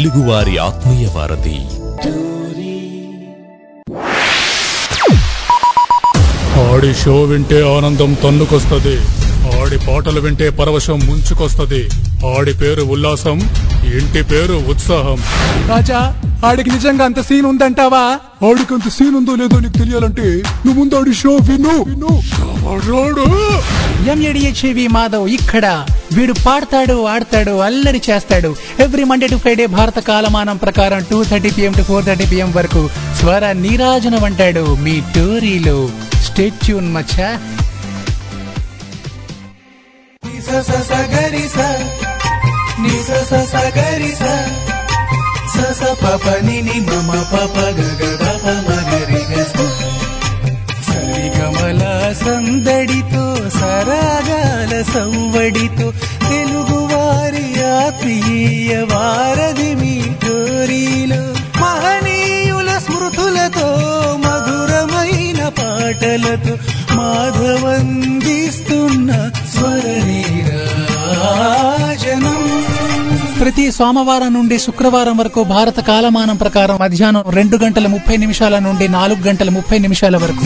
తెలుగువారి ఆత్మీయ వారధి. ఆడి షో వింటే ఆనందం తన్నుకొస్తది. ఆడి పాటలు వింటే పరవశం ముంచుకొస్తది. ఆడి పేరు ఉల్లాసం ఇంటి పేరు ఉత్సాహం. రాజా ఆడికి నిజంగా అంత సీన్ ఉందంటావా? ఆడికి అంత సీన్ ఉందో లేదో నీకు తెలియాలంటే నువ్వు ముందు ఆడి షో విను. M A D H V Madhav ఇక్కడ. వీడు పాడతాడు ఆడతాడు అల్లరి చేస్తాడు. ఎవ్రీ మండే టు ఫ్రైడే భారత కాలమానం ప్రకారం two thirty PM to four thirty PM వరకు స్వర నీరాజనం అంటాడు మీ టోరీలో. స్టేట్ ట్యూన్ మచ్చా. సరిగమల సందడితో సరాగాల సవ్వడితో తెలుగువారి ఆత్మీయ వారధి మీ టోరీలో మహనీయుల స్మృతులతో మధురమైన పాటలతో మాధవందిస్తున్న స్వరనీరాజనం. ప్రతి సోమవారం నుండి శుక్రవారం వరకు భారత కాలమానం ప్రకారం మధ్యాహ్నం రెండు గంటల ముప్పై నిమిషాల నుండి నాలుగు గంటల ముప్పై నిమిషాల వరకు.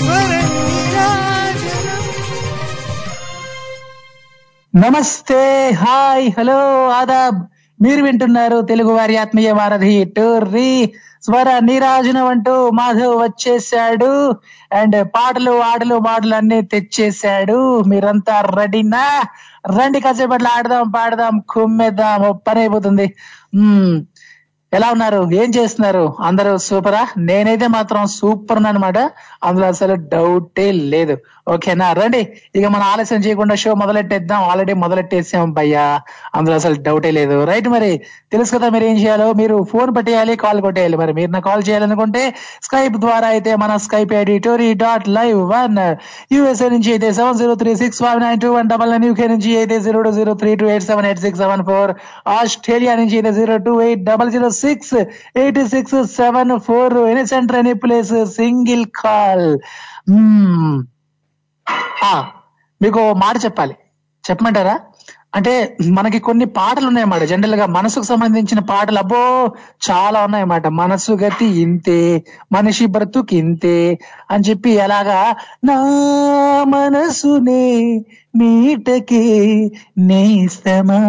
నమస్తే హాయ్ హలో ఆదాబ్. మీరు వింటున్నారు తెలుగు వారి ఆత్మీయ వారధి టూర్రీ. స్వర నీరాజనం అంటూ మాధవ్ వచ్చేసాడు అండ్ పాటలు ఆటలు మాటలు అన్ని తెచ్చేసాడు మీరంతా రెడీనా? రండి కాసేపట్లో ఆడదాం పాడదాం కుమ్మేద్దాం. పని అయిపోతుంది. ఎలా ఉన్నారు? ఏం చేస్తున్నారు? అందరూ సూపరా? నేనైతే మాత్రం సూపర్ అనమాట అందులో అసలు డౌటే లేదు. ఓకేనా రండి. ఇక మనం ఆలస్యం చేయకుండా షో మొదలెట్టేద్దాం. ఆల్రెడీ మొదలెట్టేసాం భయ్యా. అందులో అసలు డౌటే లేదు. రైట్ మరి తెలుసు కదా మీరు ఏం చేయాలో? మీరు ఫోన్ పట్టేయాలి కాల్ కొట్టేయాలి. మరి మీరు నా కాల్ చేయాలనుకుంటే స్కైప్ ద్వారా అయితే మన Skype ID Tori dot live one USA నుంచి అయితే seven zero three six five nine two one double nine UK నుంచి అయితే zero two zero three two eight seven eight six seven four Australia నుంచి అయితే zero two eight double zero six eight six seven four any centre any place single call మీకు మాట చెప్పాలి. చెప్పమంటారా? అంటే మనకి కొన్ని పాటలు ఉన్నాయన్నమాట. జనరల్గా మనసుకు సంబంధించిన పాటలు అబ్బో చాలా ఉన్నాయన్నమాట. మనసు గతి ఇంతే మనిషి బ్రతుకు ఇంతే అని చెప్పి ఎలాగా నా మనసునే మీటకి నేస్తమా?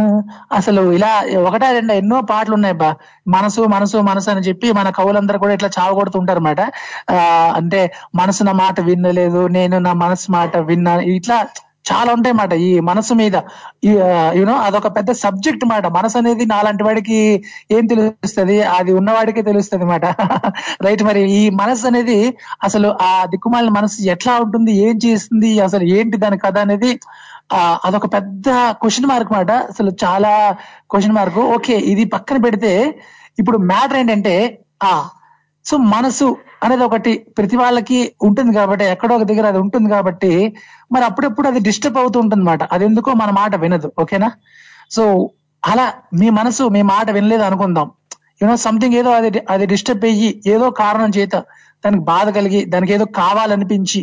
అసలు ఇలా ఒకటా రెండు ఎన్నో పాటలు ఉన్నాయి బా మనసు మనసు మనసు అని చెప్పి మన కవులందరూ కూడా ఇట్లా చావగొడుతుంటారు అనమాట అంటే మనసు నా మాట వినలేదు నేను నా మనసు మాట విన్నా ఇట్లా చాలా ఉంటాయి మాట. ఈ మనసు మీద యూనో అదొక పెద్ద సబ్జెక్ట్ మాట. మనసు అనేది నాలాంటి వాడికి ఏం తెలుస్తుంది? అది ఉన్నవాడికే తెలుస్తుంది మాట. రైట్ మరి ఈ మనసు అనేది అసలు ఆ దిక్కుమాలిన మనసు ఎట్లా ఉంటుంది? ఏం చేస్తుంది? అసలు ఏంటి దాని కథ అనేది ఆ అదొక పెద్ద క్వశ్చన్ మార్క్ మాట. అసలు చాలా క్వశ్చన్ మార్క్ ఓకే ఇది పక్కన పెడితే ఇప్పుడు మ్యాటర్ ఏంటంటే ఆ సో మనసు అనేది ఒకటి ప్రతి వాళ్ళకి ఉంటుంది కాబట్టి ఎక్కడో ఒక దగ్గర అది ఉంటుంది కాబట్టి మరి అప్పుడప్పుడు అది డిస్టర్బ్ అవుతూ ఉంటుంది అనమాట అది ఎందుకో మన మాట వినదు. ఓకేనా? సో అలా మీ మనసు మీ మాట వినలేదు అనుకుందాం. యూనో సంథింగ్ ఏదో అది అది డిస్టర్బ్ అయ్యి ఏదో కారణం చేత దానికి బాధ కలిగి దానికి ఏదో కావాలనిపించి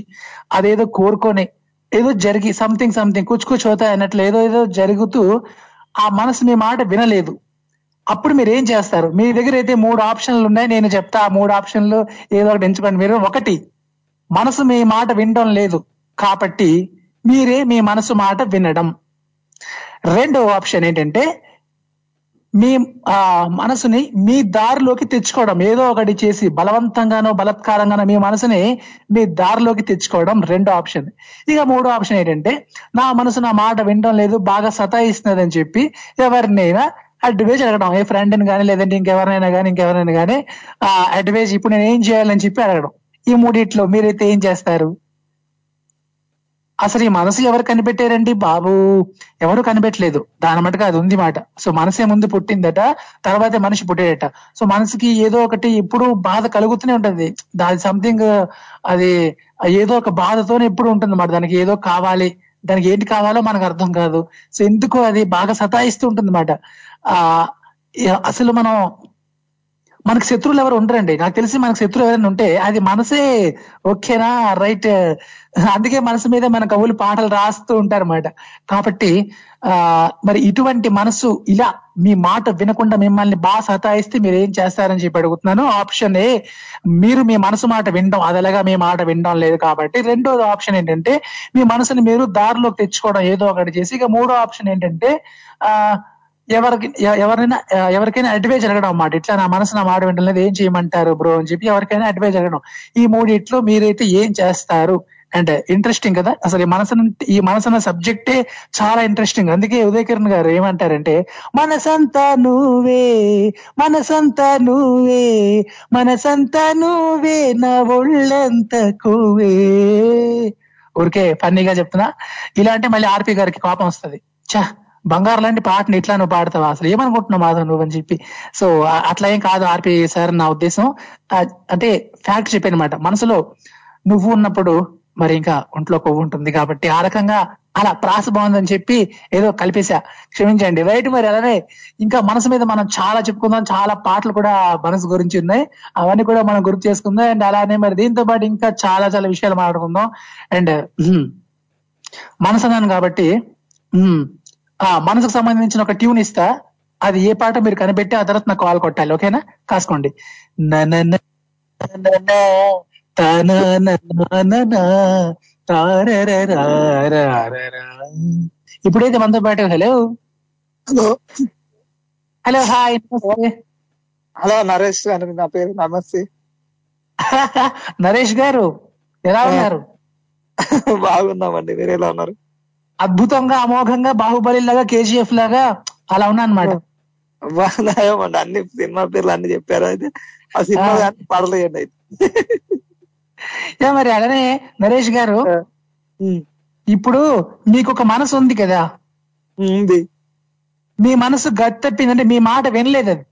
అదేదో కోరుకొని ఏదో జరిగి సంథింగ్ సంథింగ్ కుచ్ అవుతాయి అన్నట్లు ఏదో ఏదో జరుగుతూ ఆ మనసు మీ మాట వినలేదు. అప్పుడు మీరు ఏం చేస్తారు? మీ దగ్గర అయితే మూడు ఆప్షన్లు ఉన్నాయి నేను చెప్తా. ఆ మూడు ఆప్షన్లు ఏదో ఒకటి ఎంచుకోండి. మీరు ఒకటి మనసు మీ మాట వినడం లేదు కాబట్టి మీరే మీ మనసు మాట వినడం. రెండో ఆప్షన్ ఏంటంటే మీ ఆ మనసుని మీ దారిలోకి తెచ్చుకోవడం. ఏదో ఒకటి చేసి బలవంతంగానో బలత్కారంగానో మీ మనసుని మీ దారిలోకి తెచ్చుకోవడం రెండో ఆప్షన్. ఇక మూడో ఆప్షన్ ఏంటంటే నా మనసు నా మాట వినడం లేదు బాగా సతాయిస్తున్నదని చెప్పి ఎవరినైనా అడ్వైజ్ అడగడం. ఏ ఫ్రెండ్ అని కానీ లేదంటే ఇంకెవరినైనా కానీ ఇంకెవరైనా కానీ ఆ అడ్వైజ్ ఇప్పుడు నేను ఏం చేయాలని చెప్పి అడగడం. ఈ మూడిట్లో మీరైతే ఏం చేస్తారు? అసలు ఈ మనసు ఎవరు కనిపెట్టారండి బాబు? ఎవరు కనిపెట్టలేదు. దాని మటుకు అది ఉంది మాట. సో మనసే ముందు పుట్టిందట తర్వాతే మనిషి పుట్టాడట. సో మనసుకి ఏదో ఒకటి ఎప్పుడు బాధ కలుగుతూనే ఉంటుంది. దాని సంథింగ్ అది ఏదో ఒక బాధతోనే ఎప్పుడు ఉంటుంది మాట. దానికి ఏదో కావాలి. దానికి ఏంటి కావాలో మనకు అర్థం కాదు. సో ఎందుకు అది బాగా సతాయిస్తూ ఉంటుంది మాట. అసలు మనం మనకు శత్రువులు ఎవరు ఉండరండి. నాకు తెలిసి మనకు శత్రువు ఎవరైనా ఉంటే అది మనసే ఓకేనా రైట్? అందుకే మనసు మీద మన కవులు పాటలు రాస్తూ ఉంటారన్నమాట. కాబట్టి ఆ మరి ఇటువంటి మనసు ఇలా మీ మాట వినకుండా మిమ్మల్ని బాగా సతాయిస్తే మీరు ఏం చేస్తారని చెప్పి అడుగుతున్నాను. ఆప్షన్ ఏ మీరు మీ మనసు మాట వినడం అదలగా మీ మాట వినడం లేదు కాబట్టి. రెండోది ఆప్షన్ ఏంటంటే మీ మనసుని మీరు దారిలోకి తెచ్చుకోవడం ఏదో ఒకటి చేసి. ఇక మూడో ఆప్షన్ ఏంటంటే ఆ ఎవరికి ఎవరైనా ఎవరికైనా అడ్వైజ్ అడగడం అన్నమాట. ఇట్లా నా మనసు నా మాట వింటలేదు ఏం చేయమంటారు బ్రో అని చెప్పి ఎవరికైనా అడ్వైజ్ అడగడం. ఈ మూడిట్లో మీరైతే ఏం చేస్తారు? అంటే ఇంట్రెస్టింగ్ కదా? అసలు ఈ మనసు ఈ మనసు అన్న సబ్జెక్టే చాలా ఇంట్రెస్టింగ్ అందుకే ఉదయ్ కిరణ్ గారు ఏమంటారంటే మనసంతా నువ్వే మనసంతా నువ్వే మనసంతా నువ్వే నా ఒళ్ళంత కువే ఊరికే ఫన్నీగా చెప్తున్నా. ఇలాంటి మళ్ళీ ఆర్పి గారికి కోపం వస్తది. చా బంగారు లాంటి పాటను ఇట్లా నువ్వు పాడతావా? అసలు ఏమనుకుంటున్నావు మాధవ్ నువ్వు అని చెప్పి. సో అట్లా ఏం కాదు ఆర్పి సార్ నా ఉద్దేశం. అంటే ఫ్యాక్ట్ చెప్పానమాట మనసులో నువ్వు ఉన్నప్పుడు మరి ఇంకా ఒంట్లో కొవ్వు ఉంటుంది కాబట్టి ఆ రకంగా అలా ప్రాస బాగుందని చెప్పి ఏదో కలిపేశా. క్షమించండి. రైట్ మరి అలానే ఇంకా మనసు మీద మనం చాలా చెప్పుకుందాం. చాలా పాటలు కూడా మనసు గురించి ఉన్నాయి. అవన్నీ కూడా మనం గుర్తు చేసుకుందాం. అండ్ అలానే మరి దీంతో పాటు ఇంకా చాలా చాలా విషయాలు మాట్లాడుకుందాం. అండ్ మనసు అన్నాను కాబట్టి ఉమ్, మనసుకు సంబంధించిన ఒక ట్యూన్ ఇస్తా. అది ఏ పాట మీరు కనిపెట్టి ఆ తర్వాత నాకు కాల్ కొట్టాలి ఓకేనా? కాసుకోండి. ఇప్పుడైతే మనతో పాటు hello? Hello. Hello hi hello Naresh గారు నా పేరు నమస్తే. నరేష్ గారు ఎలా ఉన్నారు? బాగున్నామండి మీరు ఎలా ఉన్నారు? అద్భుతంగా అమోఘంగా బాహుబలి లాగా కేజీఎఫ్ లాగా అలా ఉన్నా అనమాట అన్ని సినిమా పేర్లు అన్ని చెప్పారు అయితే? ఆ సినిమా పడలేయండి అయితే. మరి అలానే నరేష్ గారు ఇప్పుడు మీకు ఒక మనసు ఉంది కదా? ఉంది. మీ మనసు గత్తెప్పిందంటే మీ మాట వినలేదు అది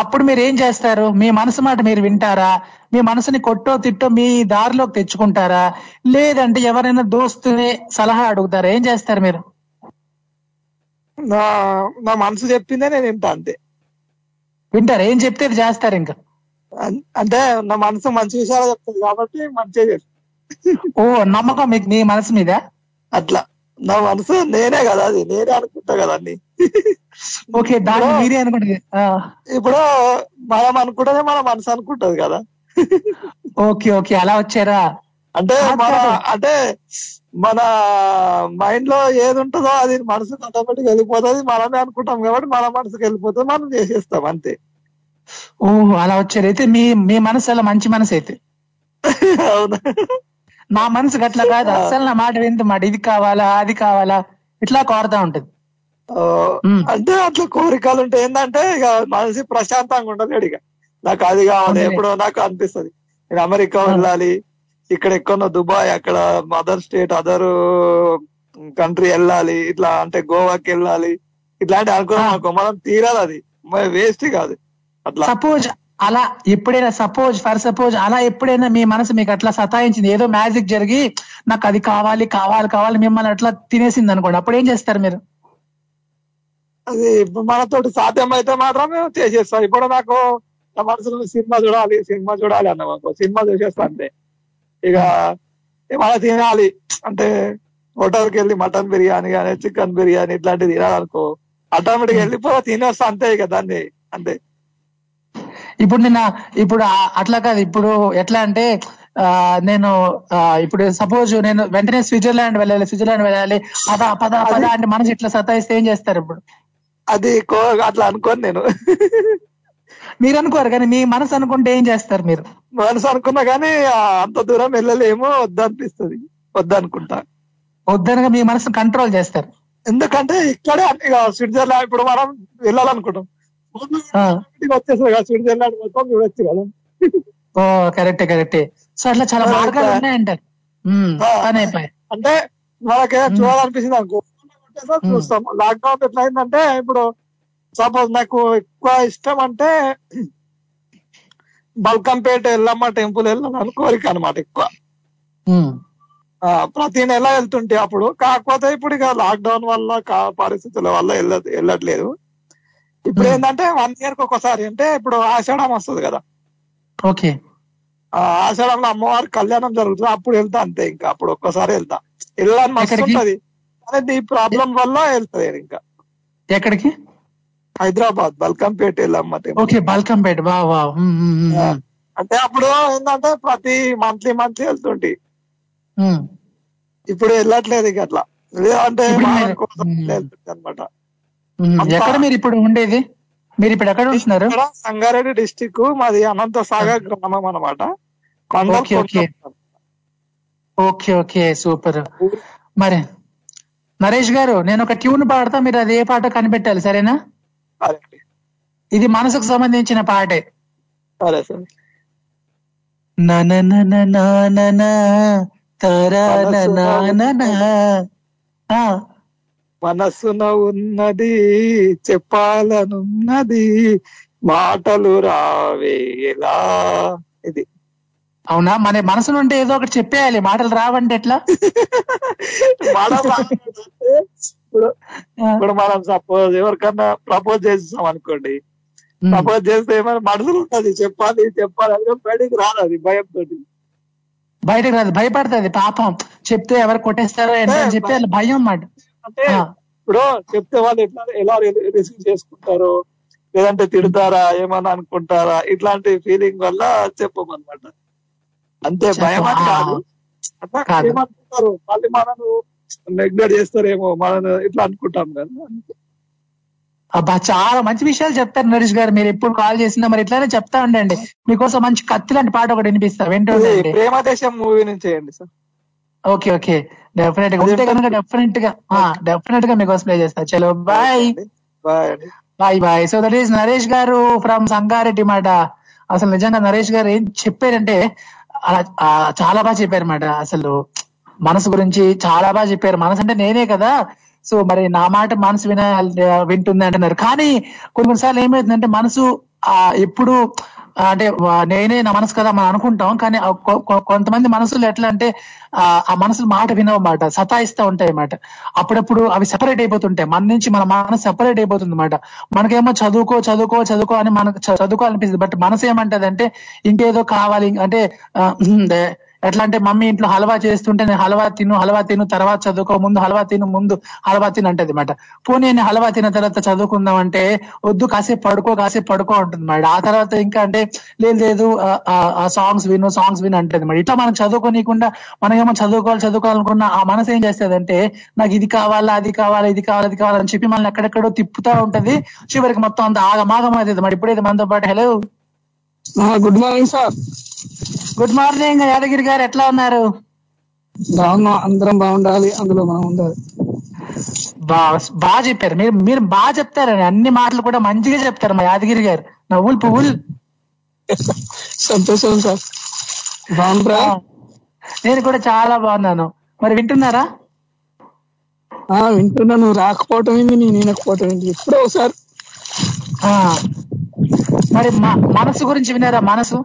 అప్పుడు మీరు ఏం చేస్తారు? మీ మనసు మాట మీరు వింటారా? మీ మనసుని కొట్టో తిట్టో మీ దారిలోకి తెచ్చుకుంటారా? లేదంటే ఎవరైనా దోస్తుని సలహా అడుగుతారా? ఏం చేస్తారు మీరు? నా నా మనసు చెప్పిందే నేను వింటా అంతే. వింటారా? ఏం చెప్తే చేస్తారు ఇంకా? అంటే నా మనసు మంచి విషయాలు చెప్తుంది కాబట్టి మంచిగా ఓ నమ్మకం మీకు మీ మనసు మీద? అట్లా. నా మనసు నేనే కదా అది. నేనే అనుకుంటా కదా అన్ని ఓకే దాన్ని మీరే అనుకుంటుంది ఇప్పుడు మనం అనుకుంటేనే మన మనసు అనుకుంటది కదా. ఓకే ఓకే అలా వచ్చారా? అంటే మన. అంటే మన మైండ్లో ఏది ఉంటుందో అది మనసుకు ఆటోమేటిక్ వెళ్ళిపోతుంది. మనమే అనుకుంటాం కాబట్టి మన మనసుకు వెళ్ళిపోతుంది మనం చేసేస్తాం అంతే. ఓ అలా వచ్చారు. అయితే మీ మీ మనసు అలా మంచి మనసు అయితే. అవును. నా మనసు అట్లా కాదు. అసలు నా మాట విందు మాట. ఇది కావాలా అది కావాలా? ఇట్లా కోరుతా ఉంటది. అంటే అట్లా కోరికలు ఉంటే ఏంటంటే ఇక మనసు ప్రశాంతంగా ఉండలేడు ఇక నాకు అది కావాలి. ఎప్పుడో నాకు అనిపిస్తది. నేను అమెరికా వెళ్ళాలి ఇక్కడ ఎక్కడో దుబాయ్ అక్కడ అదర్ స్టేట్ అదర్ కంట్రీ వెళ్ళాలి ఇట్లా అంటే గోవాకి వెళ్ళాలి. ఇట్లాంటి అనుకున్నాం. అనుకో మనం తీరాలి అది. వేస్ట్ కాదు. అట్లా. సపోజ్ అలా ఎప్పుడైనా సపోజ్ ఫర్ సపోజ్ అలా ఎప్పుడైనా మీ మనసు మీకు అట్లా సతాయించింది. ఏదో మ్యాజిక్ జరిగి నాకు అది కావాలి కావాలి కావాలి మిమ్మల్ని అట్లా తినేసింది అనుకోండి. అప్పుడు ఏం చేస్తారు మీరు? అది మనతో మనతోటి సాధ్యం అయితే మాత్రం మేము చేసేస్తాం. ఇప్పుడు నాకు నా మనసులో సినిమా చూడాలి సినిమా చూడాలి అన్న మాకు. సినిమా చూసేస్తా అంతే. ఇక ఏమైనా తినాలి. అంటే హోటల్కి వెళ్ళి మటన్ బిర్యానీ కానీ చికెన్ బిర్యానీ ఇట్లాంటివి తినాలనుకో ఆటోమేటిక్ వెళ్ళిపో తినేస్తా అంతే ఇక దాన్ని. అంతే. ఇప్పుడు నిన్న ఇప్పుడు అట్లా కాదు ఇప్పుడు ఎట్లా అంటే నేను ఇప్పుడు సపోజ్ నేను వెంటనే స్విట్జర్లాండ్ వెళ్ళాలి స్విట్జర్లాండ్ వెళ్ళాలి పద పద పద అంటే మనసు ఇట్లా సతాయిస్తే ఏం చేస్తారు ఇప్పుడు? అది అట్లా అనుకోను నేను. మీరు అనుకోరు కానీ మీ మనసు అనుకుంటే ఏం చేస్తారు మీరు? మనసు అనుకున్నా కానీ అంత దూరం వెళ్ళలేమో వద్దనిపిస్తుంది. వద్దనుకుంటా. వద్దనగా మీ మనసును కంట్రోల్ చేస్తారు. ఎందుకంటే ఇక్కడే కావాలి. స్విట్జర్లాండ్ ఇప్పుడు మనం వెళ్ళాలనుకుంటాం. మొత్తం చూడొచ్చు కదా. ఓ కరెక్టే కరెక్టే. సో అట్లా చాలా మార్గాలు ఉన్నాయంటారు. అంటే మనకే మ్మ్. చూడాలనిపించింది అనుకో. చూస్తాం. లాక్డౌన్ ఎట్లా అయిందంటే ఇప్పుడు సపోజ్ నాకు ఎక్కువ ఇష్టం అంటే బల్కంపేట ఎల్లమ్మ టెంపుల్ వెళ్ళాలని కోరిక అనమాట ఎక్కువ. ప్రతి నెల వెళ్తుంటే అప్పుడు. కాకపోతే ఇప్పుడు ఇక లాక్డౌన్ వల్ల పరిస్థితుల వల్ల వెళ్ళ వెళ్ళట్లేదు. ఇప్పుడు. ఏంటంటే వన్ ఇయర్కి ఒకసారి అంటే ఇప్పుడు ఆషాఢం వస్తుంది కదా. ఓకే. ఆ ఆషాఢంలో అమ్మవారి కళ్యాణం జరుగుతుంది. అప్పుడు వెళ్తా అంతే ఇంకా. అప్పుడు ఒక్కసారి వెళ్తా. వెళ్ళాలని మస్తు? ఉంటది. కానీ ఈ ప్రాబ్లం వల్ల వెళ్తుంది ఇంకా. ఎక్కడికి? హైదరాబాద్ బల్కంపేట వెళ్ళమ్మ ఓకే బల్కంపేట. Um, um. అంటే అప్పుడు ఏంటంటే ప్రతి మంత్లీ మంత్లీ వెళ్తుంటి. ఇప్పుడు వెళ్ళట్లేదు ఇక అట్లా. లేదంటే అనమాట ఎక్కడ మీరు ఇప్పుడు ఉండేది? మీరు ఇప్పుడు ఎక్కడ ఉంటున్నారు? సంగారెడ్డి డిస్టిక్ మాది అనంత సాగర్ గ్రామం అనమాట ఓకే, ఓకే. సూపర్. మరి నరేష్ గారు నేను ఒక ట్యూన్ పాడతా మీరు అది ఏ పాట కనిపెట్టాలి సరేనా? ఇది మనసుకు సంబంధించిన పాటే. సరే సరే. నన తరా నన ఆ మనస్సున ఉన్నది చెప్పాలనున్నది మాటలు రావేలా. ఇది. అవునా? మన మనసు నుండి ఏదో ఒకటి చెప్పేయాలి. మాటలు రావంటే ఎట్లా? ఇప్పుడు మనం సపోజ్ ఎవరికన్నా ప్రపోజ్ చేస్తాం అనుకోండి. ప్రపోజ్ చేస్తే ఏమైనా మనసులో ఉంటది చెప్పాలి చెప్పాలి బయటికి రాదు అది భయంతో బయటకు రాదు. భయపడుతుంది. పాపం. చెప్తే ఎవరు కొట్టేస్తారో ఏంటో అని చెప్పి భయం అన్నమాట. అంటే. ఇప్పుడు చెప్తే వాళ్ళు ఎట్లా ఎలా రిసీవ్ చేసుకుంటారో లేదంటే తిడతారా ఏమన్నా అనుకుంటారా ఇట్లాంటి ఫీలింగ్ వల్ల చెప్పమన్నమాట. అంతే చెప్ప- భయం అని. కాదు. అట్లా. ఏమనుకుంటారు? మళ్ళీ మనను నెగ్లెక్ట్ చేస్తారేమో మనను ఇట్లా అనుకుంటాం కదా. అబ్బా చాలా మంచి విషయాలు చెప్తారు నరేష్ గారు. మీరు ఎప్పుడు కాల్ చేసినా మరి ఇట్లానే చెప్తా ఉండండి. మీకోసం మంచి కత్తి లాంటి పాట ఒకటి వినిపిస్తా. ఇది వింటుండండి ప్రేమ దేశం మూవీ నుంచి చేయండి సార్. Okay okay. డెఫినెట్గా ఉంటే కనుక డెఫినెట్గా. డెఫినెట్గా మీకోసం ప్లే చేస్తా. చలో bye bye bye so that is Naresh గారు ఫ్రమ్ సంగారెడ్డి మాట. అసలు నిజంగా నరేష్ గారు ఏం చెప్పారంటే చాలా బాగా చెప్పారు మాట అసలు మనసు గురించి చాలా బాగా చెప్పారు. మనసు అంటే నేనే కదా. సో మరి నా మాట మనసు విన వింటుంది అంటున్నారు. కానీ కొన్ని కొన్నిసార్లు ఏమైతుందంటే మనసు ఆ ఎప్పుడు అంటే నేనే నా మనసు కదా మనం అనుకుంటాం కానీ కొంతమంది మనసులు ఎట్లా అంటే ఆ మనసులు మాట వినవన్నమాట సతాయిస్తా ఉంటాయి అన్నమాట అప్పుడప్పుడు అవి సెపరేట్ అయిపోతుంటాయి. మన నుంచి మన మనసు సెపరేట్ అయిపోతుంది అనమాట మనకేమో చదువుకో చదువుకో చదువుకో అని మనకు చ- చదువుకోవాలనిపిస్తుంది బట్ మనసు ఏమంటది అంటే ఇంకేదో కావాలి అంటే ఎట్లా అంటే మమ్మీ ఇంట్లో హల్వా చేస్తుంటే నేను హల్వా తిను హల్వా తిను తర్వాత చదువుకో ముందు హల్వా తిను ముందు హల్వా తిను అంటది మాట. పోనీ నేను హల్వా తిన్న తర్వాత చదువుకుందాం అంటే వద్దు కాసేపు పడుకో కాసేపు పడుకో ఉంటుంది మాట. ఆ తర్వాత ఇంకా అంటే లేదు లేదు ఆ- సాంగ్స్ విను సాంగ్స్ విను అంటది మాట. ఇట్లా మనం చదువుకోనికుండా మనం ఏమో చదువుకోవాలి చదువుకోవాలనుకున్న ఆ మనసు ఏం చేస్తుంది అంటే నాకు ఇది కావాలా అది కావాలా ఇది కావాలి అది కావాలని చెప్పి మనల్ని ఎక్కడెక్కడో తిప్పుతా ఉంటది. చివరికి మొత్తం అంత ఆగమాగం అవుతుంది మరి ఇప్పుడైతే మనతో పాటు hello! Good morning sir. Good morning Yadagiri గారు ఎట్లా ఉన్నారు? బాగున్నాం అందరం బాగుండాలి అందులో మనం ఉండాలి. బాగా చెప్పారు. మీరు మీరు బాగా చెప్తారండి అన్ని మాటలు కూడా మంచిగా చెప్తారు మా యాదగిరి గారు. నవ్వులు పువ్వులు. సంతోషం సార్. బాగుంటారా నేను కూడా చాలా బాగున్నాను. మరి వింటున్నారా? ఆ, వింటున్నా నువ్వు రాకపోవటం ఏంది నేను వినకపోవటం ఏంది? ఎప్పుడో ఒకసారి. ఆ మరి మనసు గురించి వినారా మనసు?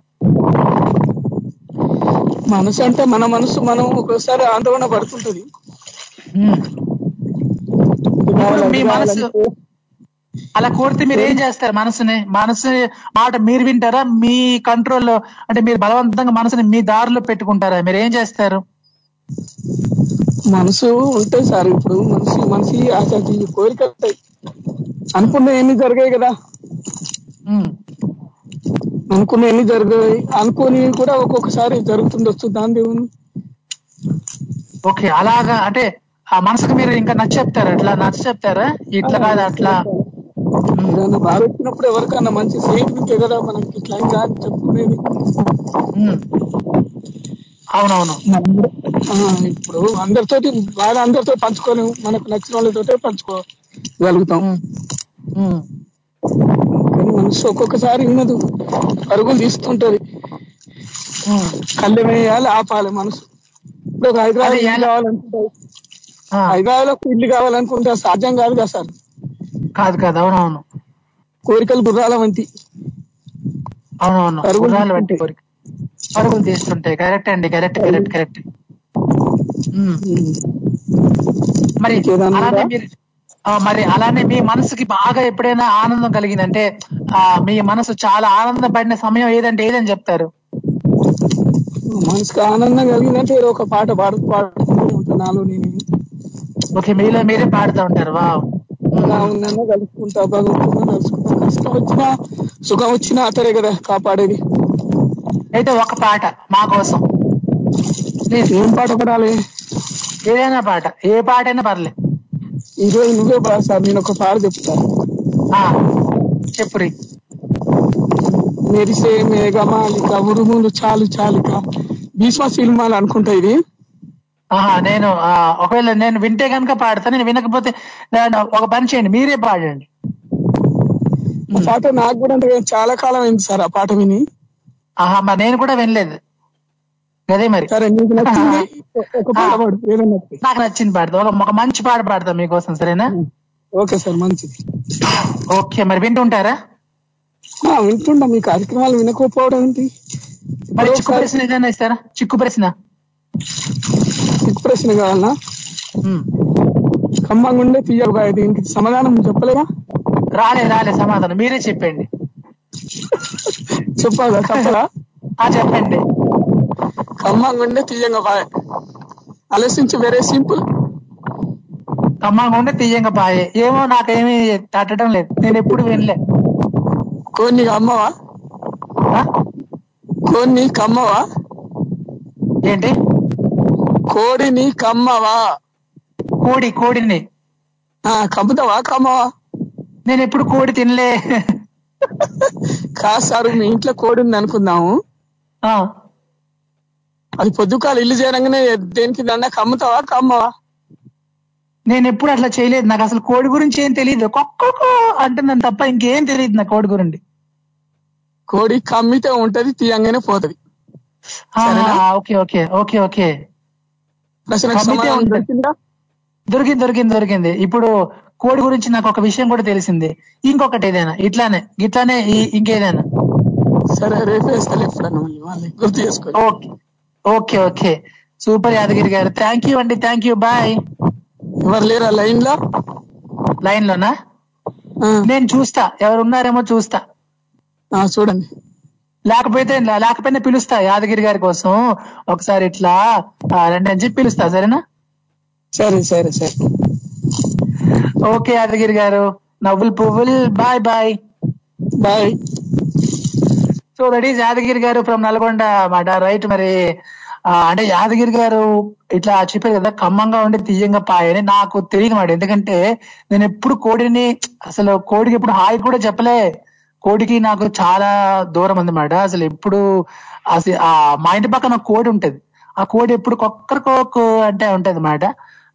మనసు అంటే మన మనసు మనం ఒక్కోసారి ఆందోళన పడుతుంటది. మీ మనసు అలా కోరితే మీరు ఏం చేస్తారు మనసుని? మనసు మాట మీరు వింటారా? మీ కంట్రోల్లో అంటే మీరు బలవంతంగా మనసుని మీ దారిలో పెట్టుకుంటారా? మీరు ఏం చేస్తారు? మనసు ఉంటాయి సార్ ఇప్పుడు మనిషి మనిషి ఆచార్య కోరికలు ఉంటాయి. అనుకున్న ఎన్ని జరిగాయి కదా? అనుకున్న ఎన్ని జరిగాయి అనుకోని కూడా ఒక్కొక్కసారి జరుగుతుండొచ్చు. దాని దేవుని. ఓకే అలాగా. అంటే ఆ మనసుకు మీరు ఇంకా నచ్చ చెప్తారా? అట్లా నచ్చ చెప్తారా? ఇట్లా కాదు అట్లా. బాధ వచ్చినప్పుడు ఎవరికన్నా మంచి స్నేహితుడికే కదా మనకి ఇట్లా అని చెప్పుకునేది. అవునవును. ఇప్పుడు అందరితోటి బాధ అందరితో పంచుకోలేము మనకు నచ్చిన వాళ్ళతోటే పంచుకోగలుగుతాం. మనసు ఒక్కొక్కసారి ఉన్నది. పరుగులు తీస్తుంటది. కళ్ళెం వేయాలి ఆపాలి మనసు. ఇప్పుడు ఒక హైదరాబాద్ ఇల్లు ఆ, హైదరాబాద్లో ఇల్లు కావాలనుకుంటే సాధ్యం కాదు కదా సార్? కాదు కాదు అవునవును. కోరికలు గుర్రాల వంటి. అవునవును గుర్రాలు తీస్తుంటాయి. కోరిక. పరుగులు తీస్తుంటాయి. కరెక్ట్ అండి కరెక్ట్ కరెక్ట్ కరెక్ట్. మరి అలానే? మీరు మరి అలానే మీ మనసుకి బాగా ఎప్పుడైనా ఆనందం కలిగిందంటే మీ మనసు చాలా ఆనందపడిన సమయం ఏదంటే ఏదని చెప్తారు? మనసుకు ఆనందం కలిగిందంటే ఏదో ఒక పాట పాడు పాడుతూ ఉంటాను నాలో నేను. ఓకే మీలో మీరే పాడుతూ ఉంటారు వా ఎలా ఉందన్నా కలుసుకుంటా భగవంతున్నా కలుసుకుంటా కష్టం వచ్చినా సుఖం వచ్చినా అతడే కదా కాపాడేది. అయితే ఒక పాట మా కోసం. ఏం పాట పడాలి? ఏదైనా పాట ఏ పాట అయినా పర్లే. ఈ రోజు నువ్వే పాడు సార్. నేను ఒక పాట చెప్తా. ఆ, చెప్పురి. మెరిసే మేఘమాలిక ఉరుములు చాలు చాలుక. భీష్మ సినిమాలు అనుకుంటా ఇది. ఆహా నేను ఆ, ఒకవేళ నేను వింటే కనుక పాడతా నేను వినకపోతే ఒక పని చేయండి మీరే పాడండి. పాట నాకు కూడా అంటే చాలా కాలం అయింది సార్ ఆ పాట విని. ఆహా మరి నేను కూడా వినలేదు. అదే మరి. సరే నీకు నచ్చింది. నాకు పాడతా ఒక మంచి పాట పాడతా మీకోసం సరేనా? ఓకే సార్ మంచిది. ఓకే మరి వింటుంటారా? వింటుండా మీ కార్యక్రమాలు వినకపోవడం ఏంటి? చిక్కు ప్రశ్న ఏదైనా ఇస్తారా? చిక్కు ప్రశ్న. చిక్కు ప్రశ్న కావాలన్నా. ఖమ్మంగా ఉండే తీయగా దీనికి సమాధానం చెప్పలేదా? రాలే రాలే సమాధానం. మీరే చెప్పండి. చెప్పాలా? చెప్పరా ఆ చెప్పండి. ఖమ్మంగా ఉండే తీయంగా బాయ్ ఆలోచించి వెరీ సింపుల్ ఖమ్మంగా ఉంటే తీయంగా పాయే. ఏమో నాకేమీ తట్టడం లేదు. నేను ఎప్పుడు వినలే. కోన్ని అమ్మవా? కోన్ని కమ్మవా? ఏంటి? కోడిని కమ్మవా? కోడి కోడిని. ఆ కమ్ముతావా కమ్మవా? నేను ఎప్పుడు కోడి తినలే. కాదు సార్ మీ ఇంట్లో కోడి ఉంది అనుకుందాము. ఆ, అది పొద్దుకాలు ఇల్లు చేరంగానే దేనికి దండ? కమ్ముతావా కమ్మవా? నేను ఎప్పుడు అట్లా చేయలేదు. నాకు అసలు కోడి గురించి ఏం తెలియదు. కొక్కో అంటున్నాను తప్ప ఇంకేం తెలియదు నా కోడి గురించి. కోడి కమ్మితే ఉంటది తీయంగానే పోతది? Okay okay okay okay. దొరికిందా? దొరికింది దొరికింది ఇప్పుడు కోడి గురించి నాకు ఒక విషయం కూడా తెలిసింది. ఇంకొకటి ఏదైనా ఇట్లానే ఇట్లానే ఇంకేదైనా. సరే రేపు గుర్తు చేసుకో. ఓకే ఓకే సూపర్ యాదగిరి గారు. థ్యాంక్ యూ అండి థ్యాంక్ యూ బాయ్ ఎవరు లేరా లైన్లో లైన్ లోనా నేను చూస్తా. ఎవరు ఉన్నారేమో చూస్తా. చూడండి. లేకపోతే లేకపోయినా పిలుస్తా యాదగిరి గారి కోసం. ఒకసారి ఇట్లా రండి అని చెప్పి పిలుస్తా సరేనా? సరే సరే సరే. ఓకే యాదగిరి గారు. నవ్వులు పువ్వులు. Bye bye. Bye. So that is Yadagiri గారు ఫ్రమ్ నల్గొండ మాట. రైట్ మరి. అంటే యాదగిరి గారు ఇట్లా చెప్పారు కదా ఖమ్మంగా ఉండి తీయంగా పాయని నాకు తెలియదు మాట ఎందుకంటే నేను ఎప్పుడు కోడిని అసలు కోడికి ఎప్పుడు హాయి కూడా చెప్పలే. కోడికి నాకు చాలా దూరం ఉందన్నమాట అసలు ఎప్పుడు అసలు ఆ మా ఇంటి పక్కన ఒక కోడి ఉంటది. ఆ కోడి ఎప్పుడు కొక్కరికొక్కు అంటే ఉంటది అన్నమాట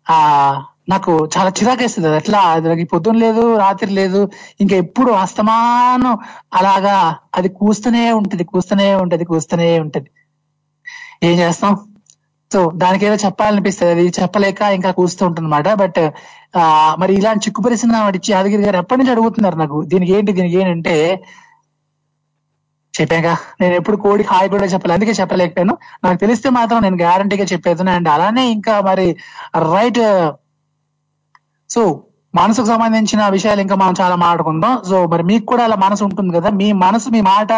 ఆ నాకు చాలా చిరాకేస్తుంది అది. ఎట్లా? నాకు పొద్దున్న లేదు రాత్రి లేదు ఇంకా ఎప్పుడు అస్తమానం అలాగా అది కూస్తూనే ఉంటది కూస్తూనే ఉంటది కూస్తూనే ఉంటది. ఏం చేస్తాం? సో దానికి ఏదో చెప్పాలనిపిస్తుంది. అది చెప్పలేక ఇంకా కూస్తూ ఉంటుందన్నమాట. బట్ మరి ఇలాంటి చిక్కు పరిస్థితి ఇచ్చి యాదగిరి గారు ఎప్పటి నుంచి అడుగుతున్నారు నాకు? దీనికి ఏంటి దీనికి ఏంటంటే చెప్పాక. నేను ఎప్పుడు కోడి హాయ్ కూడా చెప్పలేదు అందుకే చెప్పలేకపోయాను. నాకు తెలిస్తే మాత్రం నేను గ్యారంటీగా చెప్పేది. అండ్ అలానే ఇంకా మరి రైట్ సో మనసుకు సంబంధించిన విషయాలు ఇంకా మనం చాలా మాట్లాడుకుందాం. సో మరి మీకు కూడా అలా మనసు ఉంటుంది కదా? మీ మనసు మీ మాట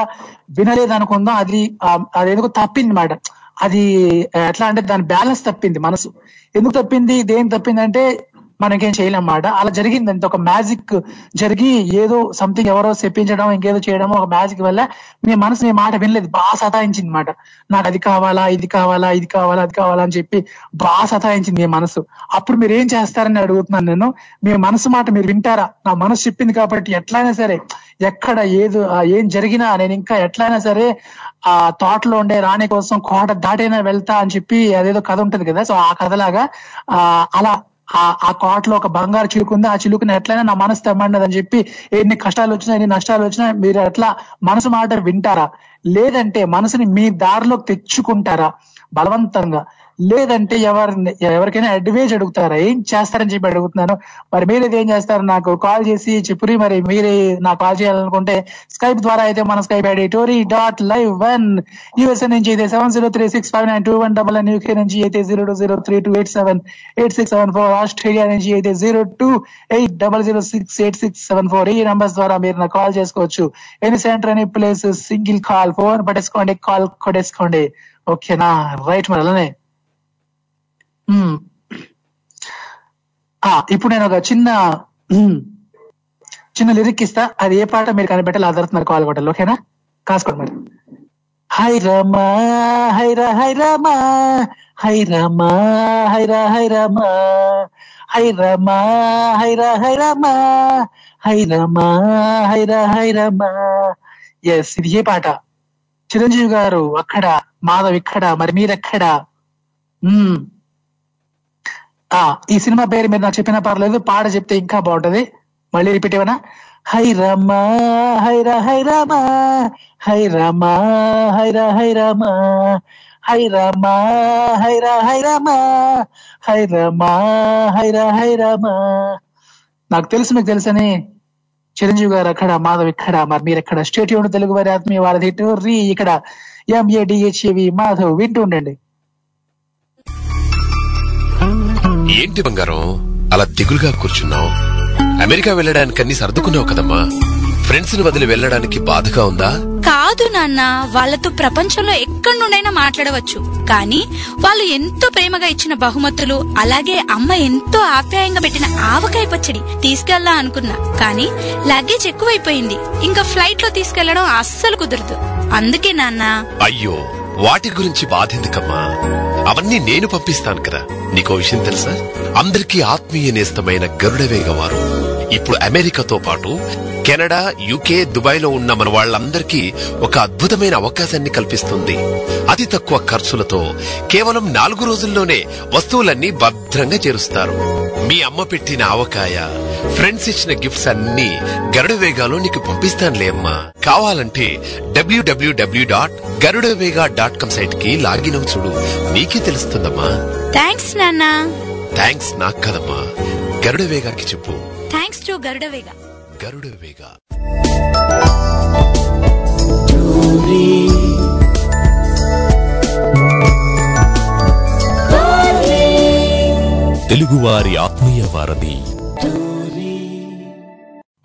వినలేదు అనుకుందాం అది అది ఎందుకు తప్పింది మాట అది ఎట్లా అంటే దాని బ్యాలెన్స్ తప్పింది మనసు. ఎందుకు తప్పింది? దేని తప్పింది అంటే మనకేం చేయలేమాట అలా జరిగింది అంత ఒక మ్యాజిక్ జరిగి ఏదో సంథింగ్ ఎవరో చెప్పించడం ఇంకేదో చేయడం ఒక మ్యాజిక్ వల్ల మీ మనసు మీ మాట వినలేదు. బాగా సతాయించింది మాట నాకు అది కావాలా ఇది కావాలా ఇది కావాలా అది కావాలా అని చెప్పి బాగా సతాయించింది మీ మనసు. అప్పుడు మీరు ఏం చేస్తారని అడుగుతున్నాను నేను. మీ మనసు మాట మీరు వింటారా? నా మనసు చెప్పింది కాబట్టి ఎట్లయినా సరే ఎక్కడ ఏదో ఏం జరిగినా నేను ఇంకా ఎట్లయినా సరే ఆ తోటలో ఉండే రాణి కోసం కోట దాటైనా వెళ్తా అని చెప్పి అదేదో కథ ఉంటది కదా. సో ఆ కథలాగా ఆ అలా ఆ ఆ కోటలో ఒక బంగారు చిలుకు ఉంది. ఆ చిలుకుని ఎట్లయినా నా మనసు తెమ్మన్నది అని చెప్పి ఎన్ని కష్టాలు వచ్చినా ఎన్ని నష్టాలు వచ్చినా మీరు ఎట్లా మనసు మాట వింటారా? లేదంటే మనసుని మీ దారిలోకి తెచ్చుకుంటారా? బలవంతంగా. లేదంటే ఎవరిని ఎవరికైనా అడ్వైజ్ అడుగుతారా? ఏం చేస్తారని చెప్పి అడుగుతున్నాను. మరి మీరు ఏం చేస్తారు? నాకు కాల్ చేసి చెప్పురి మరి మీరే నాకు కాల్ చేయాలనుకుంటే స్కైప్ ద్వారా అయితే మన Skype ID Tori dot live one USA నుంచి అయితే seven zero three six five nine two one double nine UK నుంచి అయితే zero two zero three two eight seven eight six seven four Australia నుంచి అయితే zero two eight double zero six eight six seven four ఈ numbers ద్వారా మీరు నాకు call చేసుకోవచ్చు. Any centre any place single call phone పట్టేసుకోండి call కొట్టేసుకోండి. ఓకేనా right మరి అలానే? ఇప్పుడు నేను ఒక చిన్న చిన్న లిరిక్ ఇస్తా. అది ఏ పాట మీరు కనిపెట్టాలి ఆధారం కాల్ కొట్టాలి ఓకేనా? కాసుకోండి మరి. హై రమా హైరా హై రమా హై రమా హైరా హై రమా హై రమా హైరా హై రమా హై రమా హైరా హై రమా. ఎస్ ఇది ఏ పాట? చిరంజీవి గారు అక్కడ మాధవ్ ఇక్కడ మరి మీరెక్కడ? ఈ సినిమా పేరు మీరు నాకు చెప్పినా పర్లేదు పాట చెప్తే ఇంకా బాగుంటది. మళ్ళీ రిపీట్ ఇవ్వనా హై రమా హైరా హై రమా హై రమా హైరా హై రమా హై రమా హైరా హై రమా హై రమా హైరా హై రమా. నాకు తెలుసు మీకు తెలుసని. చిరంజీవి గారు అక్కడ మాధవ్ ఇక్కడ మరి మీరు ఇక్కడ స్టేట్ తెలుగు వారి ఆత్మీయ వారధి రీ ఇక్కడ. ఎంఏడిహెచ్ఏవి మాధవ్ వింటూ ఉండండి. ఏంటి బంగారం? అలా దిగులుగా కూర్చున్నావు. అమెరికా వెళ్ళడానికి అన్ని సర్దుకున్నావు కదమ్మా. ఫ్రెండ్స్ని వదిలి వెళ్ళడానికి బాధగా ఉందా? కాదు నాన్న వాళ్ళతో ప్రపంచంలో ఎక్కడి నుండైనా మాట్లాడవచ్చు. కానీ వాళ్ళు ఎంతో ప్రేమగా ఇచ్చిన బహుమతులు అలాగే అమ్మ ఎంతో ఆప్యాయంగా పెట్టిన ఆవకాయ పచ్చడి తీసుకెళ్ళా అనుకున్నా. కానీ లగేజ్ ఎక్కువైపోయింది. ఇంకా ఫ్లైట్లో తీసుకెళ్ళడం అస్సలు కుదరదు. అందుకే నాన్న. అయ్యో వాటి గురించి బాధెందుకమ్మా? అవన్నీ నేను పంపిస్తాను కదా. నీకో విషయం తెలుసా? అందరికీ ఆత్మీయ నేస్తమైన గరుడవేగ వారు ఇప్పుడు అమెరికాతో పాటు కెనడా యూకే దుబాయ్లో ఉన్న మన వాళ్ళందరికీ ఒక అద్భుతమైన అవకాశాన్ని కల్పిస్తుంది. అతి తక్కువ ఖర్చులతో కేవలం నాలుగు రోజుల్లోనే వస్తువులన్నీ భద్రంగా చేరుస్తారు. మీ అమ్మ పెట్టిన ఆవకాయ ఫ్రెండ్స్ ఇచ్చిన గిఫ్ట్స్ అన్ని గరుడ వేగాలో నీకు పంపిస్తానులే అమ్మా. కావాలంటే W W W dot Garudavega dot com సైట్కి లాగిన్ అవు చూడు. నీకే తెలుస్తుందమ్మా. థ్యాంక్స్ నాన్న. థ్యాంక్స్ నాకు కదమ్మా. గరుడ వేగాకి చెప్పు. Thanks to Garudavega Garuda Vega. తెలుగువారి ఆత్మీయ వారధి.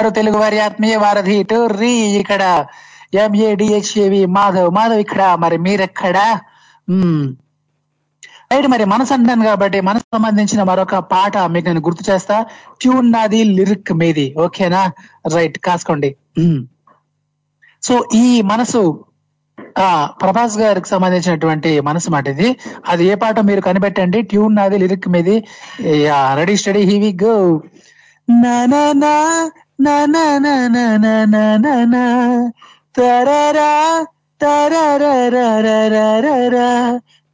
వారు తెలుగు వారి ఆత్మీయ వారధి రీ ఇక్కడ. ఎంఏడిహెచ్ఏవి మాధవ్ మాధవ్ ఇక్కడ. మరి మీరెక్కడ. రైట్ మరి మనసు అంటాను కాబట్టి మనసు సంబంధించిన మరొక పాట మీకు నేను గుర్తు చేస్తా. ట్యూన్ నాది లిరిక్ మీది. ఓకేనా? రైట్ కాసుకోండి. Hmm. సో ఈ మనసు ఆ ప్రభాస్ గారికి సంబంధించినటువంటి మనసు మాట ఇది. అది ఏ పాట మీరు కనిపెట్టండి? ట్యూన్ నాది లిరిక్ మీది. రెడీ స్టడీ హీవి గో నా నా నా నా నా నా నా నా నా నా నా తరరా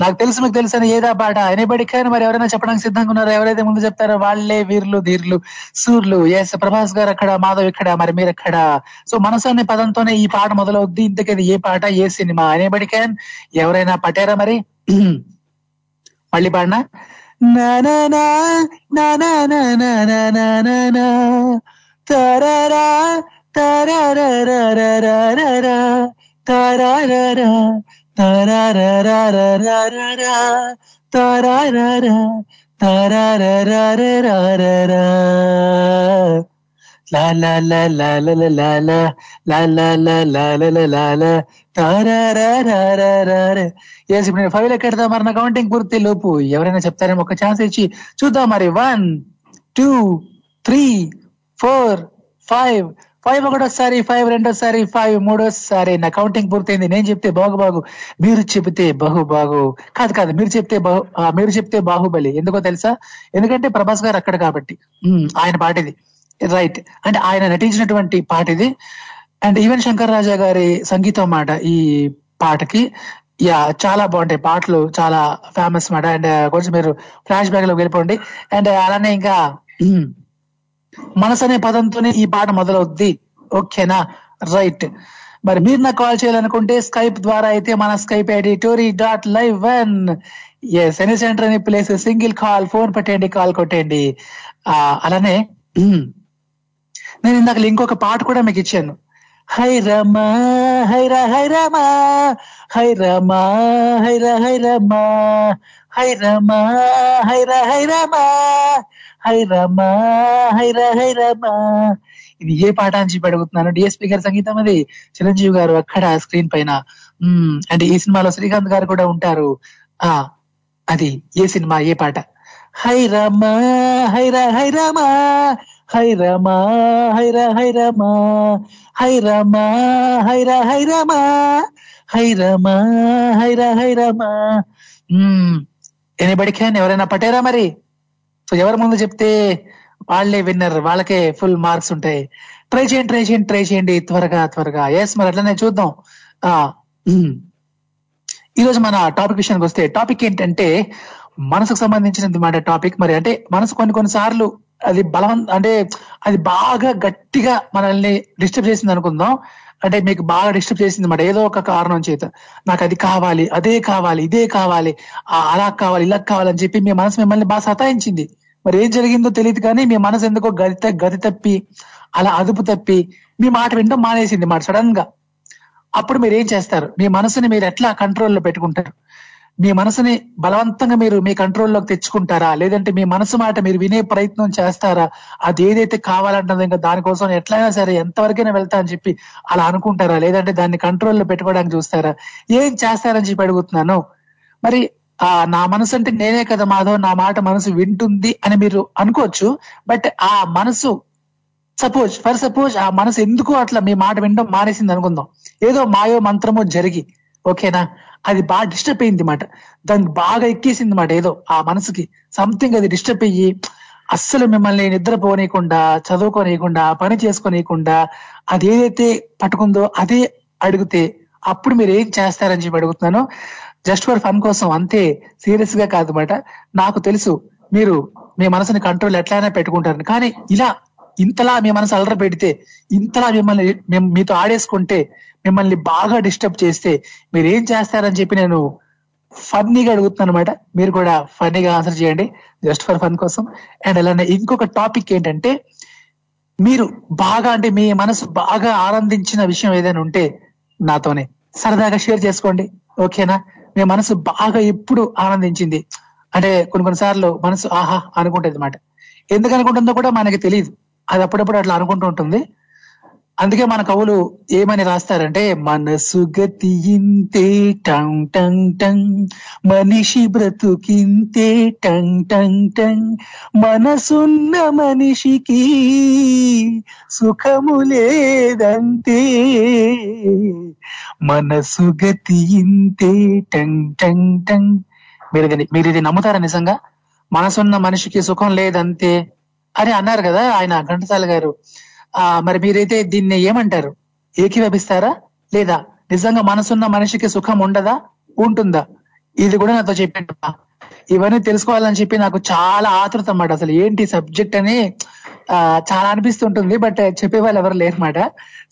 నాకు తెలుసు మీకు తెలుసు అని ఏదా పాట ఎనబడికైనా మరి ఎవరైనా చెప్పడానికి సిద్ధంగా ఉన్నారో ఎవరైతే ముందు చెప్తారో వాళ్ళే వీర్లు ధీర్లు సూర్లు ఎస్ ప్రభాస్ గారు అక్కడ మాధవ్ ఇక్కడ మరి మీరు అక్కడ సో మనసు అనే పదంతోనే ఈ పాట మొదలవుద్ది ఇంతకైతే ఏ పాట ఏ సినిమా ఎనబడికైన్ ఎవరైనా పట్టారా మరి మళ్ళీ పాడనా తరరా తరారా తరరా తరారరారరారా తరారరా తరారరారరారా మరి నా కౌంటింగ్ పూర్తి లోపు ఎవరైనా చెప్తారేమో ఒక ఛాన్స్ ఇచ్చి చూద్దాం మరి one two three four five five ఒకటోసారి ఫైవ్ రెండోసారి ఫైవ్ మూడోసారి. నా కౌంటింగ్ పూర్తయింది. నేను చెప్తే బాగు బాగు మీరు చెబితే బహు బాగు కాదు కాదు. మీరు చెప్తే బహు మీరు చెప్తే బాహుబలి. ఎందుకో తెలుసా? ఎందుకంటే ప్రభాస్ గారు అక్కడ కాబట్టి. ఆయన పాట ఇది రైట్ అంటే ఆయన నటించినటువంటి పాట ఇది అండ్ ఈవెన్ శంకర్ రాజా గారి సంగీతం మాట ఈ పాటకి. యా చాలా బాగుంటాయి పాటలు. చాలా ఫేమస్ మాట. అండ్ uh, కొంచెం మీరు ఫ్లాష్ బ్యాక్లో వెళ్ళిపోండి అండ్ uh, అలానే ఇంకా మనసు అనే పదంతోనే ఈ పాట మొదలవుద్ది. ఓకేనా? రైట్. మరి మీరు నాకు కాల్ చేయాలనుకుంటే స్కైప్ ద్వారా అయితే మన Skype ID Tori dot live one. Yes any centre అనే ప్లేస్ సింగిల్ కాల్ ఫోన్ పెట్టండి కాల్ కొట్టండి. ఆ, అలానే నేను ఇందాక ఇంకొక పాట కూడా మీకు ఇచ్చాను. హై రమా హైరా హైరమా హై రమా హైరా హైరమా హై రమా హై రా హై రమా. ఇది ఏ పాట అని చెప్పి అడుగుతున్నాను. డిఎస్పి గారి సంగీతం అది. చిరంజీవి గారు అక్కడ స్క్రీన్ పైన. అంటే ఈ సినిమాలో శ్రీకాంత్ గారు కూడా ఉంటారు. ఆ అది ఏ సినిమా ఏ పాట? హై రమా హై రా హై రమా. హై రమా హై రమా. హై రమా హై రా హై రమా. హైరా హైరమా ఎనిబడి క్యాన్ ఎవరైనా పటేరా మరి? సో ఎవరి ముందు చెప్తే వాళ్ళే విన్నర్ వాళ్ళకే ఫుల్ మార్క్స్ ఉంటాయి. ట్రై చేయండి ట్రై చేయండి ట్రై చేయండి. త్వరగా త్వరగా. ఎస్ మరి అట్లనే చూద్దాం. ఆ ఈ రోజు మన టాపిక్ విషయానికి వస్తే టాపిక్ ఏంటంటే మనసుకు సంబంధించినది మాట టాపిక్ మరి అంటే మనసు కొన్ని కొన్ని సార్లు అది బలవం అంటే అది బాగా గట్టిగా మనల్ని డిస్టర్బ్ చేసింది అనుకుందాం. అంటే మీకు బాగా డిస్టర్బ్ చేసింది మాట ఏదో ఒక కారణం చేత. నాకు అది కావాలి అదే కావాలి ఇదే కావాలి ఆ అలా కావాలి ఇలా కావాలని చెప్పి మీ మనసు మిమ్మల్ని బాగా సతాయించింది. మరి ఏం జరిగిందో తెలియదు కానీ మీ మనసు ఎందుకో గది త- గది తప్పి అలా అదుపు తప్పి మీ మాట వింటూ మానేసింది మాట సడన్గా. అప్పుడు మీరు ఏం చేస్తారు? మీ మనసుని మీరు ఎట్లా కంట్రోల్లో పెట్టుకుంటారు? మీ మనసుని బలవంతంగా మీరు మీ కంట్రోల్లోకి తెచ్చుకుంటారా? లేదంటే మీ మనసు మాట మీరు వినే ప్రయత్నం చేస్తారా? అది ఏదైతే కావాలంటుందో ఇంకా దానికోసం ఎట్లయినా సరే ఎంతవరకైనా వెళ్తా అని చెప్పి అలా అనుకుంటారా? లేదంటే దాన్ని కంట్రోల్లో పెట్టుకోవడానికి చూస్తారా? ఏం చేస్తారని చెప్పి అడుగుతున్నాను. మరి ఆ నా మనసు అంటే నేనే కదా మాధవ్ నా మాట మనసు వింటుంది అని మీరు అనుకోవచ్చు బట్ ఆ మనసు సపోజ్ ఫర్ సపోజ్ ఆ మనసు ఎందుకు అట్లా మీ మాట వినడం మానేసింది అనుకుందాం. ఏదో మాయో మంత్రమో జరిగి ఓకేనా? అది బాగా డిస్టర్బ్ అయింది మాట. దానికి బాగా ఎక్కేసింది మాట ఏదో ఆ మనసుకి. సంథింగ్ అది డిస్టర్బ్ అయ్యి అస్సలు మిమ్మల్ని నిద్రపోనీయకుండా చదువుకోనీయకుండా పని చేసుకోనీయకుండా అది ఏదైతే పట్టుకుందో అదే అడిగితే అప్పుడు మీరు ఏం చేస్తారని చెప్పి అడుగుతున్నాను. జస్ట్ ఫర్ ఫన్ కోసం అంతే సీరియస్గా కాదనమాట నాకు తెలుసు మీరు మీ మనసుని కంట్రోల్ ఎట్లయినా పెట్టుకుంటారు కానీ ఇలా ఇంతలా మీ మనసు అలర పెడితే ఇంతలా మిమ్మల్ని మీతో ఆడేసుకుంటే మిమ్మల్ని బాగా డిస్టర్బ్ చేస్తే మీరు ఏం చేస్తారని చెప్పి నేను ఫన్నీగా అడుగుతున్నాను అనమాట మీరు కూడా ఫన్నీగా ఆన్సర్ చేయండి. జస్ట్ ఫర్ ఫన్ కోసం. అండ్ అలానే ఇంకొక టాపిక్ ఏంటంటే మీరు బాగా అంటే మీ మనసు బాగా ఆనందించిన విషయం ఏదైనా ఉంటే నాతోనే సరదాగా షేర్ చేసుకోండి. ఓకేనా? మీ మనసు బాగా ఎప్పుడు ఆనందించింది? అంటే కొన్ని కొన్ని సార్లు మనసు ఆహా అనుకుంటుంది అనమాట ఎందుకు అనుకుంటుందో కూడా మనకి తెలియదు అది అప్పుడప్పుడు అట్లా అనుకుంటూ ఉంటుంది. అందుకే మన కవులు ఏమని రాస్తారంటే మనసు గతి ఇంతే టంగ్ టంగ్ టంగ్ మనిషి బ్రతుకింతే టంగ్ టంగ్ టంగ్ మనసున్న మనిషికి సుఖము లేదంతే మనసు గతి ఇంతే టంగ్ టంగ్ టంగ్ మీరు మీరు ఇది నమ్ముతారా నిజంగా? మనసున్న మనిషికి సుఖం లేదంతే అని అన్నారు కదా ఆయన ఘంటసాల గారు. మరి మీరైతే దీన్ని ఏమంటారు? ఏకీభవిస్తారా? లేదా నిజంగా మనసున్న మనిషికి సుఖం ఉండదా? ఉంటుందా? ఇది కూడా నాతో చెప్పాడు ఇవన్నీ తెలుసుకోవాలని చెప్పి నాకు చాలా ఆతృత అన్నమాట. అసలు ఏంటి సబ్జెక్ట్ అని ఆ చాలా అనిపిస్తుంటుంది బట్ చెప్పే వాళ్ళు ఎవరు లేరన్నమాట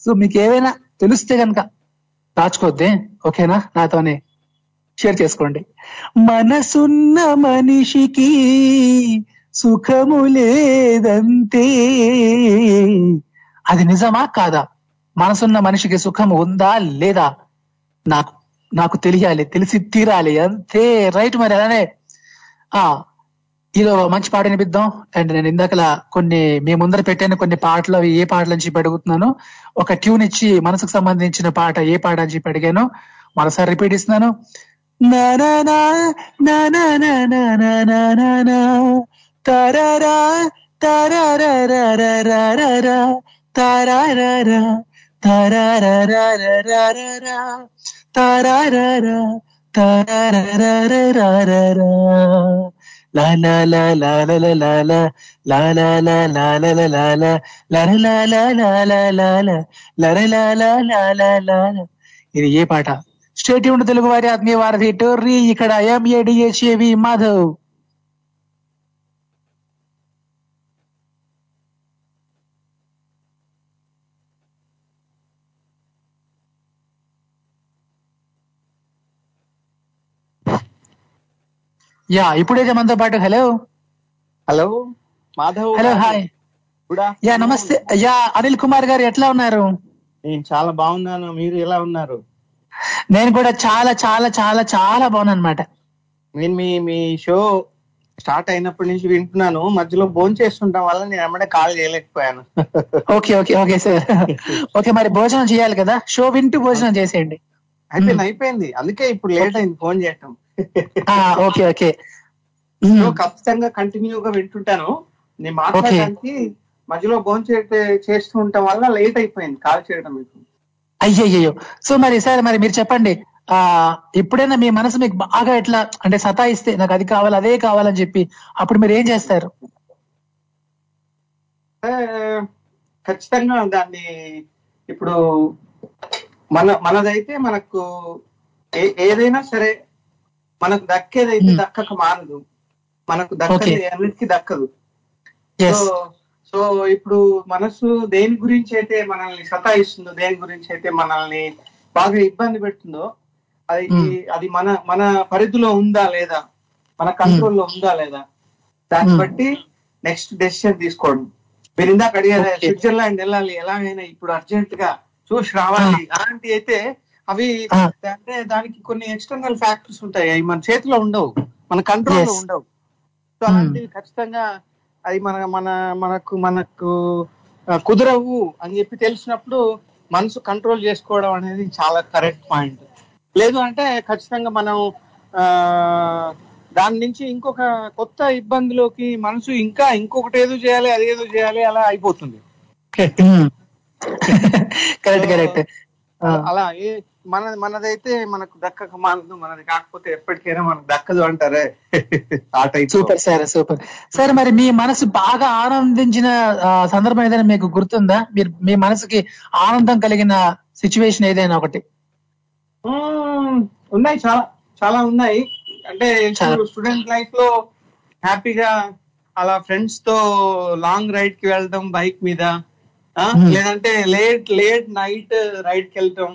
సో మీకు ఏవైనా తెలిస్తే కనుక దాచుకోవద్దే ఓకేనా? నాతోనే షేర్ చేసుకోండి. మనసున్న మనిషికి సుఖము లేదంతే అది నిజమా కాదా మనసున్న మనిషికి సుఖం ఉందా లేదా నాకు నాకు తెలియాలి తెలిసి తీరాలి అంతే రైట్ మరి అలానే ఆ ఇదో మంచి పాట వినిపిద్దాం అండ్ నేను ఇందాకలా కొన్ని మీ ముందర పెట్టాను కొన్ని పాటలు అవి ఏ పాటలు అని చెప్పి అడుగుతున్నాను ఒక ట్యూన్ ఇచ్చి మనసుకు సంబంధించిన పాట ఏ పాట అని చెప్పి అడిగాను మరోసారి రిపీట్ ఇస్తున్నాను తరరా తరరా తరరరరరరర తరరర తరరరరరరర తరరర తరరరరరర లా లా లా లా లా లా లా లా లా లా లా లా లా లా లా లా లర లా లా లా లా లా లా లర లా లా లా లా లా లా. ఇది ఏ పాట స్టేట్ ఉండి తెలుగు వారి ఆత్మీయ వారధి టోర్రీ ఇక్కడ ఎంఏడిహెచ్ఏవి మాధవ్ యా ఇప్పుడైతే మనతో పాటు hello? Hello Madhav hello hi. Yeah నమస్తే. యా అనిల్ కుమార్ గారు ఎట్లా ఉన్నారు? నేను చాలా బాగున్నాను. మీరు ఎలా ఉన్నారు? నేను కూడా చాలా చాలా చాలా చాలా బాగున్నాను అనమాట నేను మీ మీ షో స్టార్ట్ అయినప్పటి నుంచి వింటున్నాను. మధ్యలో భోజనం చేస్తుంటాం వల్ల నేను ఎమ్మడే కాల్ చేయలేకపోయాను. Okay okay okay sir. Okay మరి భోజనం చేయాలి కదా? షో వింటూ భోజనం చేసేయండి. అయిపోయింది అయిపోయింది. అందుకే ఇప్పుడు లేట్ అయింది ఫోన్ చేయటం. Okay okay. ఖచ్చితంగా కంటిన్యూ గా వింటుంటాను. నేను మాట్లాడడానికి మధ్యలో భోజనం చే- చేస్తూ ఉండటం వల్ల లేట్ అయిపోయింది కాల్ చేయడం మీకు. అయ్యయ్యో సో మరి సార్ మరి మీరు చెప్పండి. ఆ ఎప్పుడైనా మీ మనసు మీకు బాగా ఎట్లా అంటే సతాయిస్తే నాకు అది కావాలి అదే కావాలని చెప్పి అప్పుడు మీరు ఏం చేస్తారు? ఖచ్చితంగా దాన్ని ఇప్పుడు మన మనదైతే మనకు ఏ- ఏదైనా సరే మనకు దక్కేదైతే Hmm. దక్కక మారదు మనకు దక్కది. అన్నిటికీ దక్కదు సో సో ఇప్పుడు మనసు దేని గురించి అయితే మనల్ని సతాయిస్తుందో దేని గురించి అయితే మనల్ని బాగా ఇబ్బంది పెడుతుందో అది Hmm. అది మన మన పరిధిలో ఉందా లేదా మన కంట్రోల్లో ఉందా లేదా దాన్ని Hmm. బట్టి నెక్స్ట్ డెసిషన్ తీసుకోవడం మీరు ఇందాక అడిగారు. స్విట్జర్లాండ్ వెళ్ళాలి ఎలాగైనా ఇప్పుడు అర్జెంట్గా చూసి రావాలి. అలాంటి అయితే అవి. అంటే దానికి కొన్ని ఎక్స్టర్నల్ ఫ్యాక్టర్స్ ఉంటాయి. అవి మన చేతిలో ఉండవు. మన కంట్రోల్లో Yes. ఉండవు. సో అలాంటివి ఖచ్చితంగా అది మన మన మనకు మనకు కుదరవు అని చెప్పి తెలిసినప్పుడు మనసు కంట్రోల్ చేసుకోవడం అనేది చాలా కరెక్ట్ పాయింట్ లేదు అంటే ఖచ్చితంగా మనం ఆ దాని నుంచి ఇంకొక కొత్త ఇబ్బందిలోకి మనసు ఇంకా ఇంకొకటి ఏదో చేయాలి అదేదో చేయాలి అలా అయిపోతుంది. కరెక్ట్ కరెక్ట్ అలా మన మనదైతే మనకు దక్కక మానదు మనది కాకపోతే ఎప్పటికైనా మనకు దక్కదు అంటారే సూపర్ సార్ సూపర్ సార్ మరి మీ మనసు బాగా ఆనందించిన సందర్భం ఏదైనా మీకు గుర్తుందా మీరు మీ మనసుకి ఆనందం కలిగిన సిచ్యువేషన్ ఏదైనా ఒకటి. ఉన్నాయి చాలా చాలా ఉన్నాయి అంటే చాలా. స్టూడెంట్ లైఫ్లో హ్యాపీగా అలా ఫ్రెండ్స్తో లాంగ్ రైడ్కి వెళ్ళడం బైక్ మీద. లేదంటే లేట్ లేట్ నైట్ రైడ్కి వెళ్ళటం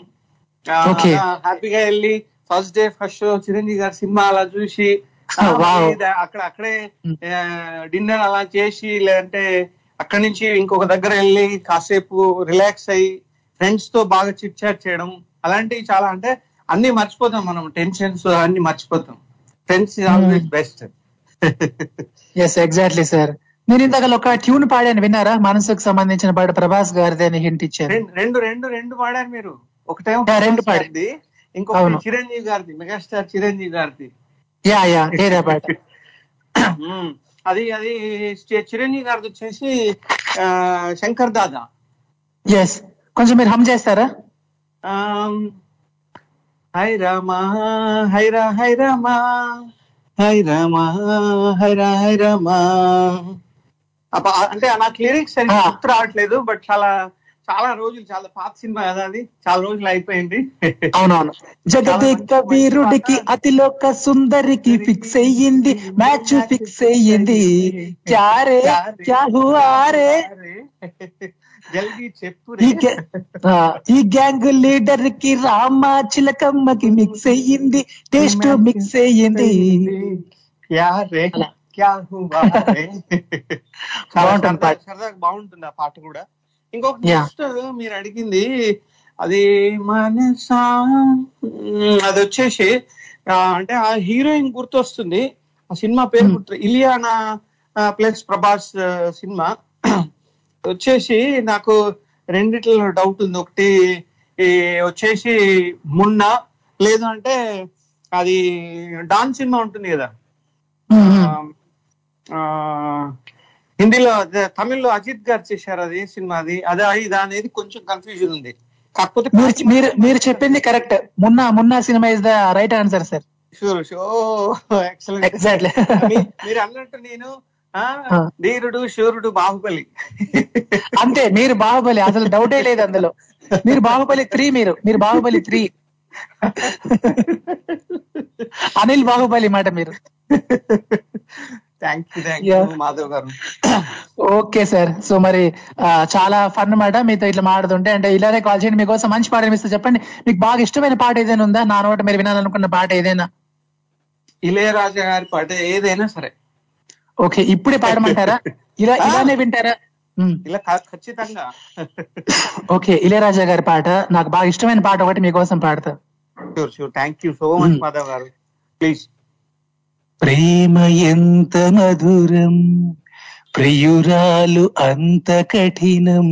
హ్యాపీగా వెళ్ళి first day first show Chiranjeevi గారి సినిమా అలా చూసి ద- అక్కడ అక్కడే మ్మ్. డిన్నర్ అలా చేసి లేదంటే అక్కడి నుంచి ఇంకొక దగ్గర వెళ్ళి కాసేపు రిలాక్స్ అయ్యి ఫ్రెండ్స్తో బాగా చిట్ చాట్ చేయడం. అలాంటివి చాలా అంటే అన్ని మర్చిపోతాం మనం. టెన్షన్స్ అన్ని మర్చిపోతాం. Friends always best yes exactly sir నేను ఇందాక ఒక ట్యూన్ పాడాను విన్నారా? మనసుకు సంబంధించిన పాట ప్రభాస్ గారిది అని హింట్ ఇచ్చారు. రెండు రెండు రెండు పాడారు మీరు. ఒకటేమో Yeah, రెండు ఇంకొకటి అవును. చిరంజీవి గారిది మెగాస్టార్ చిరంజీవి గారిది. యా యా ఏదా పాట. అది అది చిరంజీవి గారిది వచ్చేసి ఆ, శంకర్ దాదా. ఎస్ కొంచెం మీరు హమ్ చేస్తారా? హై రామా హైరా హై రామా హై రామా హైరా హై రామా. అంటే నాకు లిరిక్స్ సరిగ్గా. గుర్తు రావట్లేదు బట్ చాలా చాలా రోజులు చాలా పాత సినిమా కదా అది చాలా రోజులు అయిపోయింది. అవునవును. జగదేక వీరుడికి అతిలోక సుందరికి ఫిక్స్ అయ్యింది. మ్యాచ్ ఫిక్స్ అయ్యింది. క్యారే క్యా హువారే జల్దీ చెప్పు ఈ గ్యాంగ్ లీడర్కి రామ చిలకమ్మకి మిక్స్ అయ్యింది. టేస్ట్ మిక్స్ అయ్యింది. యారే సరదాగా బాగుంటుంది ఆ పాట కూడా. ఇంకొక మీరు అడిగింది అది మనసా అది వచ్చేసి అంటే ఆ హీరోయిన్ గుర్తొస్తుంది. ఆ సినిమా పేరు Hmm. గుర్తు ఇలియానా ప్లస్ ప్రభాస్ సినిమా. వచ్చేసి నాకు రెండిట్లో డౌట్ ఉంది. ఒకటి ఈ వచ్చేసి మున్నా లేదు అంటే అది డాన్ సినిమా ఉంటుంది కదా. ఆ, హిందీలో తమిళ్ళో అజిత్ గారు చేశారు అది సినిమా అది. అదే ఇది అనేది కొంచెం కన్ఫ్యూజన్ ఉంది. కాకపోతే మీరు మీరు మీరు చెప్పింది correct Munna Munna cinema is the right answer sir sure shot excellent exactly మీరు అన్నట్టు నేను. ధీరుడు శూరుడు బాహుబలి. అంతే మీరు బాహుబలి. అసలు డౌటే లేదు అందులో. మీరు బాహుబలి త్రీ మీరు. మీరు బాహుబలి త్రీ అనిల్ బాహుబలి మాట మీరు. ఓకే సార్ సో మరి చాలా ఫన్ మాట మీతో ఇట్లా మాడుతుంటే అంటే ఇలానే కాల్ చేయండి మీకోసం మంచి పాట ఏమిస్తే చెప్పండి. మీకు బాగా ఇష్టమైన పాట ఏదైనా ఉందా? నా నోట మీరు వినాలనుకున్న పాట ఏదైనా? ఇళయరాజా గారి పాట ఏదైనా సరే. ఓకే ఇప్పుడే పాడమంటారా? ఇలా ఇలానే వింటారా. ఇలా ఖచ్చితంగా. ఓకే ఇళయరాజా గారి పాట నాకు బాగా ఇష్టమైన పాట ఒకటి మీకోసం పాడతా. Sure sure thank you so much Madhav గారు ప్లీజ్ ప్రేమ ఎంత మధురం ప్రియురాలు అంత కఠినం.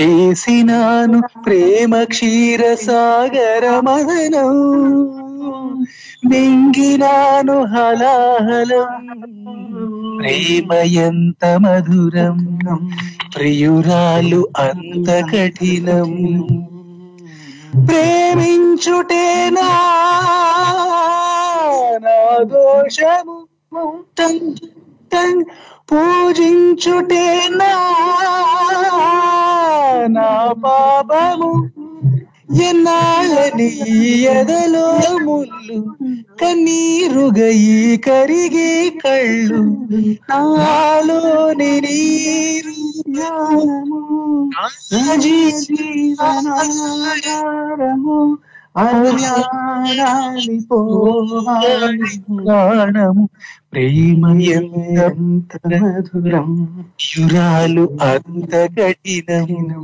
చేసినాను ప్రేమ క్షీర సాగర మదనం. మింగినాను హలాహలం. ప్రేమ ఎంత మధురం ప్రియురాలు అంత కఠినం. ప్రేమించుటేనా? నా దోషము పూజించుటే నా పాపము ఎన్నాళ్ళని ఎదలో ముళ్ళు కన్నీరుగయి కరిగే కళ్ళు నాలోని నీరు నా జీవనాధారము ప్రాణము ప్రేమ ఎంత మధురం యురాలు అంత కఠినమును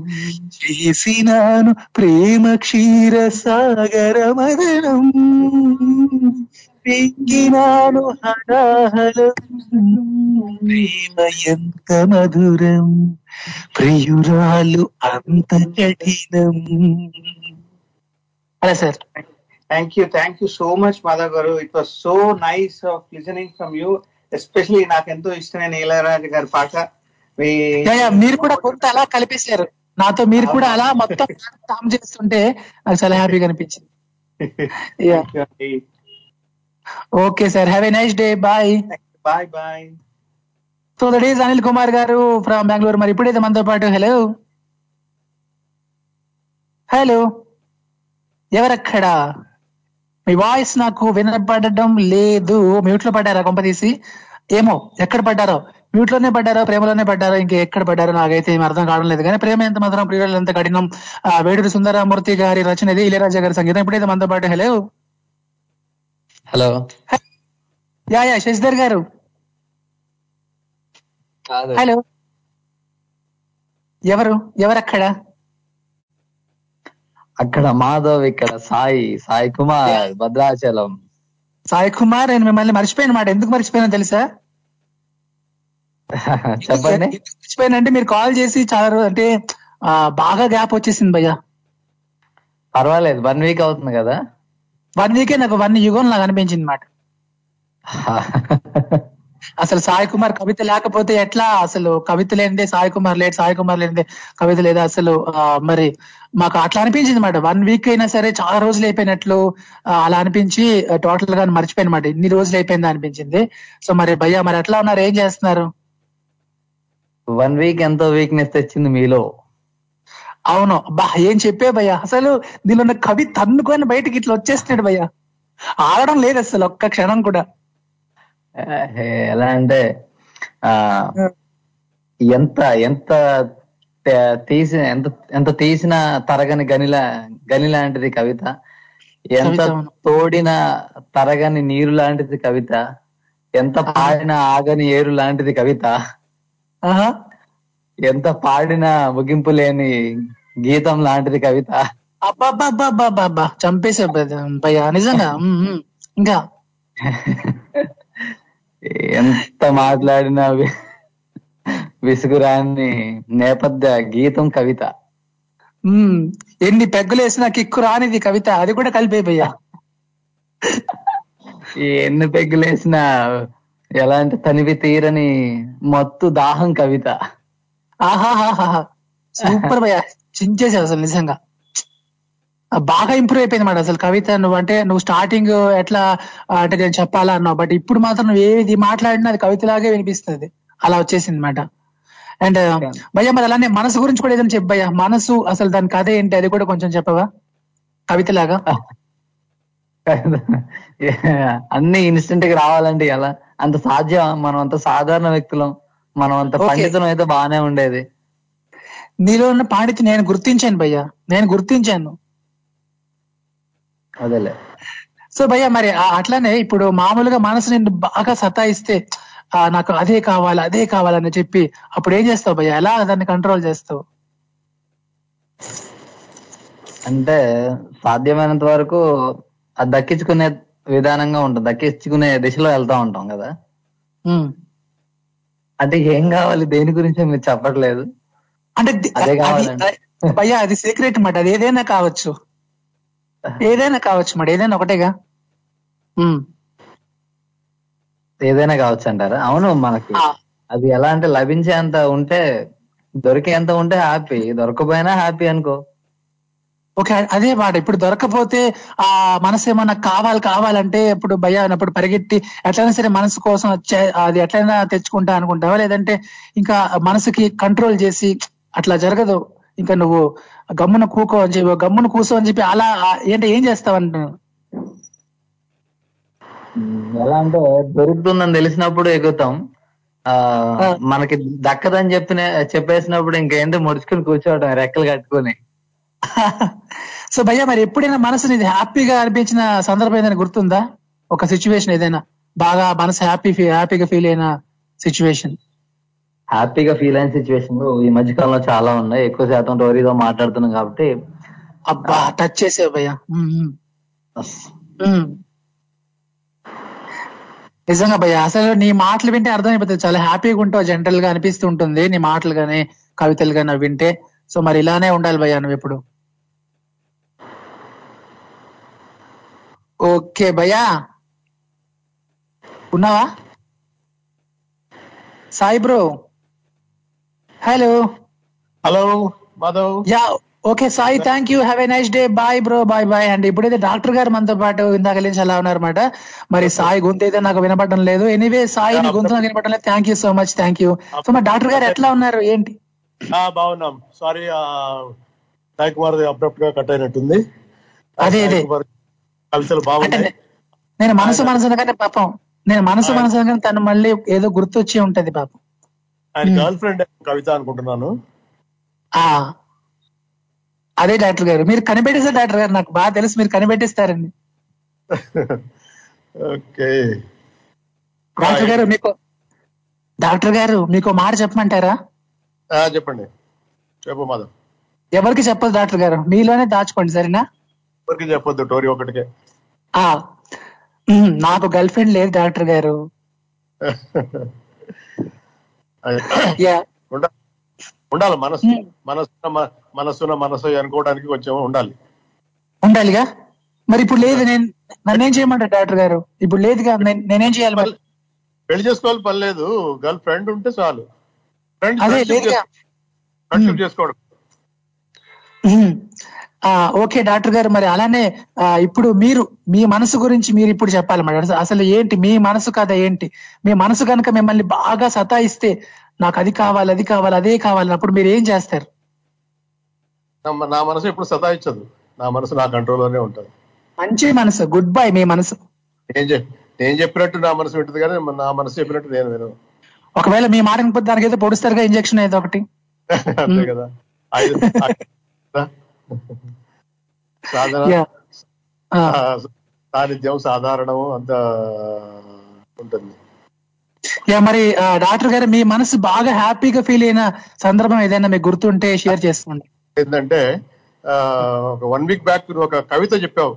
చేసినాను ప్రేమ క్షీర సాగర మదనం పెంగినాను హరాహరం ప్రేమ ఎంత మధురం ప్రియురాలు అంత కఠినం అలా sir thank you thank you so much Madhav గారు it was so nice of listening from you especially నాకు ఎంతో ఇష్టమైన ఇళయరాజు గారి పాట. మీరు కూడా కొంత అలా కలిపేశారు. నాతో మీరు కూడా అలా మొత్తం తాము చేస్తుంటే నాకు చాలా హ్యాపీగా అనిపించింది. Yeah okay sir have a nice day bye bye bye so that is Anil Kumar గారు ఫ్రమ్ బెంగళూరు మరి ఇప్పుడైతే మనతో పాటు హలో హలో ఎవరక్కడ? మీ వాయిస్ నాకు వినపడడం లేదు. మ్యూట్లో పడ్డారా కొంపదీసి ఏమో ఎక్కడ పడ్డారో? మ్యూట్లోనే పడ్డారో? ప్రేమలోనే పడ్డారో? ఇంకా ఎక్కడ పడ్డారో నాకైతే ఏం అర్థం కావడం లేదు. కానీ ప్రేమ ఎంత మాత్రం ప్రియులు ఎంత కఠినం. ఆ, వేడూరి సుందరమూర్తి గారి రచన ఇది ఇళయరాజా గారి సంగీతం. ఇప్పుడైతే మనతో పాటు hello. Hello. Yeah yeah Shashidhar గారు. హలో. ఎవరు? ఎవరక్కడ? అక్కడ మాధవ్ ఇక్కడ సాయి సాయి కుమార్ భద్రాచలం. సాయి కుమార్ నేను మిమ్మల్ని మర్చిపోయిన మాట. ఎందుకు మర్చిపోయినా తెలుసా? చెప్పండి. మర్చిపోయానంటే మీరు కాల్ చేసి చాలా రోజు అంటే బాగా గ్యాప్ వచ్చేసింది భయ్యా. పర్వాలేదు వన్ వీక్ అవుతుంది కదా. వన్ వీకే నాకు వన్ యుగం నాకు అనిపించింది మాట. అసలు సాయి కుమార్ కవిత లేకపోతే ఎట్లా? అసలు కవిత లేనిదే సాయి కుమార్ లేడు సాయి కుమార్ లేనిదే కవిత లేదా. అసలు మరి మాకు అట్లా అనిపించింది మాట వన్ వీక్ అయినా సరే చాలా రోజులు అయిపోయినట్లు అలా అనిపించి టోటల్గా మర్చిపోయిన మాట ఇన్ని రోజులు అయిపోయింది అనిపించింది. సో మరి భయ్యా మరి ఎట్లా ఉన్నారు? ఏం చేస్తున్నారు? వన్ వీక్ ఎంతో వీక్నెస్ తెచ్చింది మీలో. అవును. బా ఏం చెప్పే భయ్యా? అసలు దీనిలో ఉన్న కవి తన్నుకొని బయటికి ఇట్లా వచ్చేస్తున్నాడు భయ్యా. ఆగడం లేదు అసలు ఒక్క క్షణం కూడా. ఎలా అంటే ఆ ఎంత ఎంత తీసిన ఎంత ఎంత తీసిన తరగని గనిలా గని లాంటిది కవిత. ఎంత. తోడిన తరగని నీరు లాంటిది కవిత. ఎంత పాడిన ఆగని ఏరు లాంటిది కవిత. ఎంత పాడిన ముగింపు లేని గీతం లాంటిది కవిత. అబ్బాబ్బాబ్బాబ్బా చంపేసా భయ్యా నిజంగా. ఇంకా? ఎంత మాట్లాడినా వి- విసుగురాని నేపథ్య గీతం కవిత. ఎన్ని పెగ్గులు వేసినా కిక్కు రానిది కవిత. అది కూడా కలిపే భయ్యా ఈ ఎన్ని పెగ్గులేసిన ఎలాంటి తనివి తీరని మత్తు దాహం కవిత. ఆహాహాహా సూపర్ భయ్యా. చించేసావు అసలు నిజంగా. బాగా ఇంప్రూవ్ అయిపోయింది మాట అసలు కవిత నువ్వు అంటే నువ్వు స్టార్టింగ్ ఎట్లా అంటే నేను చెప్పాలా అన్నావు బట్ ఇప్పుడు మాత్రం నువ్వు ఏది మాట్లాడినా అది కవితలాగే వినిపిస్తుంది. అలా వచ్చేసింది మాట. అండ్ భయ్య మరి అలానే మనసు గురించి కూడా ఏదైనా చెప్పు భయ్య. మనసు అసలు దాని కథ ఏంటి అది కూడా కొంచెం చెప్పవా? కవితలాగా? అన్ని ఇన్స్టెంట్గా రావాలంటే ఎలా అంత సాధ్యం మనం అంత సాధారణ వ్యక్తులం. మనం అంత. పండితం అయితే బాగానే ఉండేది. నీలో ఉన్న పాండిత్యం నేను గుర్తించాను భయ్య. నేను గుర్తించాను. అదేలే. సో భయ్య మరి అట్లానే ఇప్పుడు మామూలుగా మనసు నిన్ను బాగా సతాయిస్తే నాకు అదే కావాలి అదే కావాలని చెప్పి అప్పుడు ఏం చేస్తావు భయ్య? ఎలా దాన్ని కంట్రోల్ చేస్తావు? అంటే సాధ్యమైనంత వరకు అది దక్కించుకునే విధానంగా ఉంటుంది. దక్కించుకునే దిశలో వెళ్తా ఉంటాం కదా. అంటే ఏం కావాలి? దేని గురించి మీరు చెప్పట్లేదు. అంటే అదే. అది- భయ్య అది సీక్రెట్ మాట. అది ఏదైనా కావచ్చు. ఏదైనా కావచ్చు మాట ఏదైనా ఒకటేగా. ఏదైనా కావచ్చు అంటారా? అవును మనకి. అది ఎలా అంటే లభించేంత ఉంటే దొరికేంత ఉంటే హ్యాపీ. దొరకపోయినా హ్యాపీ అనుకో. ఓకే అదే మాట. ఇప్పుడు దొరకపోతే ఆ మనసు ఏమన్నా కావాలి కావాలంటే ఇప్పుడు భయ అన్నప్పుడు పరిగెత్తి ఎట్లయినా సరే మనసు కోసం అది ఎట్లయినా తెచ్చుకుంటా అనుకుంటావా? లేదంటే ఇంకా మనసుకి కంట్రోల్ చేసి అట్లా జరగదు. ఇంకా నువ్వు గమ్మున కూకో అని చెప్పి గమ్మున కూసో అని చెప్పి అలా ఆ, ఏంటి ఏం చేస్తావంట ఉమ్, ఎలా అంటే దొరుకుతుందని తెలిసినప్పుడు ఎగుతాం. మనకి దక్కదని చెప్పిన చెప్పేసినప్పుడు ఇంకేంటి ముడుచుకుని కూర్చోవడం రెక్కలు కట్టుకుని. సో భయ్య మరి ఎప్పుడైనా మనసు నీది హ్యాపీగా అనిపించిన సందర్భం ఏదైనా గుర్తుందా? ఒక సిచ్యువేషన్ ఏదైనా బాగా మనసు హ్యాపీ హ్యాపీగా ఫీల్ అయిన సిచ్యువేషన్ హ్యాపీగా ఫీల్ అయిన సిచ్యువేషన్ ఈ మధ్య కాలంలో చాలా ఉన్నాయి. ఎక్కువ శాతం టోరీతో మాట్లాడుతున్నాం కాబట్టి. అబ్బా టచ్ చేసావు భయ్య. నిజంగా భయ్య అసలు నీ మాటలు వింటే అర్థమైపోతుంది. చాలా హ్యాపీగా ఉంటావు జనరల్గా అనిపిస్తూ ఉంటుంది. నీ మాటలు గానీ కవితలు గానీ వింటే. సో మరి ఇలానే ఉండాలి భయ్య నువ్వు ఎప్పుడు? ఓకే భయ్యా. ఉన్నావా? Sai bro. Hello hello Madhav yeah okay Sai thank you have a nice day bye bro bye bye and ఇప్పుడైతే డాక్టర్ గారు మనతో పాటు ఇందాక నుంచి అలా ఉన్నారన్నమాట. మరి సాయి గొంతు అయితే నాకు వినపడడం లేదు. ఎనీవే సాయి నీ గొంతు నాకు వినపడడం లేదు. Thank you so much thank you so మరి డాక్టర్ గారు ఎట్లా ఉన్నారు? ఏంటి? బాగున్నాం. సారీ సాయి కుమార్ అబ్రప్ట్గా కట్ అయినట్టుంది. అదే, అదే. కవితలు బాగున్నాయి. నేను మనసు మనసు పాపం. నేను మనసు మనసు తను మళ్ళీ ఏదో గుర్తొచ్చి ఉంటది పాపం. ఆయన గర్ల్ ఫ్రెండ్ కవిత అనుకుంటున్నాను. ఆ. అదే డాక్టర్ గారు. మీరు కనిపెట్టేసారు డాక్టర్ గారు నాకు బాగా తెలుసు. మీరు కనిపెట్టేస్తారండి. ఓకే. డాక్టర్ గారు మీకు డాక్టర్ గారు మీకు మాట చెప్పమంటారా? చెప్పండి. చెప్పు మాధవ్. ఎవరికి చెప్పదు డాక్టర్ గారు? మీలోనే దాచుకోండి సరేనా? ఎవరికి చెప్పొద్దు? టోరీ ఒకటికే నాకు గర్ల్ ఫ్రెండ్ లేదు డాక్టర్ గారు. ఉండాలి మనసు. మనసున్న మ- మనసున్న మనసు అనుకోవడానికి కొంచెం ఉండాలి. ఉండాలిగా? మరి ఇప్పుడు లేదు నేను నన్నేం చేయమంటారు డాక్టర్ గారు? ఇప్పుడు లేదుగా నేను- చేయాలి మరి? పెళ్ళి చేసుకోవాలి పని లేదు. గర్ల్ ఫ్రెండ్ ఉంటే చాలు. ఫ్రెండ్ చేసుకోవడం. ఓకే డాక్టర్ గారు మరి అలానే ఆ, ఇప్పుడు మీరు మీ మనసు గురించి మీరు ఇప్పుడు చెప్పాలి మరి అసలు- ఏంటి మీ మనసు కథ ఏంటి? మీ మనసు కనుక మిమ్మల్ని బాగా సతాయిస్తే నాకు అది కావాలి అది కావాలి అదే కావాలి అప్పుడు మీరు ఏం చేస్తారు? నా- మనసు ఎప్పుడు సతాయించదు. నా మనసు నా కంట్రోల్లోనే ఉంటుంది. మంచి మనసు గుడ్ బై మీ మనసు. నేను చెప్ నేను చెప్పినట్టు నా మనసు వింటుంది కానీ నా మనసు చెప్పినట్టు నేను వినను. ఒకవేళ మీ మాట వినకపోతే దానికి ఏదో పొడుస్తారుగా ఇంజక్షన్ ఏదో ఒకటి. అంతే కదా. సాధన సాన్నిధ్యం సాధారణము అంత ఉంటుంది. యా మరి డాక్టర్ గారు మీ మనసు బాగా హ్యాపీగా ఫీల్ అయిన సందర్భం ఏదైనా మీకు గుర్తుంటే షేర్ చేసుకోండి. ఏంటంటే ఒక వన్ వీక్ బ్యాక్ నువ్వు ఒక కవిత చెప్పావు.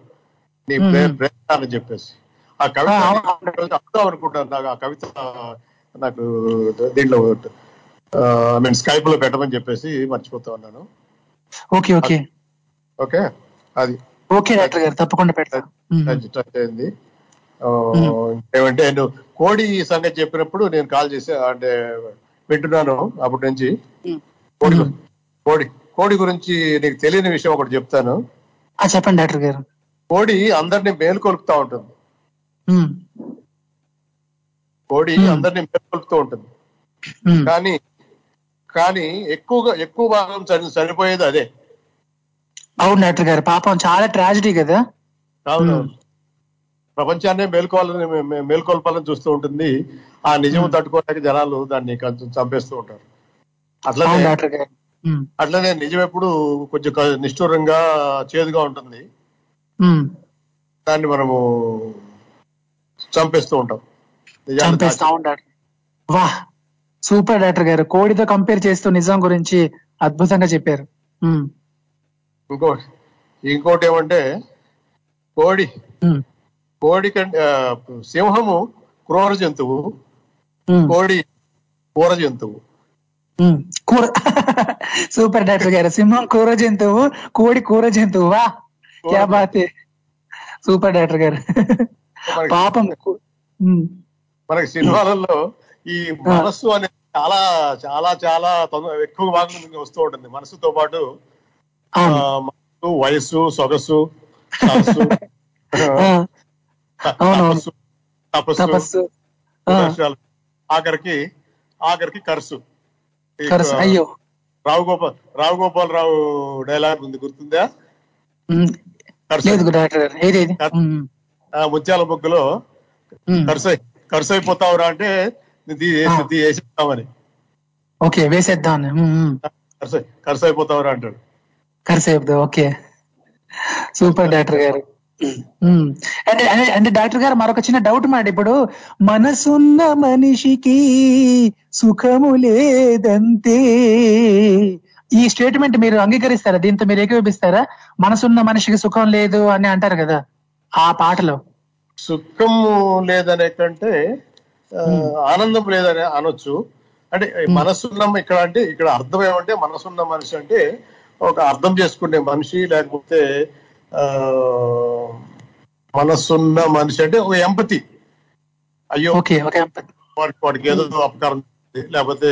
నీ ప్రేమ అని చెప్పేసి. ఆ కవిత. అర్థం అనుకుంటాను నాకు ఆ కవిత నాకు దీంట్లో ఐ మీన్ స్కైప్లో పెట్టమని చెప్పేసి మర్చిపోతా ఉన్నాను. Okay okay. ఓకే? అది. ఓకే డాక్టర్ గారు తప్పకుండా పెడతాను. టచ్ అయింది. ఏమంటే నువ్వు కోడి సంగతి చెప్పినప్పుడు నేను కాల్ చేసి అంటే వింటున్నాను అప్పటి నుంచి. కోడి కోడి కోడి గురించి నీకు తెలియని విషయం ఒకటి చెప్తాను. చెప్పండి డాక్టర్ గారు. కోడి అందరినీ మేలుకొలుపుతా ఉంటుంది. కోడి. అందరినీ మేలుకొలుపుతూ ఉంటుంది. కానీ కానీ ఎక్కువగా ఎక్కువ భాగం చని చనిపోయేది అదే. అవును డాక్టర్ గారు పాపం చాలా ట్రాజిడీ కదా? అవును. ప్రపంచాన్నే మేల్కోవాలని మేల్కొల్పాలని చూస్తూ ఉంటుంది. ఆ నిజం. తట్టుకోవడానికి జనాలు దాన్ని కొంచెం చంపేస్తూ ఉంటారు. అట్లనే అట్లనే నిజం ఎప్పుడు కొంచెం నిష్ఠూరంగా చేదుగా ఉంటుంది. దాన్ని మనము చంపేస్తూ ఉంటాం. చంపేస్తా వా సూపర్ డాక్టర్ గారు కోడితో కంపేర్ చేస్తూ నిజం గురించి అద్భుతంగా చెప్పారు. ఇంకోటి ఇంకోటి ఏమంటే కోడి కోడి కంటే సింహము క్రూర జంతువు కోడి కూర జంతువు. కూర సూపర్ డాక్టర్ గారు. సింహం కూర జంతువు కోడి కూర జంతువు? వా క్యా బాత్. సూపర్ డాక్టర్ గారు. పాపం మనకి సినిమాలలో ఈ మనస్సు అనేది చాలా చాలా చాలా ఎక్కువ భాగం వస్తూ ఉంటుంది. మనసుతో పాటు వయస్సు సొగసు. తపస్సు. ఆఖరికి ఆఖరికి కర్సు. అయ్యో. రావు గోపాల్ రావు గోపాల్ రావు డైలాగ్ ఉంది గుర్తుందా? ముత్యాల బొగ్గులో అయి- కర్సు అయిపోతావురా అంటే ఆ. వేసేస్తామని. ఓకే వేసేద్దాం. కర్సు కర్సు అయిపోతావురా అంటాడు. కరిసేపుదు ఓకే. సూపర్ డాక్టర్ గారు. అంటే అంటే- డాక్టర్ గారు మరొక చిన్న డౌట్ మాట ఇప్పుడు మనసున్న మనిషికి సుఖము లేదంతే. ఈ స్టేట్మెంట్ మీరు అంగీకరిస్తారా? దీంతో మీరు ఏకీభవిస్తారా? మనసున్న మనిషికి సుఖం లేదు అని అంటారు కదా ఆ పాటలో. సుఖము లేదనే కంటే ఆ, ఆనందం లేదని అనొచ్చు. అంటే ఈ మనసున్న ఇక్కడ అంటే ఇక్కడ అర్థం ఏమంటే మనసున్న మనిషి అంటే ఒక అర్థం చేసుకునే మనిషి లేకపోతే ఆ మనసున్న మనిషి అంటే ఒక ఎంపతి అయ్యో వాడికి వాడికి ఏదో అపకారం జరిగింది. లేకపోతే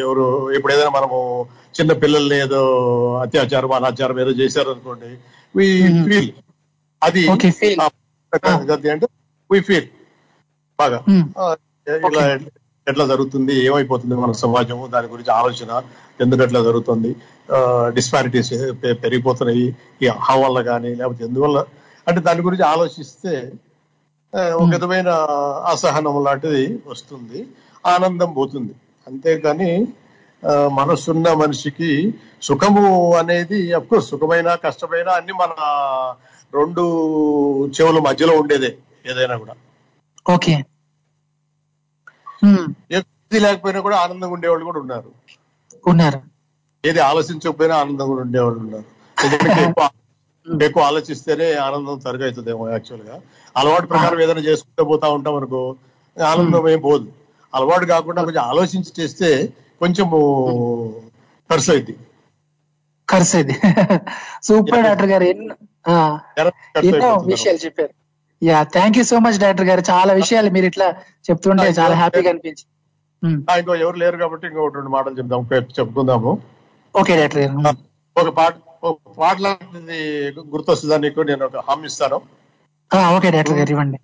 ఎవరు ఇప్పుడు ఏదైనా మనము చిన్న పిల్లల్ని ఏదో అత్యాచారం అనాచారం ఏదో చేశారు అనుకోండి వి ఫీల్ అది feel. ఆ, గతి అంటే వి ఫీల్ బాగా. Hmm. ఇలా ఎట్లా జరుగుతుంది ఏమైపోతుంది మన సమాజం దాని గురించి ఆలోచన ఎందుకు ఎట్లా జరుగుతుంది డిస్పారిటీస్ పెరిగిపోతున్నాయి ఈ అహం వల్ల కానీ లేకపోతే ఎందువల్ల అంటే దాని గురించి ఆలోచిస్తే ఒక విధమైన అసహనం లాంటిది వస్తుంది ఆనందం పోతుంది. అంతేగాని మనసున్న మనిషికి సుఖము అనేది అఫ్కోర్స్ సుఖమైన కష్టమైన అన్ని మన రెండు చెవుల మధ్యలో ఉండేదే ఏదైనా కూడా. ఓకే. ఏది లేకపోయినా కూడా ఆనందంగా ఉండేవాళ్ళు కూడా ఉన్నారు. ఉన్నారు. ఏది ఆలోచించకపోయినా ఆనందంగా ఉండేవాళ్ళు ఉన్నారు. ఎక్కువ ఆలోచిస్తేనే ఆనందం తరుగవుతుందేమో యాక్చువల్గా అలవాటు ప్రకారం ఏదైనా చేసుకుంటూ పోతా ఉంటాం అనుకో ఆనందం ఏం పోదు. అలవాటు కాకుండా కొంచెం ఆలోచించి చేస్తే కొంచెము ఖర్చు అయింది కరిసేది సూపర్ డాక్టర్ గారు ఎన్నో విషయాలు చెప్పారు. Yeah thank you so much doctor గారు చాలా విషయాలు మీరు ఇట్లా చెప్తుంటే చాలా హ్యాపీగా అనిపించింది ఉమ్, ఇంకో ఎవరు లేరు కాబట్టి ఇంకో రెండు మాటలు చెప్దాం చెప్పుకుందాము ఓకే డాక్టర్ గారు ఒక పాట పాట లాంటిది గుర్తొస్తుందా నీకు నేను ఒక హామీ ఇస్తాను ఓకే డాక్టర్ గారు ఇవ్వండి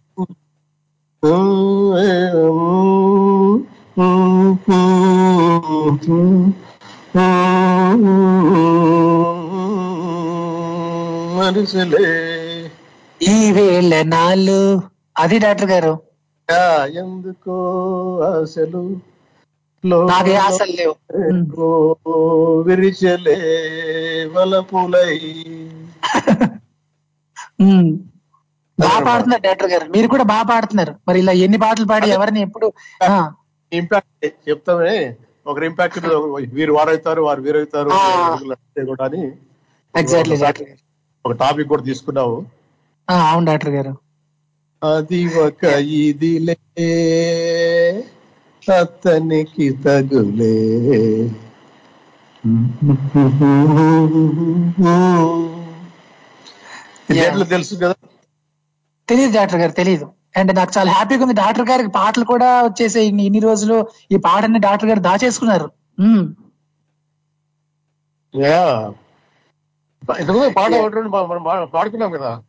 మనుషులే ఈ వేళ నాలు అది డాక్టర్ గారు. ఎందుకో ఆశలు నాకే ఆశలు లేవు. విరిచలే వలపులై. బాగా పాడుతున్నారు డాక్టర్ గారు. మీరు కూడా బాగా పాడుతున్నారు. మరి ఇలా ఎన్ని పాటలు పాడి ఎవరిని ఎప్పుడు ఇంపాక్ట్ చెప్తామే. ఒకరి ఇంపాక్ట్ వీరు వారవుతారు వారు వీరవుతారు. కూడా ఒక టాపిక్ కూడా తీసుకున్నావు. అవును డాక్టర్ గారు. అది ఒక ఇదిలే అతనికి తగులే. తెలుసు కదా? తెలియదు డాక్టర్ గారు తెలియదు అండ్ నాకు చాలా హ్యాపీగా ఉంది. డాక్టర్ గారికి పాటలు కూడా వచ్చేసి ఇన్ని రోజులు ఈ పాటని డాక్టర్ గారు దాచేసుకున్నారు. ఇంతకుముందు పాట పాడుకున్నాం కదా.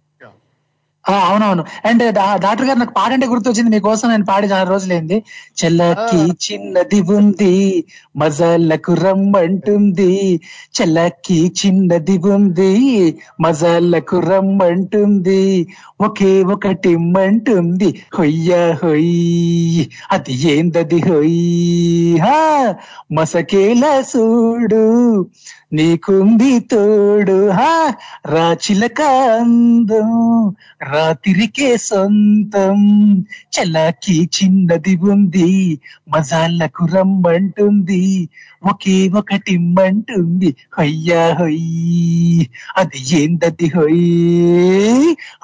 అవునవును. అండ్ డాక్టర్ గారు నాకు పాట అంటే గుర్తొచ్చింది. మీకోసం నేను పాడి చాలా రోజులైంది. చెల్లకి చిన్నది ఉంది మజాలకు రమ్మంటుంది. చెల్లకి చిన్నది ఉంది మజాలకు రమ్మంటుంది. ఒకే ఒకటి మంటుంది. హొయ్య హొయ్యి అది ఏందది హొయ్యి హా మసకేల సూడు. నీకుంది తోడు హా రాచిల కాందం అందం రాత్రికే సొంతం. చలాకి చిన్నది ఉంది మజాలకు రమ్మంటుంది ఒకే ఒకటి మంటుంది హొయ్యా హొయ్ అది ఏందది హొయ్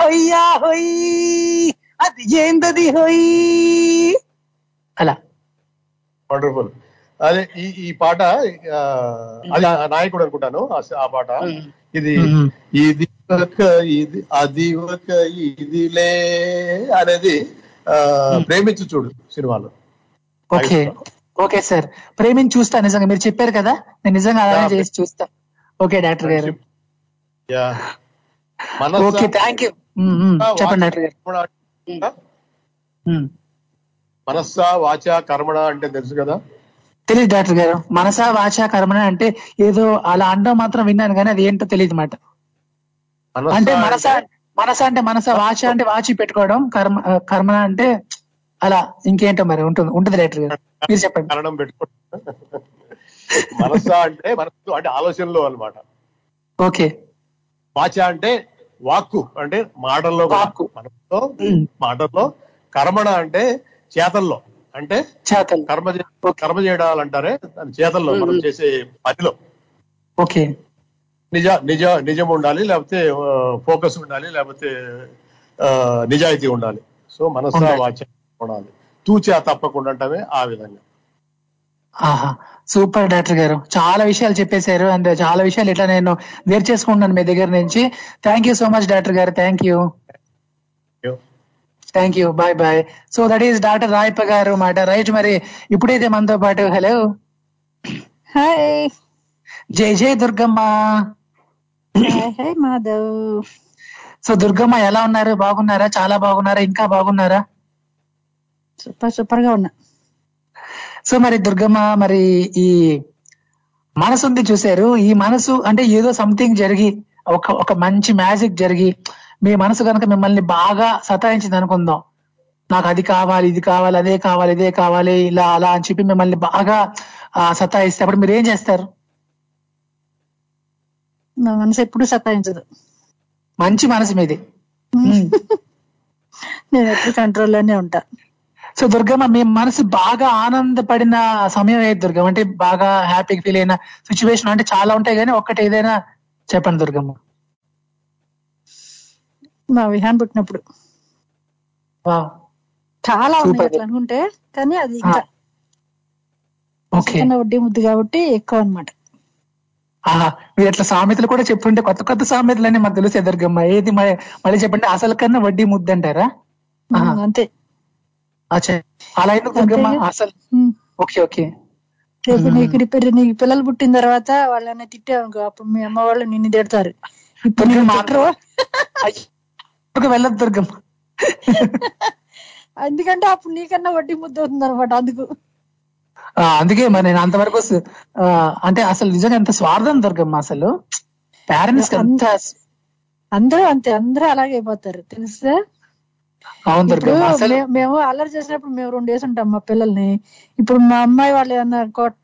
హొయ్యా హొయ్ అది ఏందది హొయ్ అలా. వండర్ఫుల్ అదే ఈ ఈ పాట అది నాయకుడు అనుకుంటాను ఆ పాట. ఇది ఇది ఒక ఇది అది ఒక ఇదిలే అనేది ప్రేమించు చూడు సినిమాలో. ఓకే. Okay sir. ప్రేమించి చూస్తా నిజంగా. మీరు చెప్పారు కదా నేను నిజంగా అలానే చేసి చూస్తా. ఓకే డాక్టర్ గారు. ఓకే థ్యాంక్ యూ చెప్పండి డాక్టర్ గారు. మనస్స వాచ కర్మణ అంటే తెలుసు కదా? తెలియదు డాక్టర్ గారు. మనసా వాచ కర్మణ అంటే ఏదో అలా అండం మాత్రం విన్నాను కానీ అది ఏంటో తెలియదు మాట. అంటే మనస మనస అంటే మనస వాచ అంటే వాచి పెట్టుకోవడం కర్మ కర్మణ అంటే అలా ఇంకేంటో మరి ఉంటుంది ఉంటుంది డాక్టర్ గారు. మీరు చెప్పండి. కారణం పెట్టుకో మనస్స అంటే మనస్సు అంటే ఆలోచనలో అన్నమాట. ఓకే. వాచ అంటే వాక్కు అంటే మాటల్లో కూడా. మనసులో మాటల్లో. కర్మణ అంటే చేతల్లో. అంటే చేతలు. కర్మ కర్మ చేయడాలు అంటారే దాని చేతల్లో మనం చేసే పనిలో. ఓకే. నిజ నిజ నిజం ఉండాలి లేకపోతే ఫోకస్ ఉండాలి లేకపోతే నిజాయితీ ఉండాలి. సో మనస. వాచ ఉండాలి. తూచా తప్పకుండా అంటమే ఆ విధంగా. ఆహా. సూపర్ డాక్టర్ గారు. చాలా విషయాలు చెప్పేశారు. అండ్ చాలా విషయాలు ఇట్లా నేను వేరు చేసుకుంటున్నాను మీ దగ్గర నుంచి. Thank you so much doctor గారు. Thank you thank you bye bye so that is doctor Rayappa గారు మాట రైట్ మరి ఇప్పుడైతే మనతో పాటు హలో హాయ్ జై జై దుర్గమ్మ హాయ్ మాధవ్ సో దుర్గమ్మ ఎలా ఉన్నారు బాగున్నారా చాలా బాగున్నారా ఇంకా బాగున్నారా సూపర్ సూపర్గా ఉన్నా సో మరి దుర్గమ్మ మరి ఈ మనసు ఉంది చూశారు ఈ మనసు అంటే ఏదో సంథింగ్ జరిగి ఒక ఒక మంచి మ్యాజిక్ జరిగి మీ మనసు కనుక మిమ్మల్ని బాగా సతాయించింది అనుకుందాం. నాకు అది కావాలి ఇది కావాలి అదే కావాలి ఇదే కావాలి ఇలా అలా అని చెప్పి మిమ్మల్ని బాగా సతాయిస్తే అప్పుడు మీరు ఏం చేస్తారు? నా మనసు ఎప్పుడు సతాయించదు. మంచి మనసు మీది. నేను ఎప్పుడు కంట్రోల్లోనే ఉంటా. సో దుర్గమ్మ మీ మనసు బాగా ఆనందపడిన సమయం ఏది దుర్గమ్మ? అంటే బాగా హ్యాపీగా ఫీల్ అయిన సిచ్యువేషన్ అంటే చాలా ఉంటాయి కానీ ఒక్కటి ఏదైనా చెప్పండి దుర్గమ్మ. మా విహాన్ పుట్టినప్పుడు. చాలా ఉన్నాయి. అట్లా అనుకుంటే కానీ అది ఇంకా చిన్న వడ్డీ ముద్దు కాబట్టి ఎక్కువ అన్నమాట. ఆహా మీరు అట్లా సామెతలు కూడా చెప్పుంటే కొత్త కొత్త సామెతలు అని మాకు తెలుసు దుర్గమ్మ ఏది మళ్ళీ చెప్పండి అసలు కన్నా వడ్డీ ముద్దు అంటారా. అంతే. అలా ఎందుకు. అసలు. Okay okay. రేపు నీకు రిపేర్ నీకు పిల్లలు పుట్టిన తర్వాత వాళ్ళని తిట్టావు అప్పుడు మీ అమ్మ వాళ్ళు నిన్ను తిడతారు. ఇప్పుడు అక్కడికి వెళ్ళదు దుర్గమ్మ. ఎందుకంటే అప్పుడు నీకన్నా వడ్డీ ముద్ద అవుతుంది అనమాట అందుకు అందుకే మరి నేను అంతవరకు అంటే అసలు నిజంగా ఎంత స్వార్థం దుర్గమ్మ అసలు. పేరెంట్స్ అందరూ అంతే అందరూ అలాగే అయిపోతారు. తెలుసా? మేము అల్లరి చేసినప్పుడు మేము రెండు వేసి ఉంటాం మా పిల్లల్ని. ఇప్పుడు మా అమ్మాయి వాళ్ళు ఏమన్నా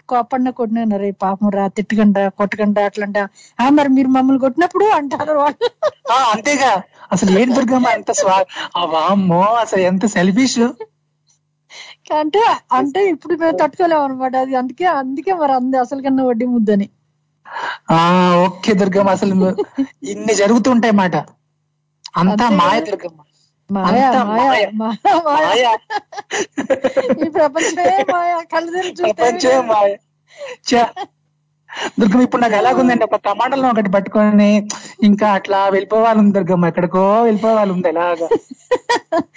కోపడిన కొట్టినారు పాపం రా తిట్టకండా కొట్టకండా అట్లంట ఆ మరి మీరు మమ్మల్ని కొట్టినప్పుడు అంటారు వాళ్ళు. అంతేగా. అసలు ఏంటి దుర్గమ్మ ఎంత స్వా వామ్మో అసలు ఎంత సెల్ఫిష్ అంటే అంటే ఇప్పుడు మేము తట్టుకోలేము అనమాట అది అందుకే అందుకే మరి అంది అసలు కన్నా వడ్డీ ముద్దని. ఆ ఓకే దుర్గమ్మ అసలు ఇన్ని జరుగుతుంటాయి మాట. అంతా మాయ. దుర్గమ్మ. ఈ ప్రపంచమే మాయ. కళ్ళు చూస్తే ప్రపంచమే మాయ. ఛ. దుర్గమ్మ ఇప్పుడు నాకు ఎలాగుందంటే ఒక టమాటాలను ఒకటి పట్టుకొని ఇంకా అట్లా వెళ్ళిపోవాలి ఉంది దుర్గమ్మ ఎక్కడికో వెళ్ళిపోవాలి ఉంది ఎలాగా?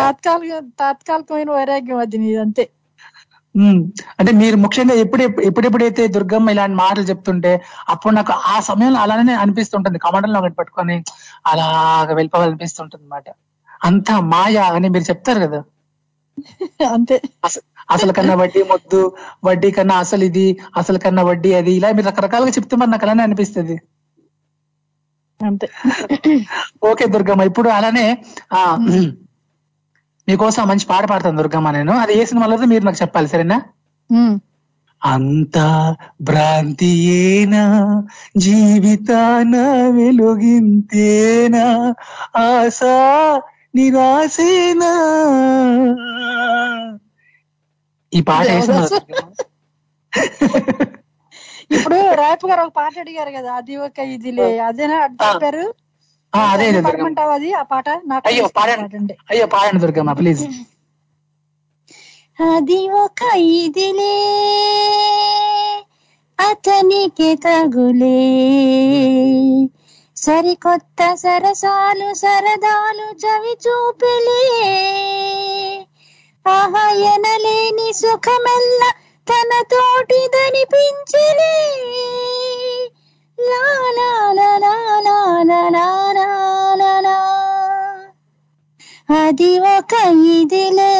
తాత్కాలిక తాత్కాలికమైన వైరాగ్యం అది నీది అంతే. ఉమ్, అంటే మీరు ముఖ్యంగా ఎప్పుడు ఎప్పుడెప్పుడైతే దుర్గమ్మ ఇలాంటి మాటలు చెప్తుంటే అప్పుడు నాకు ఆ సమయంలో అలానే అనిపిస్తుంటుంది. కమండలో ఒకటి పట్టుకొని అలాగ వెళ్ళిపోవాలనిపిస్తుంటుంది అనమాట అంతా మాయ అని మీరు చెప్తారు కదా? అంతే. అసలు కన్నా వడ్డీ మొద్దు వడ్డీ కన్నా అసలు ఇది అసలు కన్నా వడ్డీ అది ఇలా మీరు రకరకాలుగా చెప్తే మరి నాకు అలానే అనిపిస్తుంది. అంతే. ఓకే దుర్గమ్మ ఇప్పుడు అలానే ఆ మీకోసం మంచి పాట పాడతాను దుర్గమ్మ నేను. అది ఏ సినిమాలో మీరు నాకు చెప్పాలి సరేనా. అంతా భ్రాంతియేనా జీవితాన వెలుగింతేనా ఆశ నిరాశేనా? ఈ పాట? ఇప్పుడు రాయపు గారు ఒక పాట అడిగారు కదా అది ఒక ఇదిలే అదేనా? అది చెప్పారు ఆ, అదే పాడమంటావా అది? ఆ పాట నాకు అయ్యో పాడండి. అయ్యో పాడండి దుర్గమ్మ ప్లీజ్. అది ఒక ఇదిలే అతనికి తగులే. సరికొత్త సరసాలు సరదాలు చవి చూపిలే. ఆహయనలేని సుఖమల్ల తన తోటి దనిపించలే అది ఒక ఇదిలే.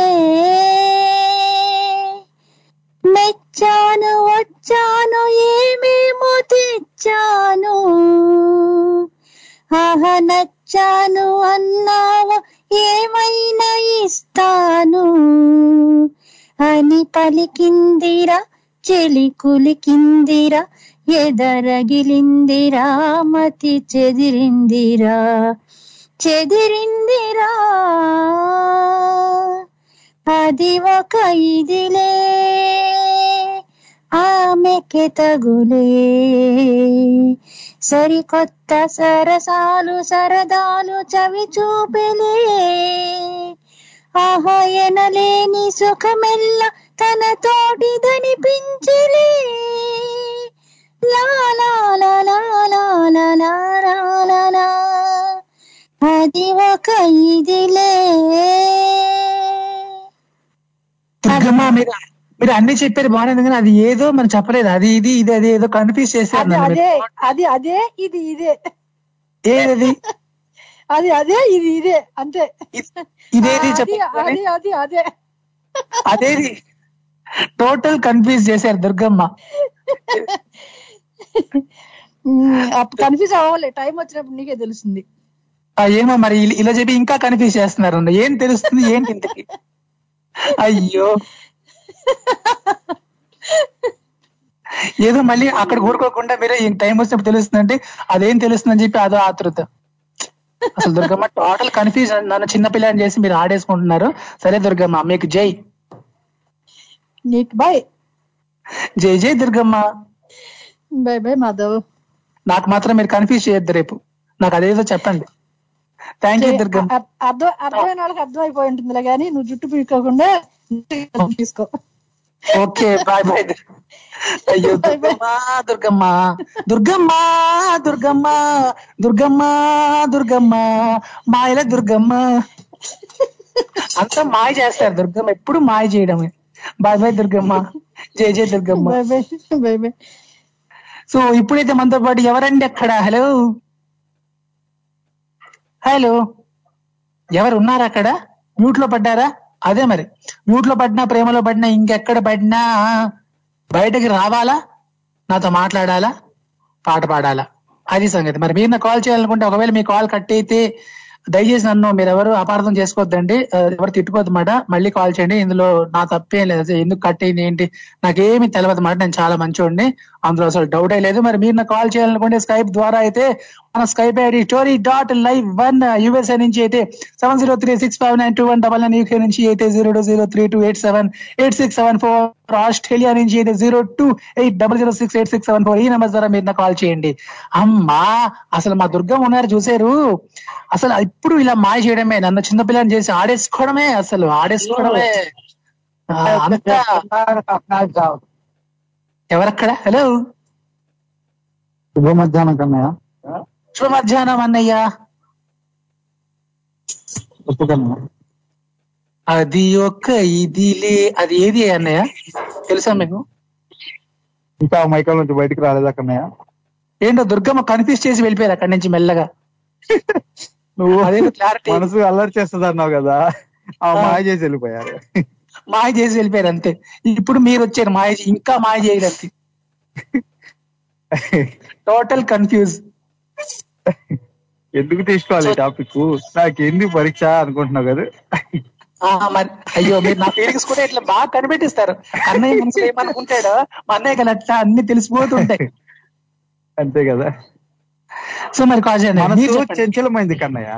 మెచ్చాను వచ్చాను ఏమేమో తెచ్చాను. ఆహ నచ్చాను అన్నావు ఏమైనా ఇస్తాను? అని పలికిందిరా చెలి కులికిందిరా ఎదరగిలిందిరా మతి చెదిరిందిరా చెదిరిందిరా. అది ఒక ఇదిలే ఆమెకి తగులే సరికొత్త సరసాలు సరదాలు చవి చూపెలే ఆహాయనలేని సుఖమెల్ల తన తోటిదనిపించలే అది ఒక ఇదిలే. తగ్గమా మీరు అన్ని చెప్పారు బాగానే కానీ అది ఏదో మనం చెప్పలేదు. అది ఇది ఇది అది ఏదో కన్ఫ్యూజ్ చేశారు అది అదే. అది ఇది ఇదే. ఏది అది అదే ఇది ఇదే అంతే. ఇదేది అది చెప్పండి. అది అది అదే. అదేది? టోటల్ కన్ఫ్యూజ్ చేశారు దుర్గమ్మ. కన్ఫ్యూజ్ అవ్వాలి టైం వచ్చినప్పుడు నీకే తెలుస్తుంది. ఏమో మరి ఇలా- చెప్పి ఇంకా కన్ఫ్యూజ్ చేస్తున్నారు. ఏం తెలుస్తుంది ఏంటి ఇంతకి? అయ్యో. ఏదో మళ్ళీ అక్కడ ఊరుకోకుండా మీరే ఈ టైం వచ్చినప్పుడు తెలుస్తుందంటే అదేం తెలుస్తుందని చెప్పి అదో ఆతృత. అసలు దుర్గమ్మ టోటల్ కన్ఫ్యూజ్ నన్ను చిన్న పిల్లని చేసి మీరు ఆడేసుకుంటున్నారు. సరే దుర్గమ్మ మీకు జై. నీకు బాయ్. జై జై దుర్గమ్మ. Bye bye Madhav. నాకు మాత్రం మీరు కన్ఫ్యూజ్ చేయొద్దు రేపు. నాకు అదేదో చెప్పండి. Thank you Durgamma. అర్- అర్థం అర్థమైన వాళ్ళకి అర్థం అయిపోయి ఉంటుందిలే కానీ నువ్వు జుట్టు పీక్కోకుండా తీసుకో. Okay bye bye. అయ్యో దుర్గమ్మ దుర్గమ్మ. దుర్గమ్మ దుర్గమ్మ దుర్గమ్మ దుర్గమ్మ. మాయల దుర్గమ్మ. అంతా మాయ చేస్తారు దుర్గమ్మ ఎప్పుడు మాయ చేయడమే. Bye bye Durgamma. జై జై Durgamma. Bye bye bye bye. So ఇప్పుడైతే మనతో పాటు ఎవరండి అక్కడ? హలో. హలో. ఎవరు ఉన్నారా అక్కడ? మ్యూట్లో పడ్డారా? అదే మరి. మ్యూట్ పడినా ప్రేమలో పడినా ఇంకెక్కడ పడినా బయటకి రావాలా? నాతో మాట్లాడాలా? పాట పాడాలా? అది సంగతి. మరి మీరు నాకు కాల్ చేయాలనుకుంటే ఒకవేళ మీ కాల్ కట్ అయితే దయచేసి నన్ను మీరు ఎవరు అపార్థం చేసుకోవద్దండి. ఎవరు తిట్టుకోవద్దు మాట. మళ్ళీ కాల్ చేయండి. ఇందులో నా తప్పేం లేదు. ఎందుకు కట్ అయింది ఏంటి? నాకేమి తెలియదు మాట. నేను చాలా మంచోడిని. అందులో అసలు డౌటే లేదు. మరి మీరు నాకు కాల్ చేయాలనుకుంటే స్కైప్ ద్వారా అయితే మన Skype ID story dot live one USA నుంచి అయితే seven zero three six five nine two one double nine UK నుంచి అయితే zero two zero three two eight seven eight six seven four Australia నుంచి అయితే zero two eight double zero six eight six seven four ఈ number ద్వారా మీరు నాకు call చేయండి. అమ్మా అసలు మా దుర్గం ఉన్నారు చూసారు అసలు ఇప్పుడు ఇలా మాయ చేయడమే నన్ను చిన్నపిల్లని చేసి ఆడేసుకోవడమే అసలు ఆడేసుకోవడమే. అంతా ఎవరక్కడ? హలో శుభ మధ్యాహ్నం కన్నయ్య శుభ మధ్యాహ్నం అన్నయ్య అది ఒక ఇదిలే. అది ఏది అన్నయ్య? తెలుసా మీకు? ఇంకా మైకల్ నుంచి బయటికి రాలేదా కన్నయ్య? ఏంటో దుర్గమ్మ కన్ఫ్యూజ్ చేసి వెళ్ళిపోయారు అక్కడి నుంచి మెల్లగా. నువ్వు అదేదో క్లారిటీ మనసు అల్లరి చేస్తుంది అన్నావు కదా. ఆ ఆ. మాయ చేసి వెళ్ళిపోయారు. మాయ చేసి వెళ్ళిపోయారు అంతే. ఇప్పుడు మీరు వచ్చారు మాయ ఇంకా మాయ చేయలేదు టోటల్ కన్ఫ్యూజ్ ఎందుకు తీసుకోవాలి టాపిక్ నాకేంది పరీక్ష అనుకుంటున్నావు కదా? మరి అయ్యో మీరు నా ఫీలింగ్స్ కూడా ఇట్లా బాగా కనిపెట్టిస్తారు. అన్నయ్య మనసులో ఏమనుకుంటాడో మా అన్నయ్య కదా అట్లా అన్ని తెలిసిపోతుంటాయి. అంతే కదా? సో మరి మనసు. చంచలమైంది కన్నయ్య.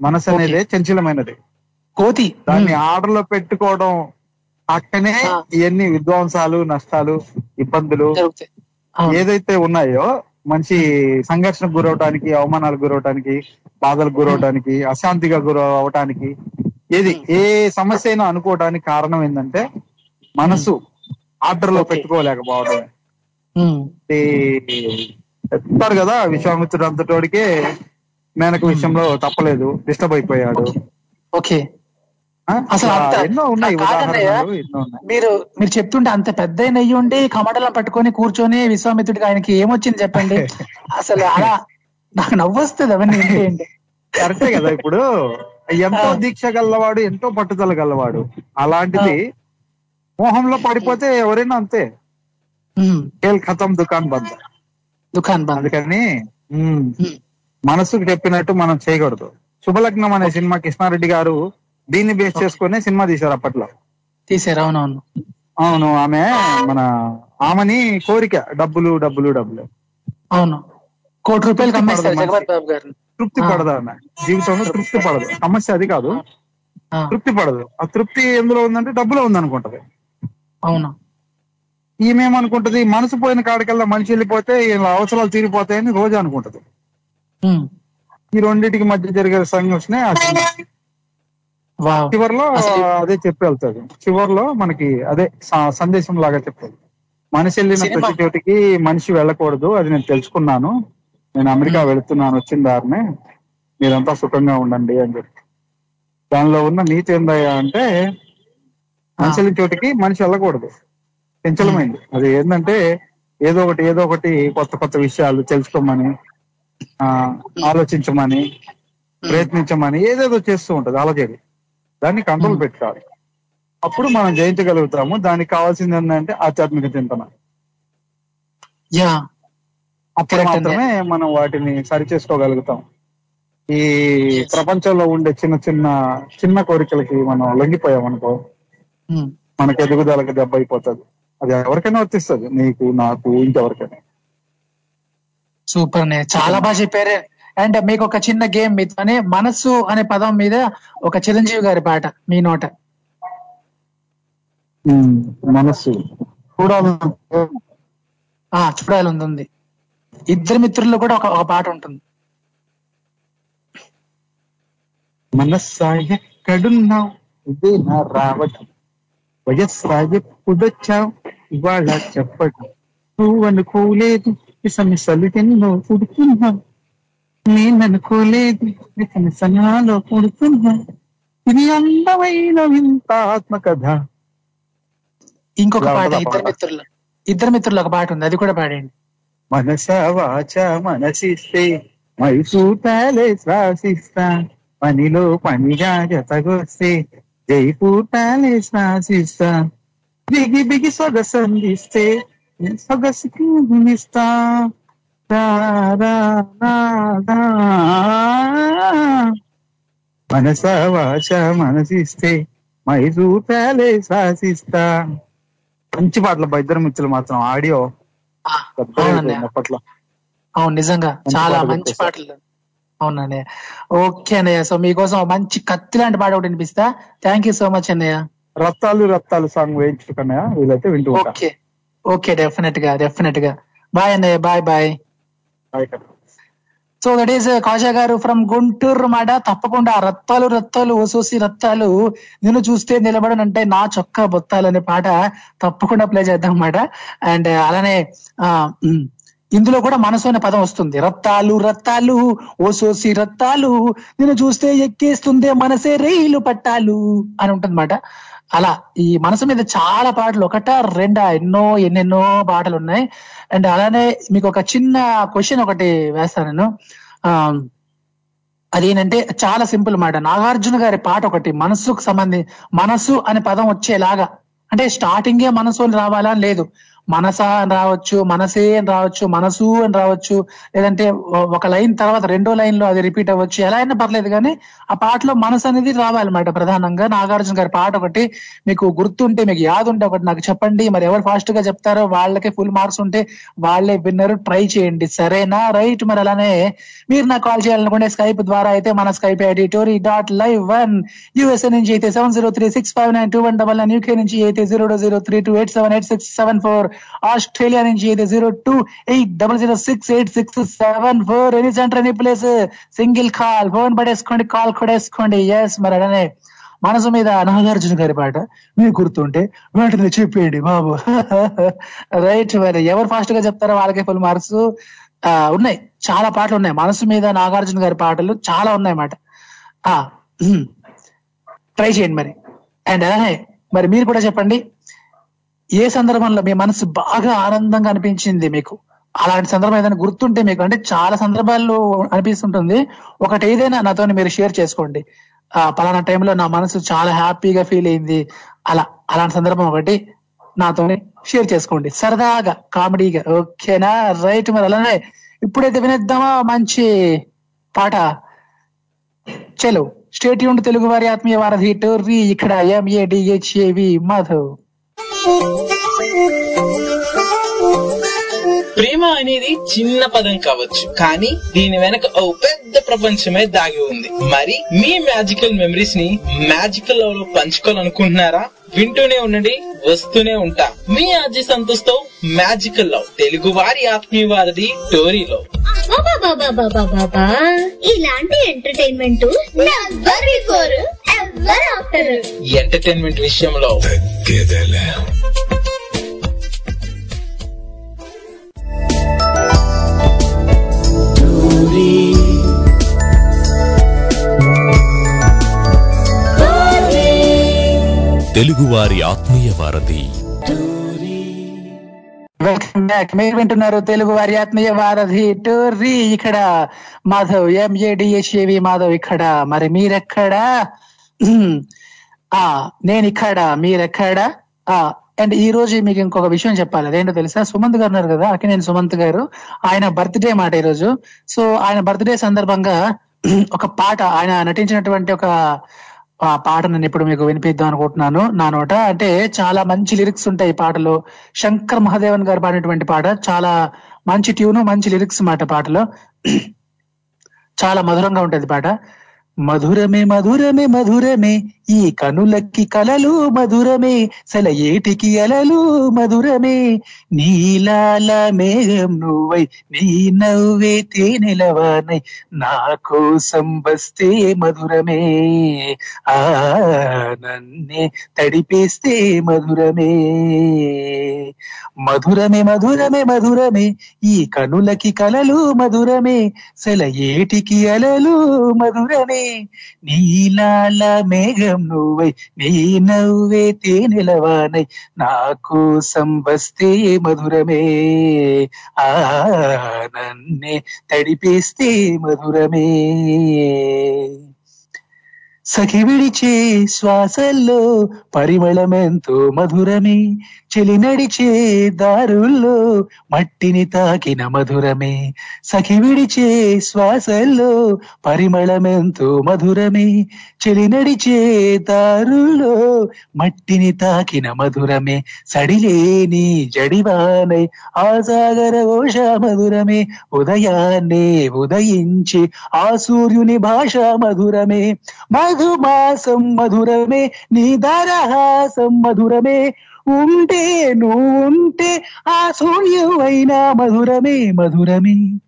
మనసు అనేది చంచలమైనది. కోతి. దాన్ని ఆర్డర్లో పెట్టుకోవడం అక్కనే ఇవన్నీ విధ్వంసాలు నష్టాలు ఇబ్బందులు ఏదైతే ఉన్నాయో మంచి సంఘర్షణకు గురవటానికి అవమానాలకు గురవటానికి బాధలకు గురవటానికి అశాంతిగా గుర అవటానికి ఏది ఏ సమస్య అయినా అనుకోవడానికి కారణం ఏంటంటే మనసు ఆర్డర్లో పెట్టుకోలేకపోవడమే. చెప్తారు కదా విశ్వామిత్రుడు అంతటోడికే మేనక విషయంలో తప్పలేదు డిస్టర్బ్ అయిపోయాడు. ఓకే? అసలు ఎన్నో ఉన్నాయి మీరు మీరు చెప్తుంటే అంత పెద్ద నెయ్యి ఉండి కమడలం పట్టుకొని కూర్చొని విశ్వామిత్రుడికి ఆయనకి ఏమొచ్చింది చెప్పండి? అసలు అలా నాకు నవ్వొస్తుంది అవన్నీ ఏంటి కరెక్టే కదా ఇప్పుడు. ఎంతో దీక్ష గల్లవాడు ఎంతో పట్టుదల గల్లవాడు అలాంటిది మోహంలో పడిపోతే ఎవరైనా అంతే. కేల్ ఖతం దుకాన్ బంద్. దుకాన్ బంద్. అందుకని మనసుకు చెప్పినట్టు మనం చేయకూడదు. శుభలగ్నం అనే సినిమా కృష్ణారెడ్డి గారు దీన్ని బేస్ చేసుకుని సినిమా తీశారు అప్పట్లో. తీసారు అవునవును. అవును ఆమె మన ఆమెని కోరిక డబ్బులు డబ్బులు డబ్బులు. అవును. కోటి రూపాయలు తృప్తి పడదు ఆమె. జీవితంలో తృప్తి పడదు. సమస్య అది కాదు. తృప్తి పడదు. ఆ తృప్తి ఎందులో ఉందంటే డబ్బులో ఉందనుకుంటది. అవును. ఈమె ఏమనుకుంటది మనసు పోయిన కాడికల్లా మనిషి వెళ్ళిపోతే ఇలా అవసరాలు తీరిపోతాయని రోజు అనుకుంటది. ఈ రెండింటికి మధ్య జరిగే సంఘర్షణే చివరిలో అదే చెప్పి వెళ్తాడు. చివరిలో మనకి అదే సందేశం లాగా చెప్తాడు మనిషి వెళ్ళిన ప్రతి చోటికి మనిషి వెళ్ళకూడదు అది నేను తెలుసుకున్నాను. నేను అమెరికా వెళుతున్నాను వచ్చిన దారినే. మీరంతా సుఖంగా ఉండండి అని చెప్పి. దానిలో ఉన్న నీతి ఏందయ్యా అంటే మనిషి వెళ్ళిన చోటికి మనిషి వెళ్ళకూడదు. చంచలమైంది. అది ఏంటంటే ఏదో ఒకటి ఏదో ఒకటి కొత్త కొత్త విషయాలు తెలుసుకోమని ఆ ఆలోచించమని ప్రయత్నించమని ఏదేదో చేస్తూ ఉంటది. అలజడి దాన్ని కంట్రోల్ పెట్టుకోవాలి అప్పుడు మనం జయించగలుగుతాము. దానికి కావాల్సింది ఏంటంటే ఆధ్యాత్మిక చింతన. అప్పుడు. మాత్రమే మనం వాటిని సరి చేసుకోగలుగుతాం. ఈ ప్రపంచంలో ఉండే చిన్న చిన్న చిన్న కోరికలకి మనం లొంగిపోయాం అనుకో మనకి ఎదుగుదలకు దెబ్బ అయిపోతుంది. అది ఎవరికైనా వర్తిస్తుంది. నీకు నాకు ఇంకెవరికైనా. సూపర్ చాలా బాగా చెప్పారు. అండ్ మీకు ఒక చిన్న గేమ్ మీతోనే మనస్సు అనే పదం మీద ఒక చిరంజీవి గారి పాట మీ నోట. మనస్సు. చూడాలి. ఉంది, ఇద్దరు మిత్రుల్లో కూడా ఒక పాట ఉంటుంది. మనస్సా ఎక్కడున్నావు? ఇదే నా రావటం. వయస్సా ఎప్పుడొచ్చావు? ఇవాళ చెప్పటం. నువ్వు అనుకోలేదు మిసమిసలు ఎన్నో పుడుతున్నా నేను అనుకోలేదు. మిసమిసనాలో పుడుతున్నా ఇది అందమైన వింత ఆత్మకథ ఇంకొక ఇలా పాట ఇద్దరు? మిత్రులు ఇద్దరు మిత్రులు ఒక పాట ఉంది అది కూడా పాడండి. మనస వాచ మనసిస్తే మైసూర్ ప్యాలెస్ రాసిస్తా. పనిలో పనిగా జతగొస్తే జైపూర్ ప్యాలెస్ రాసిస్తా. బిగి బిగి సొగసు అందిస్తే సొగసుకి రా. మనస వాచ మనసిస్తే మైసూర్ ప్యాలెస్ రాసిస్తా మంచి పాటలు ఇద్దరు మిత్రులు మాత్రం ఆడియో. అప్పట్లో అవును నిజంగా చాలా మంచి. పాటలు. అవునన్నయ్య ఓకే అన్నయ్య సో మీకోసం మంచి కత్తి లాంటి పాట ఒకటి వినిపిస్తా. థ్యాంక్ యూ సో మచ్ అన్నయ్య. రత్తాలు రత్తాలు సాంగ్ వేయించుకున్నా వీలైతే వింటూ ఓకే. ఓకే డెఫినెట్గా డెఫినెట్గా. బాయ్ అన్నయ్య bye bye so that is Kasha గారు ఫ్రమ్ గుంటూరు మాట తప్పకుండా ఆ రత్తాలు రత్తాలు ఓసోసి రత్తాలు నేను చూస్తే నిలబడనంటే నా చొక్కా బొత్తాలు అనే పాట తప్పకుండా ప్లే చేద్దాం అన్నమాట అండ్ uh, అలానే ఆ ఇందులో కూడా మనసు అనే పదం వస్తుంది. రత్తాలు రత్తాలు ఓసోసి రత్తాలు నేను చూస్తే ఎక్కేస్తుందే మనసే రైలు పట్టాలు అని ఉంటుందన్నమాట. అలా ఈ మనసు మీద చాలా పాటలు ఒకట రెండా ఎన్నో ఎన్నెన్నో పాటలు ఉన్నాయి అండ్ అలానే మీకు ఒక చిన్న క్వశ్చన్ ఒకటి వేస్తాను నేను. ఆ, అదేంటంటే చాలా సింపుల్ మాట. నాగార్జున గారి పాట ఒకటి మనస్సుకు సంబంధించి మనసు అనే పదం వచ్చేలాగా. అంటే స్టార్టింగే మనసు అని రావాలా? లేదు. మనసా అని రావచ్చు మనసే అని రావచ్చు మనసు అని రావచ్చు. లేదంటే ఒక లైన్ తర్వాత రెండో లైన్లో అది రిపీట్ అవ్వచ్చు. ఎలా అయినా పర్లేదు కానీ ఆ పాటలో మనసు అనేది రావాలన్నమాట ప్రధానంగా. నాగార్జున గారి పాట ఒకటి మీకు గుర్తుంటే మీకు యాద్ ఉంటే ఒకటి నాకు చెప్పండి. మరి ఎవరు ఫాస్ట్గా చెప్తారో వాళ్ళకే ఫుల్ మార్క్స్ ఉంటే వాళ్ళే విన్నర్. ట్రై చేయండి. సరేనా? రైట్. మరి అలానే మీరు నాకు కాల్ చేయాలనుకుంటే స్కైప్ ద్వారా అయితే మన Skype ID Tori dot live one USA నుంచి అయితే seven zero three six five nine two one double nine UK నుంచి అయితే zero zero three two eight seven eight six seven four Australia నుంచి అయితే zero two eight double zero six eight six seven four any centre any place single call phone పడేసుకోండి call కూడా వేసుకోండి yes మరి అలానే మనసు మీద నాగార్జున గారి పాట మీకు గుర్తుంటే వెంటనే చెప్పేయండి బాబు. రైట్ మరి ఎవరు ఫాస్ట్గా చెప్తారో వాళ్ళకే ఫుల్ మార్క్స్ ఉన్నాయి. చాలా పాటలు ఉన్నాయి. మనసు మీద నాగార్జున గారి పాటలు చాలా ఉన్నాయి మాట ట్రై చేయండి మరి. అండ్ అలానే మరి మీరు కూడా చెప్పండి. ఏ సందర్భంలో మీ మనసు బాగా ఆనందంగా అనిపించింది మీకు? అలాంటి సందర్భం ఏదైనా గుర్తుంటే మీకు అంటే చాలా సందర్భాల్లో అనిపిస్తుంటుంది. ఒకటి ఏదైనా నాతో మీరు షేర్ చేసుకోండి. ఆ పలానా టైంలో నా మనసు చాలా హ్యాపీగా ఫీల్ అయింది. అలా అలాంటి సందర్భం ఒకటి నాతోనే షేర్ చేసుకోండి. సరదాగా కామెడీగా. ఓకేనా? రైట్ మరి అలానే ఇప్పుడైతే వినేద్దామా? మంచి పాట. చలో స్టేట్ యూన్ తెలుగు వారి ఆత్మీయ వారధి టోర్రీ ఇక్కడ ఎంఏడిహెచ్ఏవి మాధవ్ ప్రేమ అనేది చిన్న పదం కావచ్చు కానీ దీని వెనక ఓ పెద్ద ప్రపంచమే దాగి ఉంది. మరి మీ మ్యాజికల్ మెమరీస్ని మ్యాజికల్ లవ్లో పంచుకోవాలనుకుంటున్నారా? వింటూనే ఉండండి వస్తూనే ఉంటా. మీ అజయ్ సంతోష్తో మ్యాజికల్ లవ్. తెలుగు వారి ఆత్మీయ వారిది టోరీలో బాబా ఇలాంటి entertainment never before ever after entertainment విషయంలో. తెలుగువారి ఆత్మీయ వారధి. Welcome back. మీరు వింటున్నారు తెలుగు వారి ఆత్మీయ వారధి టోర్రీ ఇక్కడ మాధవ్ ఎంఏడిహెచ్ఏవి మాధవ్ ఇక్కడ. మరి మీరెక్కడ? ఆ నేను ఇక్కడ మీరెక్కడా? ఆ అండ్ ఈ రోజు మీకు ఇంకొక విషయం చెప్పాలి. అదేంటో తెలుసా? సుమంత్ గారు ఉన్నారు కదా? అక్కడ నేను సుమంత్ గారు. ఆయన బర్త్డే మాట ఈ రోజు. సో ఆయన బర్త్డే సందర్భంగా ఒక పాట ఆయన నటించినటువంటి ఒక ఆ పాట నేను ఇప్పుడు మీకు వినిపిద్దాం అనుకుంటున్నాను. నా నోట అంటే చాలా మంచి లిరిక్స్ ఉంటాయి ఈ పాటలో. శంకర్ మహాదేవన్ గారు పాడినటువంటి పాట చాలా మంచి ట్యూన్ మంచి లిరిక్స్ మాట పాటలో. చాలా మధురంగా ఉంటది పాట. మధురమే మధురమే మధురమే ఈ కనులకి కలలు మధురమే సెల ఏటికి అలలు మధురమే. నీలాల మేఘం నువ్వై నీ నవ్వే తేనెలవానై నా కోసం వస్తే మధురమే. ఆ నన్నే తడిపేస్తే మధురమే. మధురమే మధురమే మధురమే ఈ కనులకి కలలు మధురమే సెల ఏటికి అలలు మధురమే. నీలాల మేఘం నువ్వై నీ నవ్వే తేనెలవానై నా కోసం వస్తే మధురమే. ఆ నన్నే తడిపేస్తే మధురమే. సఖి విడిచే శ్వాసల్లో పరిమళమెంతో మధురమే. చెలి నడిచే దారుల్లో మట్టిని తాకిన మధురమే సఖి విడిచే శ్వాసల్లో పరిమళమెంతో మధురమే చెలి నడిచే దారుల్లో మట్టిని తాకిన మధురమే సడిలేని జడివానై ఆ సాగర ఘోష మధురమే ఉదయాన్నే ఉదయించి ఆ సూర్యుని భాష మధురమే మధుమాసం మధురమే నీ దారహాసం మధురమే ఉంటే నువ్వుంటే ఆ సూర్యువైనా మధురమే మధురమే.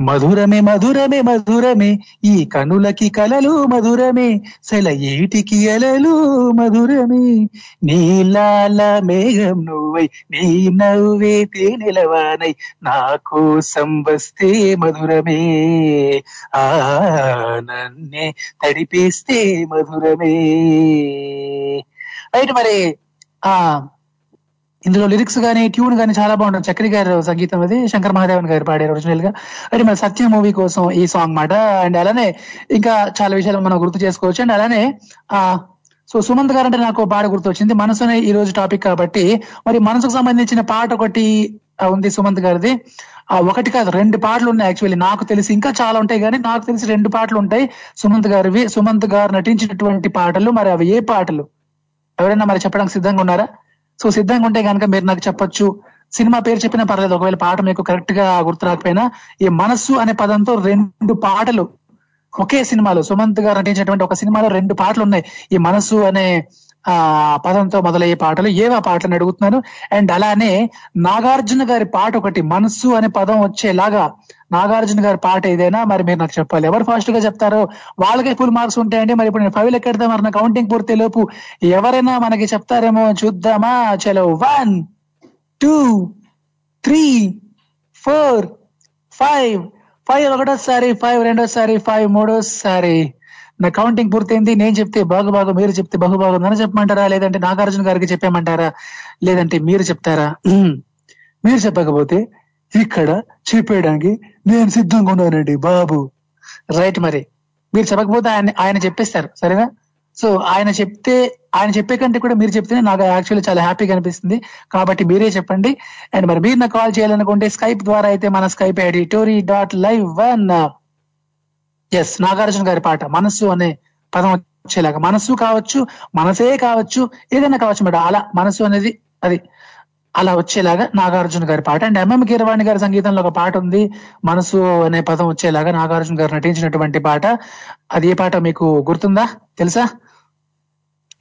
మధురమే మధురమే మధురమే. ఈ కనులకి కలలు మధురమే. సెల ఏటికి అలలు మధురమే. నీలాల మేఘం నువ్వై నీ నవ్వే తేనెలవానై. నా కోసం వస్తే మధురమే. ఆ నన్నే తడిపేస్తే మధురమే. అయితే మరి ఇందులో లిరిక్స్ కానీ ట్యూన్ కానీ చాలా బాగుంటుంది. చక్రి గారు సంగీతం అది శంకర్ మహాదేవన్ గారు పాడారు ఒరిజినల్గా. అంటే మన సత్య మూవీ కోసం ఈ సాంగ్ మాట. అండ్ అలానే ఇంకా చాలా విషయాలు మనం గుర్తు చేసుకోవచ్చు. అండ్ అలానే ఆ సో సుమంత్ గారు అంటే నాకు పాట గుర్తు వచ్చింది మనసు ఈ రోజు టాపిక్ కాబట్టి మరి మనసుకు సంబంధించిన పాట ఒకటి ఉంది సుమంత్ గారిది. ఆ ఒకటి కాదు రెండు పాటలు ఉన్నాయి యాక్చువల్లీ నాకు తెలిసి ఇంకా చాలా ఉంటాయి కానీ నాకు తెలిసి రెండు పాటలు ఉంటాయి సుమంత్ గారివి. సుమంత్ గారు నటించినటువంటి పాటలు మరి అవి ఏ పాటలు? ఎవరైనా మరి చెప్పడానికి సిద్ధంగా ఉన్నారా? సో సిద్ధంగా ఉంటే కనుక మీరు నాకు చెప్పొచ్చు. సినిమా పేరు చెప్పినా పర్లేదు ఒకవేళ పాట మీకు కరెక్ట్గా గుర్తు రాకపోయినా ఈ మనస్సు అనే పదంతో రెండు పాటలు ఒకే సినిమాలో సుమంత్ గారు నటించినటువంటి ఒక సినిమాలో రెండు పాటలు ఉన్నాయి. ఈ మనస్సు అనే ఆ పదంతో మొదలయ్యే పాటలు ఏవో పాటలు అడుగుతున్నాను? అండ్ అలానే నాగార్జున గారి పాట ఒకటి మనస్సు అనే పదం వచ్చేలాగా నాగార్జున గారి పాట ఏదైనా మరి మీరు నాకు చెప్పాలి. ఎవరు ఫాస్ట్గా చెప్తారో వాళ్ళకే ఫుల్ మార్క్స్ ఉంటాయండి. మరి ఇప్పుడు నేను ఫైవ్ ఎక్కడతా మరి నా కౌంటింగ్ పూర్తి లోపు ఎవరైనా మనకి చెప్తారేమో చూద్దామా? చలో one two three four five. Five ఒకటోసారి ఫైవ్ రెండోసారి ఫైవ్ మూడోసారి. నా కౌంటింగ్ పూర్తయింది నేను చెప్తే బాగుభాగం మీరు చెప్తే బహుభాగం అని చెప్పమంటారా? లేదంటే నాగార్జున గారికి చెప్పమంటారా లేదంటే మీరు చెప్తారా? మీరు చెప్పకపోతే ఇక్కడ చెప్పేయడానికి నేను సిద్ధంగా ఉన్నానండి బాబు. రైట్ మరి. మీరు చెప్పకపోతే ఆయన ఆయన చెప్పేస్తారు సరేనా? సో ఆయన చెప్తే ఆయన చెప్పే కంటే కూడా మీరు చెప్తేనే నాకు యాక్చువల్లీ చాలా హ్యాపీగా అనిపిస్తుంది. కాబట్టి మీరే చెప్పండి. అండ్ మరి మీరు నాకు కాల్ చేయాలనుకుంటే స్కైప్ ద్వారా అయితే మన Skype ID Tori dot live one S Nagarjuna గారి పాట మనస్సు అనే పదం వచ్చేలాగా. మనస్సు కావచ్చు మనసే కావచ్చు ఏదైనా కావచ్చు మేడం అలా మనస్సు అనేది అది. అలా వచ్చేలాగా నాగార్జున గారి పాట. అండ్ ఎంఎం కీరవాణి గారి సంగీతంలో ఒక పాట ఉంది మనసు అనే పదం వచ్చేలాగా నాగార్జున గారు నటించినటువంటి పాట. అది ఏ పాట మీకు గుర్తుందా? తెలుసా?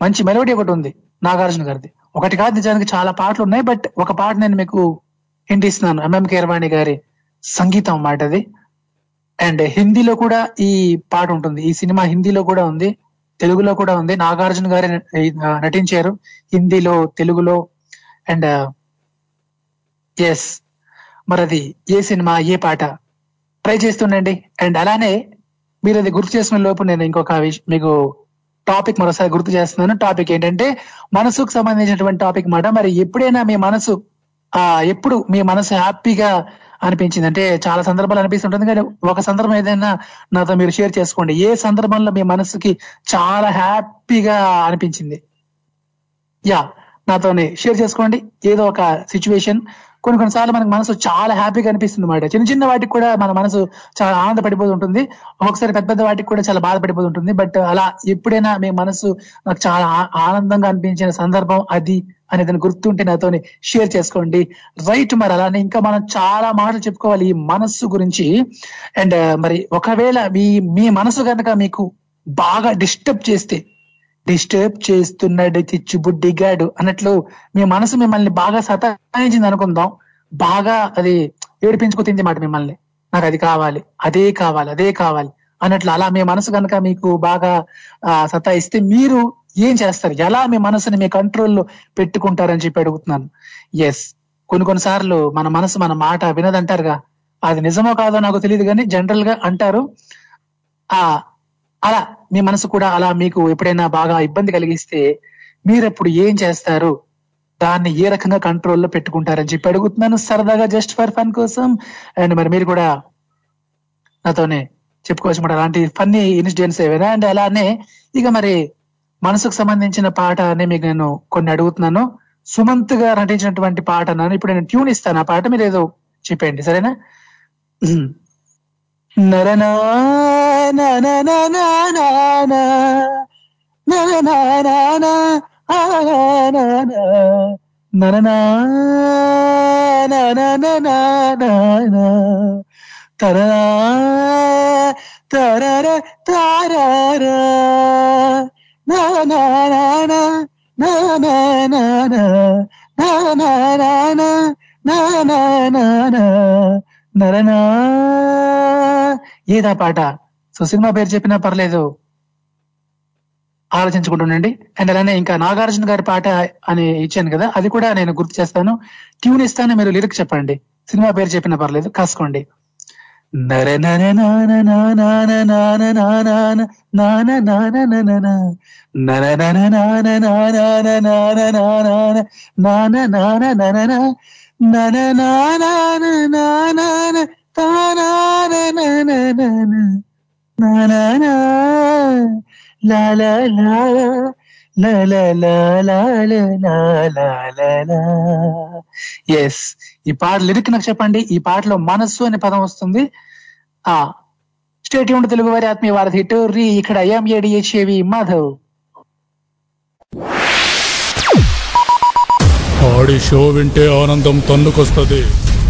మంచి మెలోడీ ఒకటి ఉంది నాగార్జున గారిది. ఒకటి కాదు నిజానికి చాలా పాటలు ఉన్నాయి బట్ ఒక పాట నేను మీకు ఇంటిస్తున్నాను ఎంఎం కీరవాణి గారి సంగీతం మాట అది. అండ్ హిందీలో కూడా ఈ పాట ఉంటుంది. ఈ సినిమా హిందీలో కూడా ఉంది. తెలుగులో కూడా ఉంది. నాగార్జున గారి నటించారు. హిందీలో తెలుగులో అండ్ ఎస్ మరి అది ఏ సినిమా ఏ పాట? ట్రై చేస్తుండండి. అండ్ అలానే మీరు అది గుర్తు చేసుకునే లోపు నేను ఇంకొక మీకు టాపిక్ మరోసారి గుర్తు చేస్తున్నాను. టాపిక్ ఏంటంటే మనసుకు సంబంధించినటువంటి టాపిక్ మాట. మరి ఎప్పుడైనా మీ మనసు ఆ ఎప్పుడు మీ మనసు హ్యాపీగా అనిపించింది. అంటే చాలా సందర్భాలు అనిపిస్తుంటుంది కానీ ఒక సందర్భం ఏదైనా నాతో మీరు షేర్ చేసుకోండి. ఏ సందర్భంలో మీ మనసుకి చాలా హ్యాపీగా అనిపించింది? యా నాతోనే షేర్ చేసుకోండి. ఏదో ఒక సిచ్యువేషన్ కొన్ని కొన్నిసార్లు మనకు మనసు చాలా హ్యాపీగా అనిపిస్తుంది అన్నమాట. చిన్న చిన్న వాటికి కూడా మన మనసు చాలా ఆనందపడిపోతుంటుంది ఒక్కొక్కసారి పెద్ద పెద్ద వాటికి కూడా చాలా బాధపడిపోతుంటుంది బట్ అలా ఎప్పుడైనా మీ మనసు నాకు చాలా ఆ- ఆనందంగా అనిపించిన సందర్భం అది అనేది గుర్తుంటే నాతోని షేర్ చేసుకోండి. రైట్ మరి అలానే ఇంకా మనం చాలా మాటలు చెప్పుకోవాలి ఈ మనస్సు గురించి. అండ్ uh, మరి ఒకవేళ మీ మీ మనసు కనుక మీకు బాగా డిస్టర్బ్ చేస్తే డిస్టర్బ్ చేస్తున్నాడు చిచ్చు బుడ్డిగాడు అన్నట్లు మీ మనసు మిమ్మల్ని బాగా సతాయించింది అనుకుందాం. బాగా అది ఏడిపించుకుతుంది మాట మిమ్మల్ని. నాకు అది కావాలి అదే కావాలి అదే కావాలి అన్నట్లు అలా మీ మనసు కనుక మీకు బాగా ఆ, సతాయిస్తే మీరు ఏం చేస్తారు? ఎలా మీ మనసుని మీ కంట్రోల్లో పెట్టుకుంటారని చెప్పి అడుగుతున్నాను. ఎస్ కొన్ని కొన్నిసార్లు మన మనసు మన మాట వినదంటారుగా. అది నిజమో కాదో నాకు తెలియదు కానీ జనరల్గా అంటారు. ఆ అలా మీ మనసు కూడా అలా మీకు ఎప్పుడైనా బాగా ఇబ్బంది కలిగిస్తే మీరెప్పుడు ఏం చేస్తారు? దాన్ని ఏ రకంగా కంట్రోల్లో పెట్టుకుంటారని చెప్పి అడుగుతున్నాను సరదాగా జస్ట్ ఫర్ ఫన్ కోసం. అండ్ మరి మీరు కూడా నాతోనే చెప్పుకోవచ్చు అలాంటి ఫన్నీ ఇన్సిడెంట్స్ ఏవైనా. అండ్ అలానే ఇక మరి మనసుకు సంబంధించిన పాట అని మీకు నేను కొన్ని అడుగుతున్నాను సుమంత్ గారు నటించినటువంటి పాట అన్నాను ఇప్పుడు నేను ట్యూన్ ఇస్తాను ఆ పాట మీరు ఏదో చెప్పండి సరేనా నరనా నా నా నా నా నా నా నా నా నా నా నా నా నా నా నా నా నా నా నరనా ఏదా పాట సో సినిమా పేరు చెప్పినా పర్లేదు ఆలోచించుకుంటుండండి అండ్ అలానే ఇంకా నాగార్జున గారి పాట అని ఇచ్చాను కదా అది కూడా నేను గుర్తు చేస్తాను ట్యూన్ ఇస్తాను మీరు లిరిక్ చెప్పండి సినిమా పేరు చెప్పినా పర్లేదు కాసుకోండి la la la la yes ఈ పాట లిరిక్ నాకు చెప్పండి. ఈ పాటలో మనస్సు అనే పదం వస్తుంది. ఆ స్టేట్ యూనిట్ తెలుగు వారి ఆత్మీయ వారధి టోర్రీ. ఇక్కడ ఎంఏడిహెచ్ఏవి మాధవ్. ఆడి షో వింటే ఆనందం తన్నుకొస్తుంది.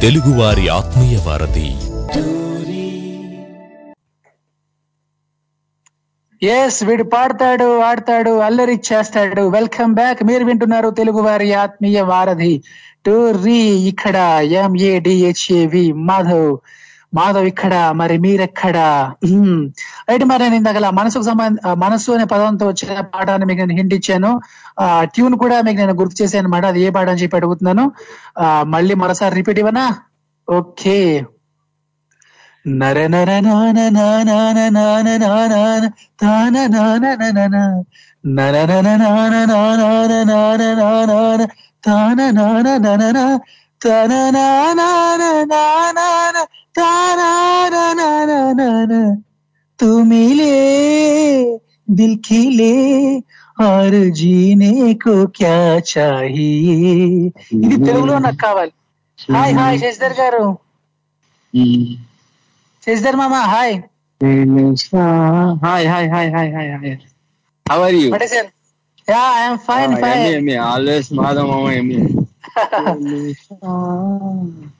తెలుగువారి ఆత్మీయ వారధి. ఎస్ వీడు పాడతాడు ఆడతాడు అల్లరి చేస్తాడు. వెల్కమ్ బ్యాక్ మీరు వింటున్నారు తెలుగు వారి ఆత్మీయ వారధి. టూర్రీ ఇక్కడ ఎంఏడిహెచ్ఏవి మాధవ్. మాధవ్ ఇక్కడ మరి మీరెక్కడ? అయితే మరి నేను ఇందాక మనసుకు సంబంధ మనసు అనే పదంతో వచ్చిన పాఠాన్ని మీకు నేను హింట్ ఇచ్చాను. ఆ ట్యూన్ కూడా మీకు నేను గుర్తు చేశాను అనమాట అది ఏ పాట అని చెప్పి అడుగుతున్నాను. ఆ మళ్ళీ మరోసారి రిపీట్ ఇవ్వనా? ఓకే. నర నర నాన నాన నాన నాన తాన నాన నన నర నర నాన నాన నాన నాన తాన నాన నన తన నాన నాన तुमिले दिल खिले और जीने को क्या चाहिए ఇది తెలుగులో నాకు కావాలి. హాయ్ హాయ్ శశిధర్ గారు. శశిధర్ మామ hi. Hi hi hi hi hi hi. How are you ya I am fine fine me always Madhav మామ ఏమి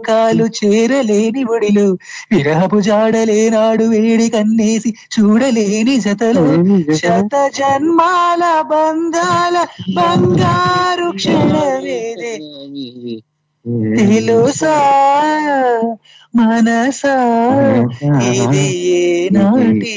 లోకాలు చేరలేని ఒడిలు విరహపు జాడలేనాడు వేడి కన్నేసి చూడలేని జతలు. శత జన్మాల బంధాల బంగారు క్షణమేదే తెలుసా? మనసా? ఇది ఏ నాటి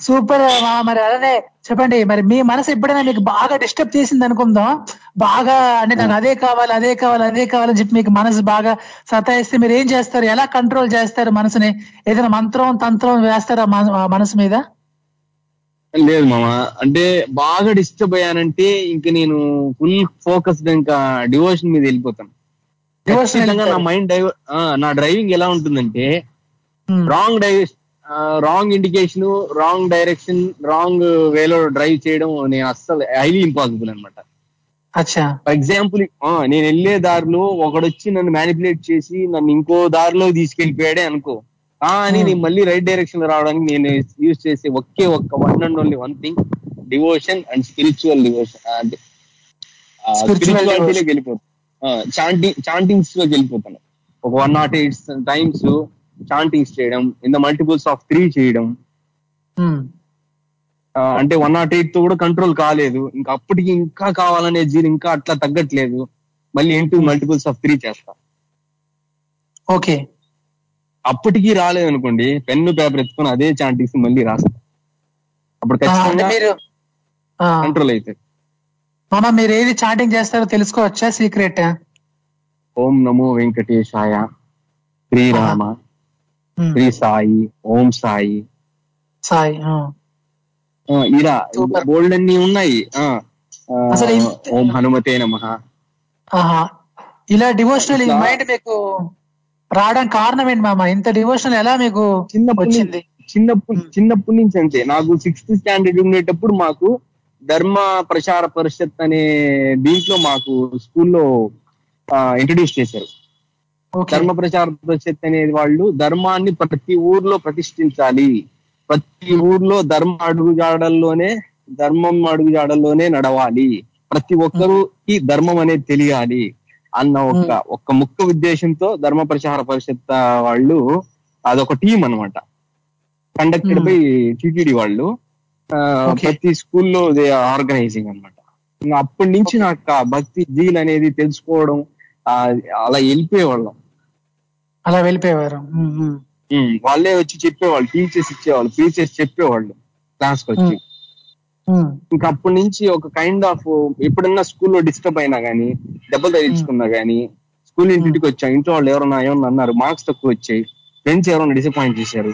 సూపర్ మరి అలానే చెప్పండి మరి మీ మనసు ఎప్పుడైనా మీకు బాగా డిస్టర్బ్ చేసింది అనుకుందాం? బాగా అంటే నాకు అదే కావాలి అదే కావాలి అదే కావాలని చెప్పి మీకు మనసు బాగా సతాయిస్తే మీరు ఏం చేస్తారు? ఎలా కంట్రోల్ చేస్తారు మనసుని? ఏదైనా మంత్రం తంత్రం వేస్తారా మనసు మీద? లేదు మామ. అంటే బాగా డిస్టర్బ్ అయ్యానంటే ఇంక నేను ఫుల్ ఫోకస్డ్ ఇంకా డివోషన్ మీద వెళ్ళిపోతాను. నా. మైండ్ డైవర్ నా డ్రైవింగ్ ఎలా ఉంటుందంటే wrong die wrong indication wrong direction wrong వేలో డ్రైవ్ చేయడం నేను అస్సలు హైలీ ఇంపాసిబుల్ అనమాట ఫర్ ఎగ్జాంపుల్ నేను వెళ్ళే దారిలో ఒకడొచ్చి నన్ను మ్యానిపులేట్ చేసి నన్ను ఇంకో దారిలో తీసుకెళ్ళిపోయాడే అనుకో. కానీ. నేను మళ్ళీ రైట్ డైరెక్షన్లో రావడానికి నేను యూజ్ చేసే ఒకే ఒక్క one and only one thing devotion and spiritual devotion అంటే స్పిరిచువాలిటీలోకి. వెళ్ళిపోతాను చాంటింగ్ చాంటింగ్స్లోకి వెళ్ళిపోతాను. ఒక one nought eight times chantings చేయడం in the multiples of three చేయడం. ఆ, అంటే వన్ నాట్ ఎయిట్తో కూడా కంట్రోల్ కాలేదు. ఇంకా అప్పటికి ఇంకా కావాలనే జీన్ ఇంకా అట్లా తగ్గట్లేదు. మళ్ళీ ఇంటూ మల్టిపుల్స్ ఆఫ్ త్రీ చేస్తా. ఓకే అప్పటికి రాలేదు అనుకోండి పెన్ను పేపర్ ఎత్తుకొని అదే చాంటింగ్స్ మళ్ళీ రాస్తా. అప్పుడు కంట్రోల్ మామ మీరు ఏది చాటింగ్ చేస్తారో తెలుసుకోవచ్చా సీక్రెట్ ఓం నమో వెంకటేశాయ. శ్రీరామ. శ్రీ సాయి ఓం సాయి. సాయి ఇలా బోల్డ్ అన్ని ఉన్నాయి. ఓం హనుమతే నమ. ఇలా డివోషనల్ మైండ్ మీకు రావడానికి కారణం ఏంటి మామ? ఇంత డివోషనల్ ఎలా మీకు చిన్నప్పటి వచ్చింది? చిన్నప్పుడు చిన్నప్పటి నుంచి అంతే. నాకు సిక్స్త్ స్టాండర్డ్ ఉండేటప్పుడు మాకు ధర్మ ప్రచార పరిషత్ అనే దీంట్లో మాకు స్కూల్లో ఇంట్రడ్యూస్ చేశారు. ధర్మ ప్రచార పరిషత్ అనేది వాళ్ళు ధర్మాన్ని ప్రతి ఊర్లో ప్రతిష్ఠించాలి. ప్రతి ఊర్లో ధర్మ అడుగుజాడల్లోనే ధర్మం అడుగుజాడల్లోనే నడవాలి. ప్రతి ఒక్కరికి ధర్మం అనేది తెలియాలి అన్న ఒక ఒక్క ముఖ్య ఉద్దేశంతో ధర్మ ప్రచార పరిషత్ వాళ్ళు అదొక టీం అన్నమాట. కండక్టెడ్ బై టిటిడి వాళ్ళు. ప్రతి స్కూల్లో ఆర్గనైజింగ్ అన్నమాట. ఇంకా అప్పటి నుంచి నాకు భక్తి జీల్ అనేది తెలుసుకోవడం అలా వెళ్ళిపోయేవాళ్ళం. అలా వెళ్ళిపోయేవారు. వాళ్ళే వచ్చి చెప్పేవాళ్ళు టీచర్స్ ఇచ్చేవాళ్ళు టీచర్స్ చెప్పేవాళ్ళు క్లాస్కి వచ్చి. ఇంకా అప్పటి నుంచి ఒక కైండ్ ఆఫ్ ఎప్పుడన్నా స్కూల్లో డిస్టర్బ్ అయినా గానీ దెబ్బలు తగిలించుకున్నా గానీ స్కూల్ ఇంటికి వచ్చా ఇంట్లో వాళ్ళు ఎవరన్నా ఏమన్నా అన్నారు మార్క్స్ తక్కువ వచ్చాయి ఫ్రెండ్స్ ఎవరైనా డిసప్పాయింట్ చేశారు.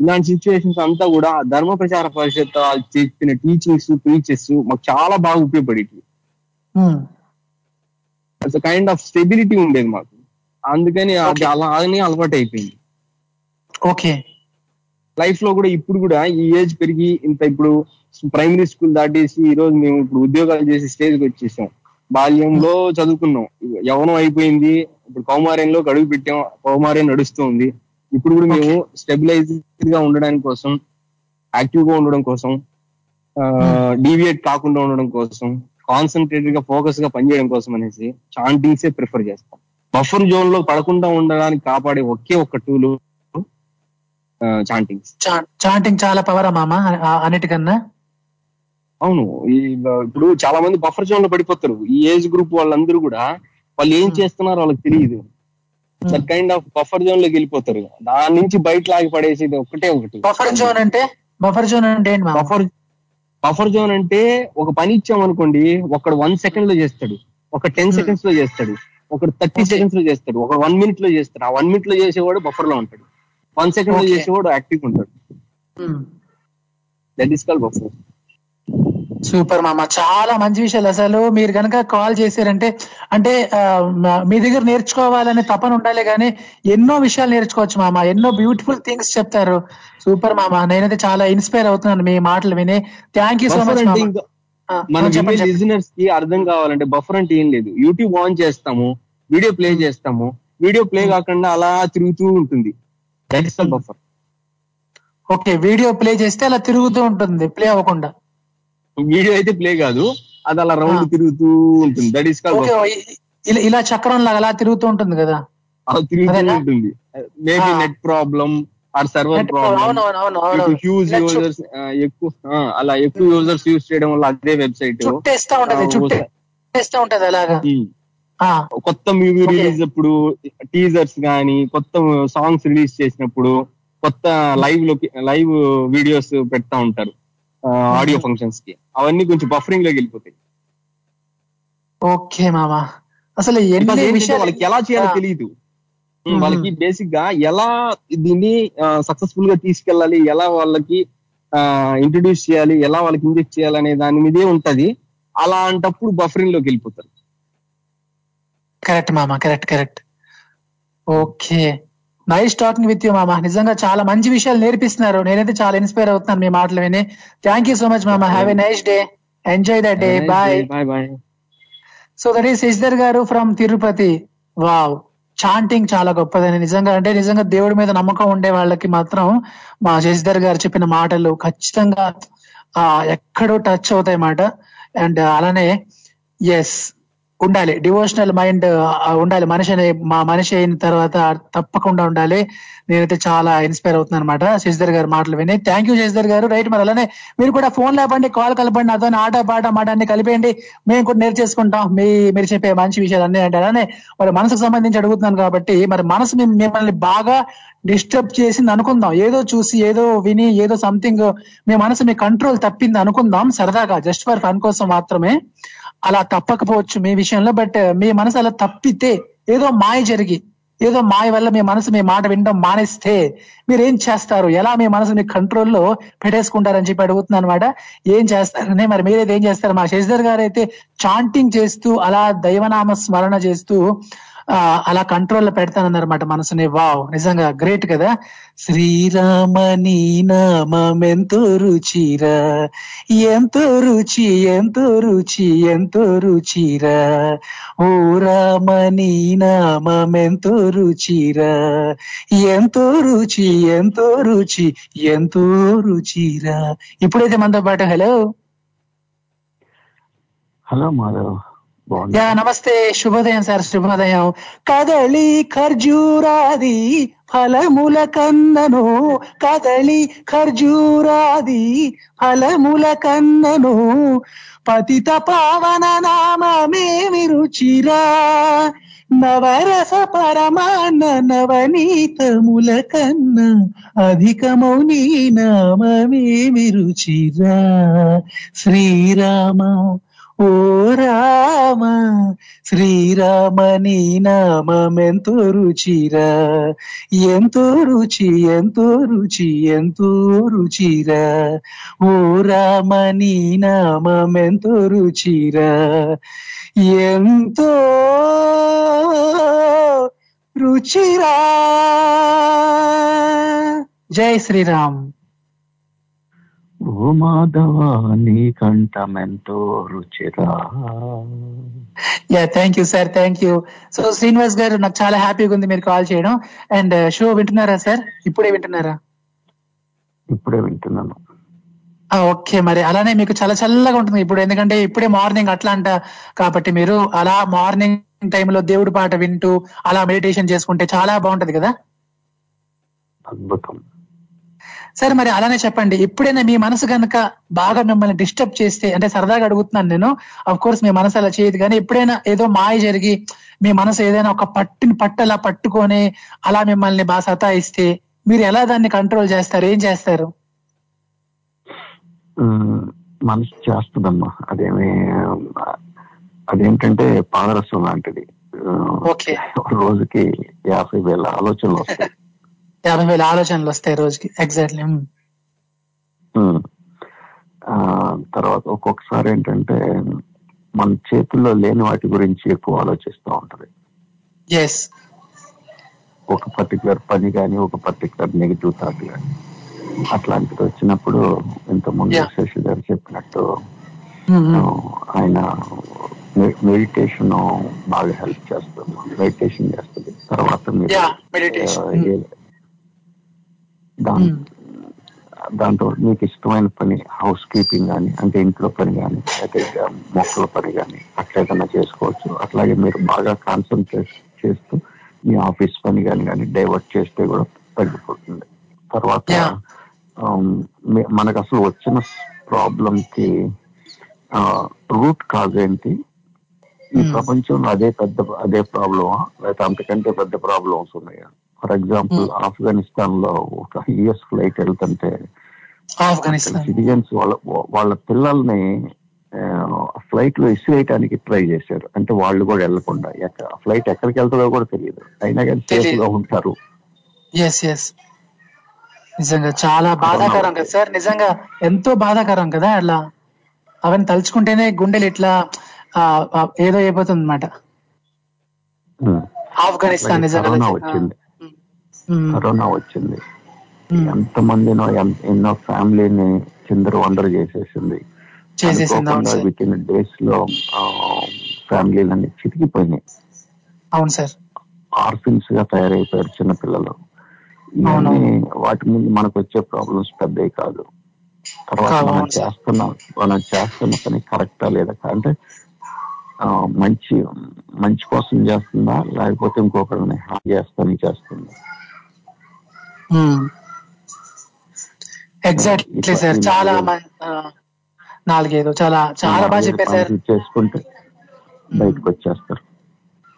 ఇలాంటి సిచ్యువేషన్స్ అంతా కూడా ధర్మ ప్రచార పరిషత్ వాళ్ళు చెప్పిన టీచింగ్స్ టీచర్స్ మాకు చాలా బాగా ఉపయోగపడేవి. కైండ్ ఆఫ్ స్టెబిలిటీ ఉండేది మాకు. అందుకని అది అలానే అలవాటు అయిపోయింది ఓకే లైఫ్లో కూడా ఇప్పుడు కూడా ఈ ఏజ్ పెరిగి ఇంత ఇప్పుడు ప్రైమరీ స్కూల్ దాటేసి ఈ రోజు మేము ఇప్పుడు ఉద్యోగాలు చేసి స్టేజ్కి వచ్చేసాం. బాల్యంలో చదువుకున్నాం. యవనం అయిపోయింది. ఇప్పుడు కౌమార్యంలో అడుగు పెట్టాం. కౌమార్యం నడుస్తూ ఉంది ఇప్పుడు కూడా మేము స్టెబిలైజ్డ్గా ఉండడానికి కోసం యాక్టివ్గా ఉండడం కోసం డీవియేట్ కాకుండా ఉండడం కోసం కాన్సన్ట్రేటెడ్గా ఫోకస్గా పనిచేయడం కోసం అనేసి చాంటింగ్స్ ప్రిఫర్ చేస్తాం. బఫర్ జోన్లో పడకుండా ఉండడానికి కాపాడే ఒకే ఒక్క టూల్ చాంటింగ్స్ చా- చాంటింగ్ చాలా పవరా మామ అన్నిటికన్నా? అవును. ఇప్పుడు చాలా మంది బఫర్ జోన్లో పడిపోతారు. ఈ ఏజ్ గ్రూప్ వాళ్ళందరూ కూడా వాళ్ళు ఏం చేస్తున్నారో వాళ్ళకి తెలియదు. దట్ కైండ్ ఆఫ్ బఫర్ జోన్లోకి వెళ్ళిపోతారు. దాని నుంచి బయట లాగి పడేసేది ఒకటే ఒకటి. బఫర్ జోన్ అంటే? బఫర్ జోన్ అంటే బఫర్ బఫర్ జోన్ అంటే ఒక పని ఇచ్చామనుకోండి ఒకడు వన్ సెకండ్లో చేస్తాడు. ఒక టెన్ సెకండ్స్లో చేస్తాడు. ఒకడు థర్టీ సెకండ్స్లో చేస్తాడు. ఒక వన్ మినిట్లో చేస్తాడు. ఆ వన్ మినిట్లో చేసేవాడు బఫర్లో ఉంటాడు. వన్ సెకండ్లో. చేసేవాడు యాక్టివ్ ఉంటాడు. That is call buffer super మామ. చాలా మంచి విషయాలు. అసలు మీరు కనుక కాల్ చేశారంటే అంటే మ- దగ్గర నేర్చుకోవాలనే తపన ఉండాలి కానీ ఎన్నో విషయాలు నేర్చుకోవచ్చు మామ. ఎన్నో బ్యూటిఫుల్ థింగ్స్ చెప్తారు. సూపర్ మామ. నేనైతే చాలా ఇన్స్పైర్ అవుతున్నాను మీ మాటలు విని. థ్యాంక్ యూ సో మచ్ మన చెప్పండి. లిజనర్స్కి అర్థం కావాలంటే బఫర్ అంటే ఏం లేదు. యూట్యూబ్ ఆన్ చేస్తాము వీడియో ప్లే చేస్తాము. వీడియో ప్లే కాకుండా అలా తిరుగుతూ ఉంటుంది. That is buffer okay video play చేస్తే అలా తిరుగుతూ ఉంటుంది ప్లే అవ్వకుండా. వీడియో అయితే ప్లే కాదు అది అలా రౌండ్ తిరుగుతూ ఉంటుంది. దట్ ఈస్ కాల్ ఓకే ఇ- ఇలా ఇలా చక్రం లాగా అలా తిరుగుతూ ఉంటుంది కదా? అలా తిరుగుతూ? ఉంటుంది. Maybe net problem or server Net problem. అవును, అవును, అవును, అవును. ప్రాబ్లం హ్యూజ్ యూజర్స్ ఎక్కువ అలా ఎక్కువ యూజర్స్ యూజ్ చేయడం వల్ల అదే వెబ్సైట్ చుట్టేస్తా ఉంటది చుట్టేస్తా ఉంటది అలాగా. ఆ, కొత్త మూవీ. రిలీజ్ అప్పుడు టీజర్స్ గానీ కొత్త సాంగ్స్ రిలీజ్ చేసినప్పుడు కొత్త లైవ్లో లైవ్ వీడియోస్ పెడతా ఉంటారు. ఆడియో ఫంక్షన్స్కి. అవన్నీ కొంచెం బఫరింగ్లోకి వెళ్ళిపోతాయి. ఓకే మామ అసలు వాళ్ళకి ఎలా చేయాలో తెలియదు. వాళ్ళకి బేసిక్గా ఎలా దీన్ని సక్సెస్ఫుల్గా తీసుకెళ్ళాలి ఎలా వాళ్ళకి ఇంట్రడ్యూస్ చేయాలి ఎలా వాళ్ళకి ఇంజెక్ట్ చేయాలి అనే దాని మీదే ఉంటది. అలాంటప్పుడు బఫరింగ్లోకి వెళ్ళిపోతారు. కరెక్ట్ మామ correct correct. Okay. Nice talking with you మామ. నిజంగా చాలా మంచి విషయాలు నేర్పిస్తున్నారు. నేనైతే చాలా ఇన్స్పైర్ అవుతున్నాను మీ మాటలు విని. థ్యాంక్ యూ సో మచ్ మామ. Have a nice day enjoy the day bye bye bye so that is Shashidhar గారు ఫ్రమ్ తిరుపతి వావ్ చాంటింగ్ చాలా గొప్పదని. నిజంగా అంటే నిజంగా దేవుడి మీద నమ్మకం ఉండే వాళ్ళకి మాత్రం మా శశిధర్ గారు చెప్పిన మాటలు ఖచ్చితంగా ఆ ఎక్కడో టచ్ అవుతాయి మాట. అండ్ అలానే ఎస్ ఉండాలి. డివోషనల్ మైండ్ ఉండాలి. మనిషి అనే మా మనిషి అయిన తర్వాత తప్పకుండా ఉండాలి. నేనైతే చాలా ఇన్స్పైర్ అవుతున్నాను అనమాట శశిధర్ గారు మాటలు విని. థ్యాంక్ యూ శశిధర్ గారు. రైట్ మరి అలానే మీరు కూడా ఫోన్ లేపండి కాల్ కలపండి అతను ఆట పాట మాట అన్ని కలిపేయండి. మేము కూడా నేర్చేసుకుంటాం. మీ మీరు చెప్పే మంచి విషయాలు అన్ని అంటే అలానే మరి మనసుకు సంబంధించి అడుగుతున్నాను కాబట్టి మరి మనసు మిమ్మల్ని బాగా డిస్టర్బ్ చేసింది అనుకుందాం. ఏదో చూసి ఏదో విని ఏదో సంథింగ్ మీ మనసు మీ కంట్రోల్ తప్పింది అనుకుందాం సరదాగా. జస్ట్ ఫర్ ఫన్ కోసం మాత్రమే. అలా తప్పకపోవచ్చు మీ విషయంలో బట్ uh, మీ మనసు అలా తప్పితే ఏదో మాయ జరిగి ఏదో మాయ వల్ల మీ మనసు మీ మాట వినడం మానేస్తే మీరు ఏం చేస్తారు? ఎలా మీ మనసు మీ కంట్రోల్లో పెట్టేసుకుంటారని చెప్పి అడుగుతున్నాను అనమాట ఏం చేస్తారని మరి మీరైతే ఏం చేస్తారు? మా శశిధర్ గారు అయితే చాంటింగ్ చేస్తూ అలా దైవనామ స్మరణ చేస్తూ అలా కంట్రోల్లో పెడతానన్నమాట మనసుని. వావ్ నిజంగా గ్రేట్ కదా. శ్రీరామ నీ నామం ఎంతో రుచిరా. ఎంతో రుచి ఎంతో రుచి ఎంతో రుచిరా. ఓ రామ నీ నామం ఎంతో రుచిరా. ఎంతో రుచి ఎంతో రుచి ఎంతో రుచిరా. ఇప్పుడైతే మనతో పాటు హలో హలో మాధవ్. యా నమస్తే శుభోదయం సార్ శుభోదయం. కదళి ఖర్జూరాది ఫలముల కన్నను కదళి ఖర్జూరాది ఫలముల కన్నను పతిత పావన నామేమి రుచిరా నవరస పరమాన్న నవనీతముల కన్న అధికమౌ నీ నామేమి రుచిరా శ్రీరామ ఓ రామ శ్రీరామ నీ నామెంతో రుచిరా ఎంతో రుచి ఎంతో రుచి ఎంతో రుచిరా ఓ రామ నీ నామెంతో రుచిరా ఎంతో రుచిరా. జై శ్రీరామ్. ఓ మాధవ నీ కంఠమెంతో రుచిరా. Ya thank you sir thank you so Srinivas గారు నాకు చాలా హ్యాపీగా ఉంది మీరు కాల్ చేయడం. అండ్ షో వింటున్నారా సార్ ఇప్పుడే వింటున్నారా? ఇప్పుడే వింటున్నాను. ఓకే మరి. అలానే మీకు చాలా చల్లగా ఉంటుంది ఇప్పుడు. ఎందుకంటే ఇప్పుడే మార్నింగ్ అట్లా అంట కాబట్టి మీరు అలా మార్నింగ్ టైంలో దేవుడి పాట వింటూ అలా మెడిటేషన్ చేసుకుంటే చాలా బాగుంటది కదా? అద్భుతం. సరే మరి అలానే చెప్పండి. ఎప్పుడైనా మీ మనసు కనుక బాగా మిమ్మల్ని డిస్టర్బ్ చేస్తే అంటే సరదాగా అడుగుతున్నాను నేను అఫ్ కోర్స్ మీ మనసు అలా చేయదు కానీ ఎప్పుడైనా ఏదో మాయ జరిగి మీ మనసు ఏదైనా ఒక పట్టిని పట్టు అలా పట్టుకొని అలా మిమ్మల్ని బాగా సతాయిస్తే మీరు ఎలా దాన్ని కంట్రోల్ చేస్తారు? ఏం చేస్తారు? మనసు చేస్తుందమ్మా. అదేమి అదేంటంటే పాదరసం లాంటిది. రోజుకి యాభై వేల ఆలోచనలు వస్తాయి. యాభై వేల ఆలోచనలు వస్తాయి రోజుకి ఎగ్జాక్ట్లీ తర్వాత ఒక్కొక్కసారి ఏంటంటే మన చేతుల్లో లేని వాటి గురించి ఎక్కువ ఆలోచిస్తూ ఉంటది. ఎస్ ఒక పర్టికులర్ పని కానీ ఒక పర్టికులర్ నెగిటివ్ థాట్ కానీ అట్లాంటిది వచ్చినప్పుడు ఇంతకుముందు. శశి గారు చెప్పినట్టు ఆయన మెడిటేషన్ బాగా హెల్ప్ చేస్తుంది మెడిటేషన్ చేస్తుంది. తర్వాత మీరు Yeah, meditation. ఆ, ఏ- దాం- దాంట్లో మీకు ఇష్టమైన పని హౌస్ కీపింగ్ కానీ అంటే ఇంట్లో పని కానీ అయితే మొక్కల పని కానీ అట్లా ఏదైనా చేసుకోవచ్చు. అట్లాగే మీరు బాగా కాన్సన్ట్రేట్ చేస్తూ మీ ఆఫీస్ పని కానీ కానీ డైవర్ట్ చేస్తే కూడా తగ్గిపోతుంది. తర్వాత మనకు అసలు వచ్చిన ప్రాబ్లం కి రూట్ కాజ్ ఏంటి? ఈ ప్రపంచంలో అదే పెద్ద అదే ప్రాబ్లమా లేకపోతే అంతకంటే పెద్ద ప్రాబ్లమ్స్ ఉన్నాయా? ఫర్ ఎగ్జాంపుల్ ఆఫ్ఘనిస్తాన్లో ఒక యుఎస్ ఫ్లైట్ వెళ్తుంటే ఆఫ్ఘనిస్తాన్. సిటిజన్స్ వాళ్ళ వాళ్ళ పిల్లల్ని ఫ్లైట్లో ఇసిరేయటానికి ట్రై చేశారు. అంటే వాళ్ళు కూడా వెళ్ళకుండా. ఫ్లైట్ ఎక్కడికి వెళ్తుందో కూడా తెలియదు. అయినా కానీ సేఫ్గా ఉంటారు. నిజంగా చాలా బాధాకరం కదా సార్. నిజంగా ఎంతో బాధాకరం కదా అలా. అవన్నీ తలుచుకుంటేనే గుండెలు ఇట్లా ఏదో అయిపోతుంది అనమాట. ఆఫ్ఘనిస్తాన్ నిజంగా కరోనా వచ్చింది. ఎంతమందినో ఎన్- ఎన్నో ఫ్యామిలీని చిందరు వందరు చేసేసింది. చేసేసింది అవును సార్. విత్ ఇన్ డేస్లో ఫ్యామిలీలన్నీ చితికిపోయినాయి. అవును సార్. ఆర్ఫిన్స్గా తయారైపోయారు చిన్నపిల్లలు. ఇవన్నీ వాటి ముందు మనకు వచ్చే ప్రాబ్లమ్స్ పెద్దవి కాదు. తర్వాత మనం. చేస్తున్న మనం చేస్తున్న పని కరెక్టా లేదా అంటే మంచి మంచి కోసం చేస్తుందా లేకపోతే ఇంకొకరిని హాని చేస్తాని చేస్తుందా? ఎగ్జాక్ట్లీ సార్ చాలా నాలుగైదు చాలా చాలా బాగా చెప్పారు సార్ చేసుకుంటే బయటకు వచ్చేస్తారు.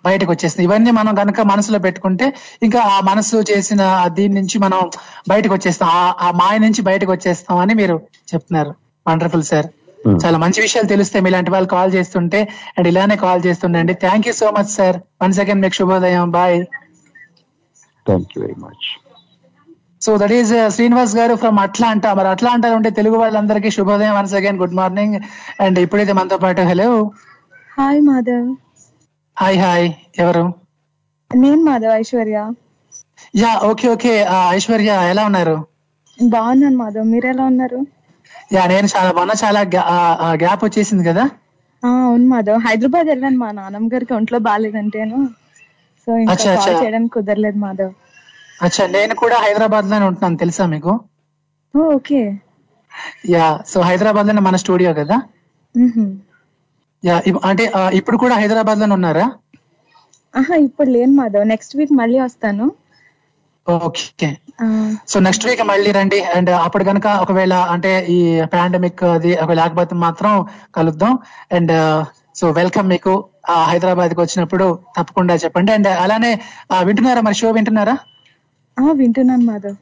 బయటకు వచ్చేస్తుంది. ఇవన్నీ మనం గనక మనసులో పెట్టుకుంటే ఇంకా ఆ మనసు చేసిన దీని నుంచి మనం బయటకు వచ్చేస్తాం. ఆ- మాయ నుంచి బయటకు వచ్చేస్తాం అని మీరు చెప్తున్నారు. వండర్ఫుల్ సార్ చాలా మంచి విషయాలు తెలుస్తాయి ఇలాంటి వాళ్ళు కాల్ చేస్తుంటే అండ్ ఇలానే call చేస్తుండండి. Thank you so much sir one second మీకు శుభోదయం. Bye thank you very much so that is Srinivas గారు ఫ్రమ్ అట్లాంటా మరి అట్లాంటా ఉంటే తెలుగు వాళ్ళందరికీ శుభోదయం once again good morning and ఇప్పుడైతే మనతో పాటు hello hi Madhav hi hi ఎవరు? నేను Madhav Aishwarya. Ya okay okay Aishwarya ఎలా ఉన్నారు? బాగున్నాను మాధవ్ మీరు ఎలా ఉన్నారు? యా నేను చాలా బాగున్నా చాలా గ్యాప్ వచ్చేసింది కదా? అవును మాధవ్ హైదరాబాద్ వెళ్ళాను మా నాన్నమ్మ గారికి ఒంట్లో బాగాలేదంటేను. సో ఇంకా. చేయడానికి కుదరలేదు మాధవ్ అచ్చా నేను కూడా హైదరాబాద్లోనే ఉంటున్నాను తెలుసా మీకు? ఓకే. యా సో హైదరాబాద్లోనే మన స్టూడియో కదా. యా అంటే ఇప్పుడు కూడా హైదరాబాద్లోనే ఉన్నారా? ఆహా ఇప్పుడు లేను మాధవ్. నెక్స్ట్ వీక్ మళ్ళీ వస్తాను. ఓకే. సో నెక్స్ట్ వీక్ మళ్ళీ రండి అండ్ అప్పుడు కనుక ఒకవేళ అంటే ఈ పాండమిక్ అది ఒకవేళ లేకపోతే మాత్రం కలుద్దాం. అండ్ సో వెల్కమ్ మీకు హైదరాబాద్కి వచ్చినప్పుడు తప్పకుండా చెప్పండి. అండ్ అలానే వింటున్నారా మరి షో? వింటున్నారా? వింటున్నాను మాధవ్.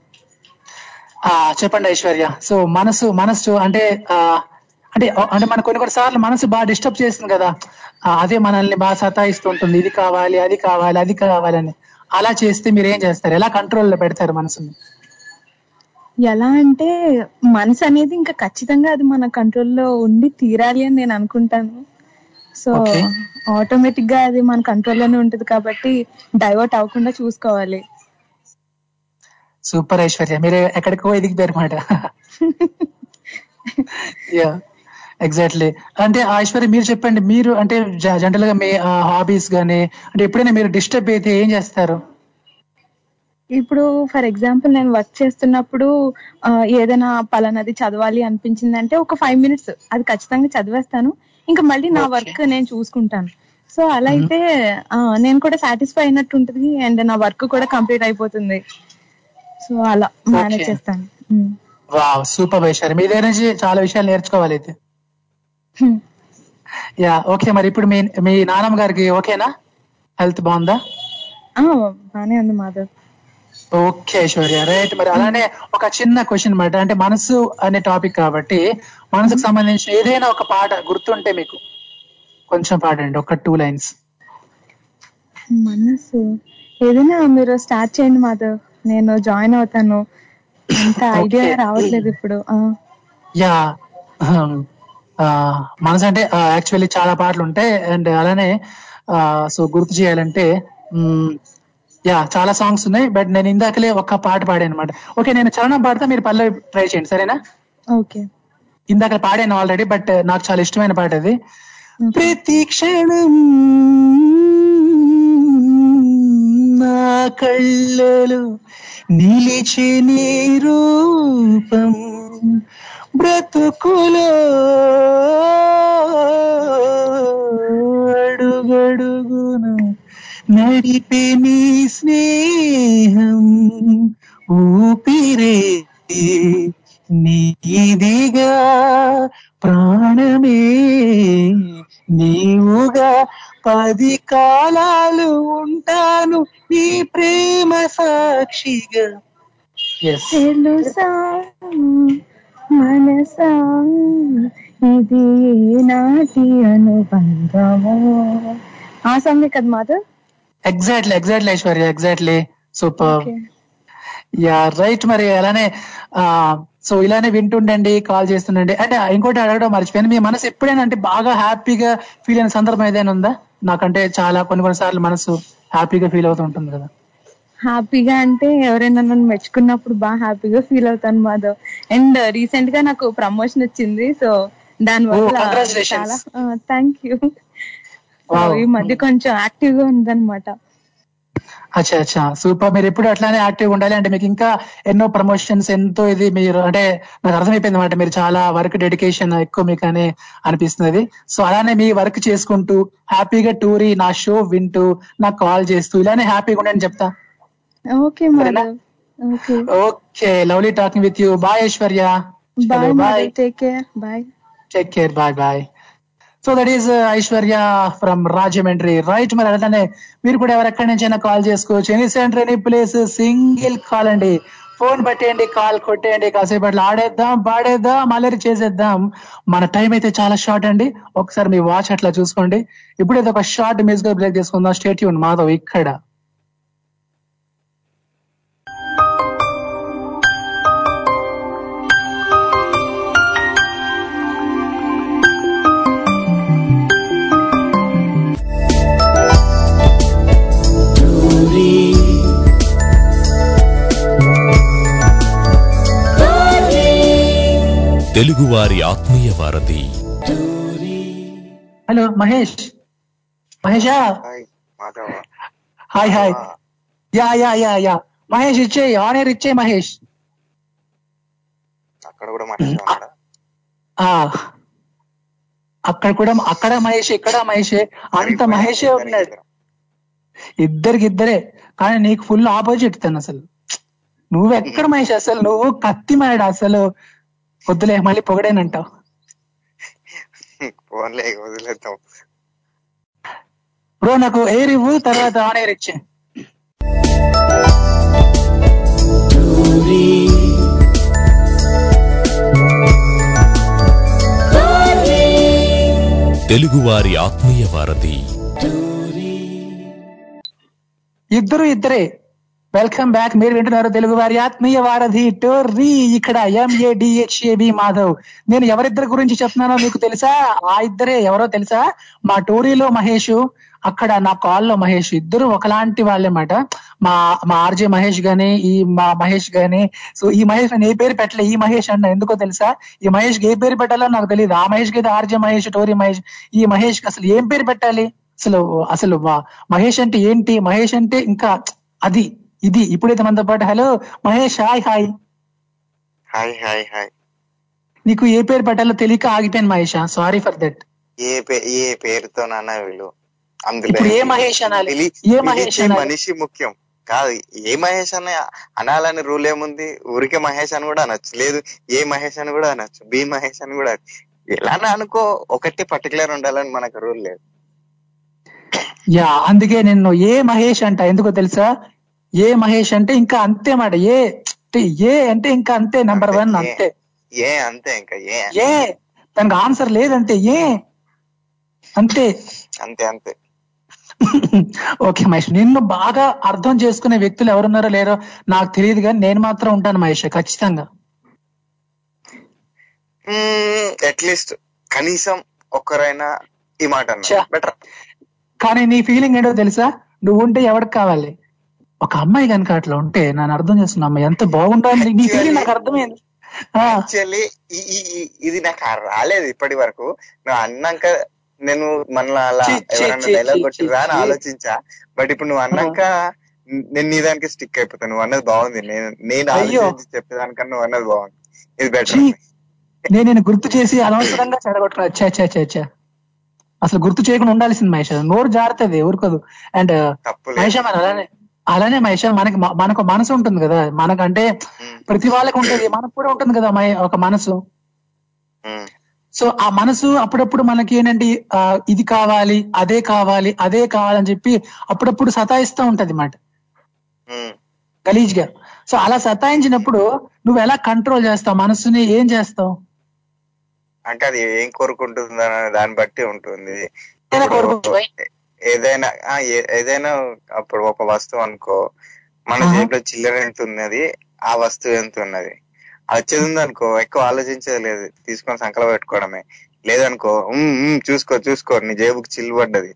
ఆ చెప్పండి ఐశ్వర్య. సో మనసు మనసు అంటే అంటే అంటే మన కొన్ని కొన్ని సార్లు మనసు బాగా డిస్టర్బ్ చేస్తుంది కదా. అదే మనల్ని బాగా సతాయిస్తుంటుంది. ఇది కావాలి అది కావాలి అది కావాలి అని అలా చేస్తే మీరు ఏం చేస్తారు? ఎలా కంట్రోల్లో పెడతారు మనసుని? ఎలా అంటే మనసు అనేది ఇంకా ఖచ్చితంగా అది మన కంట్రోల్లో ఉండి తీరాలి అని నేను అనుకుంటాను. సో. ఆటోమేటిక్గా అది మన కంట్రోల్లోనే ఉంటుంది కాబట్టి డైవర్ట్ అవ్వకుండా చూసుకోవాలి. సూపర్ ఐశ్వర్య. మీరు ఎక్కడికో ఎదిగిపోయారు మాట? యా ఎగ్జాక్ట్లీ అంటే ఐశ్వర్య మీరు చెప్పండి మీరు అంటే జనరల్గా మీ హాబీస్ గానీ అంటే ఎప్పుడైనా మీరు డిస్టర్బ్ అయితే ఏం చేస్తారు? ఇప్పుడు ఫర్ ఎగ్జాంపుల్ నేను వర్క్ చేస్తున్నప్పుడు ఏదైనా పలానది చదవాలి అనిపించిందంటే ఒక ఫైవ్ మినిట్స్ అది ఖచ్చితంగా చదివేస్తాను. ఇంకా మళ్ళీ నా వర్క్ నేను చూసుకుంటాను. సో అలా అయితే ఆ, నేను కూడా సాటిస్ఫై అయినట్టు ఉంటుంది అండ్ నా వర్క్ కూడా కంప్లీట్ అయిపోతుంది. సో అలా మేనేజ్. చేస్తాను. ఉమ్. వా సూపర్ ఐశ్వర్య మీ దగ్గర నుంచి చాలా విషయాలు నేర్చుకోవాలి అయితే. Hmm. యా ఓకే మరి ఇప్పుడు మీ మీ నానమ్మ గారికి ఓకేనా హెల్త్ బాగుందా? బానే ఉంది మాధవ్. ఓకే ఐశ్వర్య రైట్ మరి అలానే ఒక చిన్న క్వశ్చన్ మాట. అంటే మనసు అనే టాపిక్ కాబట్టి మనసుకు సంబంధించిన ఏదైనా ఒక పాట గుర్తుంటే మీకు కొంచెం పాడండి ఒక టూ లైన్స్ మనసు. ఏదైనా మీరు స్టార్ట్ చేయండి మాధవ్. నేను జాయిన్ అవుతాను. అంత ఐడియా. రావట్లేదు ఇప్పుడు. యా. మనసు అంటే యాక్చువల్లీ చాలా పాటలు ఉంటాయి. అండ్ అలానే సో గుర్తు చేయాలంటే యా చాలా సాంగ్స్ ఉన్నాయి. బట్ నేను ఇందాకలే ఒక్క పాట పాడాను అనమాట ఓకే నేను చరణం పాడితే మీరు పల్లవి ట్రై చేయండి. సరేనా? ఓకే. ఇందాక పాడాను ఆల్రెడీ బట్ నాకు చాలా ఇష్టమైన పాట అది. ప్రతి క్షణం నా కళ్ళలో నిలిచే నీ రూపం బ్రతుకులో అడుగడుగున నడిపే నీ స్నేహం ఊపిరే నీదిగా ప్రాణమే నీవుగా పది కాలాలు ఉంటాను నీ ప్రేమ సాక్షిగా తెలుసా మనసా ఇది నాటి అనుబంధము ఆ సాంగ్ కదా Madhav exactly exactly Aishwarya exactly super. Ya right మరి అలానే ఆ సో ఇలానే వింటుండండి కాల్ చేస్తుండండి. అంటే ఇంకోటి అడగడం మర్చిపోయాను. మీ మనసు ఎప్పుడైనా అంటే బాగా హ్యాపీగా ఫీల్ అయిన సందర్భం ఏదైనా ఉందా? నాకంటే చాలా కొన్ని కొన్ని సార్లు మనసు హ్యాపీగా ఫీల్ అవుతూ ఉంటుంది కదా. హ్యాపీగా అంటే ఎవరైనా నన్ను మెచ్చుకున్నప్పుడు బాగా హ్యాపీగా ఫీల్ అవుతాను మాధవ్. అండ్ రీసెంట్గా నాకు ప్రమోషన్ వచ్చింది సో దాని వల్ల థ్యాంక్ యూ. ఈ మధ్య కొంచెం యాక్టివ్గా ఉందన్నమాట. అచ్చా అచ్చా. సూపర్. మీరు ఎప్పుడు అట్లానే యాక్టివ్ ఉండాలి. అంటే మీకు ఇంకా ఎన్నో ప్రమోషన్స్ ఎంతో ఇది మీరు అంటే నాకు అర్థమైపోయింది అనమాట. మీరు చాలా వర్క్ డెడికేషన్ ఎక్కువ మీకు అని అనిపిస్తున్నది. సో అలానే మీ వర్క్ చేసుకుంటూ హ్యాపీగా టూరి నా షో వింటూ నాకు కాల్ చేస్తూ ఇలానే హ్యాపీగా ఉండండి చెప్తా. Okay okay. Lovely talking with you. Bye Aishwarya. Bye. Take care. Bye. Take care. Bye bye. So that is Aishwarya from Rajahmundry right మరి అలానే మీరు కూడా ఎవరెక్కడి నుంచైనా కాల్ చేసుకోవచ్చు. Any centre any place single call అండి. ఫోన్ పట్టేయండి call కొట్టేయండి. కాసేపు అట్లా ఆడేద్దాం పాడేద్దాం అల్లరి చేసేద్దాం. మన టైం అయితే చాలా షార్ట్ అండి. ఒకసారి మీ వాచ్ అట్లా చూసుకోండి. ఇప్పుడైతే ఒక షార్ట్ మ్యూజిక్ బ్రేక్ చేసుకుందాం. స్టేట్ మాధవ్ ఇక్కడ. తెలుగువారి ఆత్మీయ వారధి. Hello Mahesh. మహేషా? Hi hi ya ya ya ya. Mahesh ఇచ్చేయి. ఆన్ ఎయిర్ ఇచ్చేయి మహేష్. అక్కడ కూడా అక్కడ కూడా అక్కడ మహేష్ ఇక్కడ మహేషే అంత మహేషే ఉన్నాడు. ఇద్దరికి ఇద్దరే కానీ నీకు ఫుల్ ఆపోజిట్ తను అసలు. నువ్వు ఎక్కడ మహేష్ అసలు? నువ్వు కత్తి మాడు అసలు. వద్దులే మళ్ళీ పొగడేనంటావు. ఫోన్లే వదిలేద్దాం. బ్రో నాకు ఎయిర్ ఇవ్వు తర్వాత ఆన్ ఎయిర్ ఇచ్చే. తెలుగువారి ఆత్మీయ వారధి. ఇద్దరు ఇద్దరే. వెల్కమ్ బ్యాక్ మీరు వింటున్నారు తెలుగు వారి ఆత్మీయ వారధి టోర్రీ. ఇక్కడ ఎంఏడిహెచ్ఏబి మాధవ్. నేను ఎవరిద్దరి గురించి చెప్తున్నానో మీకు తెలుసా? ఆ ఇద్దరే. ఎవరో తెలుసా? మా టోరీలో మహేష్ అక్కడ నా కాల్లో మహేష్. ఇద్దరు ఒకలాంటి వాళ్ళేమాట. మా మా ఆర్జే మహేష్ గాని ఈ మా మహేష్ గాని. సో ఈ మహేష్ నేను ఏ పేరు పెట్టలే? ఈ మహేష్ అన్న ఎందుకో తెలుసా? ఈ మహేష్కి ఏ పేరు పెట్టాలో నాకు తెలియదు ఆ మహేష్కి ఆర్జే మహేష్ టోరీ మహేష్. ఈ మహేష్కి అసలు ఏం పేరు పెట్టాలి? అసలు అసలు వా- మహేష్ అంటే ఏంటి? మహేష్ అంటే ఇంకా అది. ఇది ఇప్పుడైతే మనతో పాటు hello Mahesh hi hi. Hi hi hi. నీకు ఏ పేరు పెట్టాలో తెలియక ఆగిపోయాను మహేష్. సారీ ఫర్ దట్ ఏ ఏ పేరుతోనన్నా వీళ్ళు. అందులో ఏ మహేష్ అనాలి? ఏ మహేష్ మనిషి ముఖ్యం. కాదు ఏ మహేష్ అని అనాలని రూల్ ఏముంది? ఊరికే మహేష్ అని కూడా అనొచ్చు. లేదు ఏ మహేష్ అని కూడా అనొచ్చు. బి మహేష్ అని కూడా. ఎలానా అనుకో ఒకటి పర్టికులర్ ఉండాలని మనకు రూల్ లేదు. యా అందుకే నేను ఏ మహేష్ అంట ఎందుకో తెలుసా? ఏ మహేష్ అంటే ఇంకా అంతే మాట. ఏ ఏ అంటే ఇంకా అంతే నెంబర్ వన్ అంతే. ఏ అంతే ఇంకా ఏ ఏ దానికి ఆన్సర్ లేదంటే ఏ? అంతే. అంతే అంతే. ఓకే మహేష్ నిన్ను బాగా అర్థం చేసుకునే వ్యక్తులు ఎవరున్నారో లేరో నాకు తెలియదు కానీ నేను మాత్రం ఉంటాను మహేష్ ఖచ్చితంగా. అట్లీస్ట్ కనీసం ఒక్కరైనా ఈ మాట బెటర్ కానీ నీ ఫీలింగ్ ఏంటో తెలుసా? నువ్వు ఉంటే ఎవరికి కావాలి? ఒక అమ్మాయి కనుక అట్లా ఉంటే నన్ను అర్థం చేస్తున్నా అమ్మాయి ఎంత బాగుంటుంది నీ ఫీలింగ్ నాకు అర్థమైంది. యాక్చువల్లీ ఇది నాకు రాలేదు ఇప్పటి వరకు. నువ్వు అన్నాక నేను మనలో అలా ఎవరైనా డైలాగ్ కొట్టిరా అని. ఆలోచించా. బట్ ఇప్పుడు నువ్వు అన్నాక నేను నీ దానికి స్టిక్ అయిపోతాను నువ్వు అన్నది బాగుంది. నేను నేను అయ్యో. ఆలోచించి చెప్పేదానికన్నా నువ్వు అన్నది బాగుంది. ఇది బెటర్ నేను నేను గుర్తు చేసి అనవసరంగా చెడగొట్టుకున్నా. అసలు గుర్తు చేయకుండా ఉండాల్సింది మహేష్. నోరు జారుతుంది ఊరుకోదు. అండ్ మహేష్ అలానే అలానే మహేష్ మనకి మ- మనకు మనసు ఉంటుంది కదా. మనకంటే ప్రతి వాళ్ళకి ఉంటుంది. మనకు కూడా ఉంటుంది కదా మహే- ఒక మనసు. సో ఆ మనసు అప్పుడప్పుడు మనకి ఏంటంటే ఇది కావాలి అదే కావాలి అదే కావాలని చెప్పి అప్పుడప్పుడు సతాయిస్తూ ఉంటది మాట. గలీజ్గా. సో అలా సతాయించినప్పుడు నువ్వు ఎలా కంట్రోల్ చేస్తావు? మనసుని ఏం చేస్తావు? అంటే అది ఏం కోరుకుంటుంది దాన్ని బట్టి ఉంటుంది. ఏదైనా. ఏదైనా ఆ, ఏ- ఏదైనా అప్పుడు ఒక వస్తువు అనుకో మన జేబులో చిల్లర ఎంత ఉన్నది ఆ వస్తువు ఎంత ఉన్నది అది వచ్చేది ఉంది అనుకో ఎక్కువ ఆలోచించేది లేదు తీసుకొని సంకల పెట్టుకోవడమే. లేదనుకో "ఉమ్, ఉమ్, చూసుకో చూసుకో నీ జేబుకి చిల్లు పడ్డది.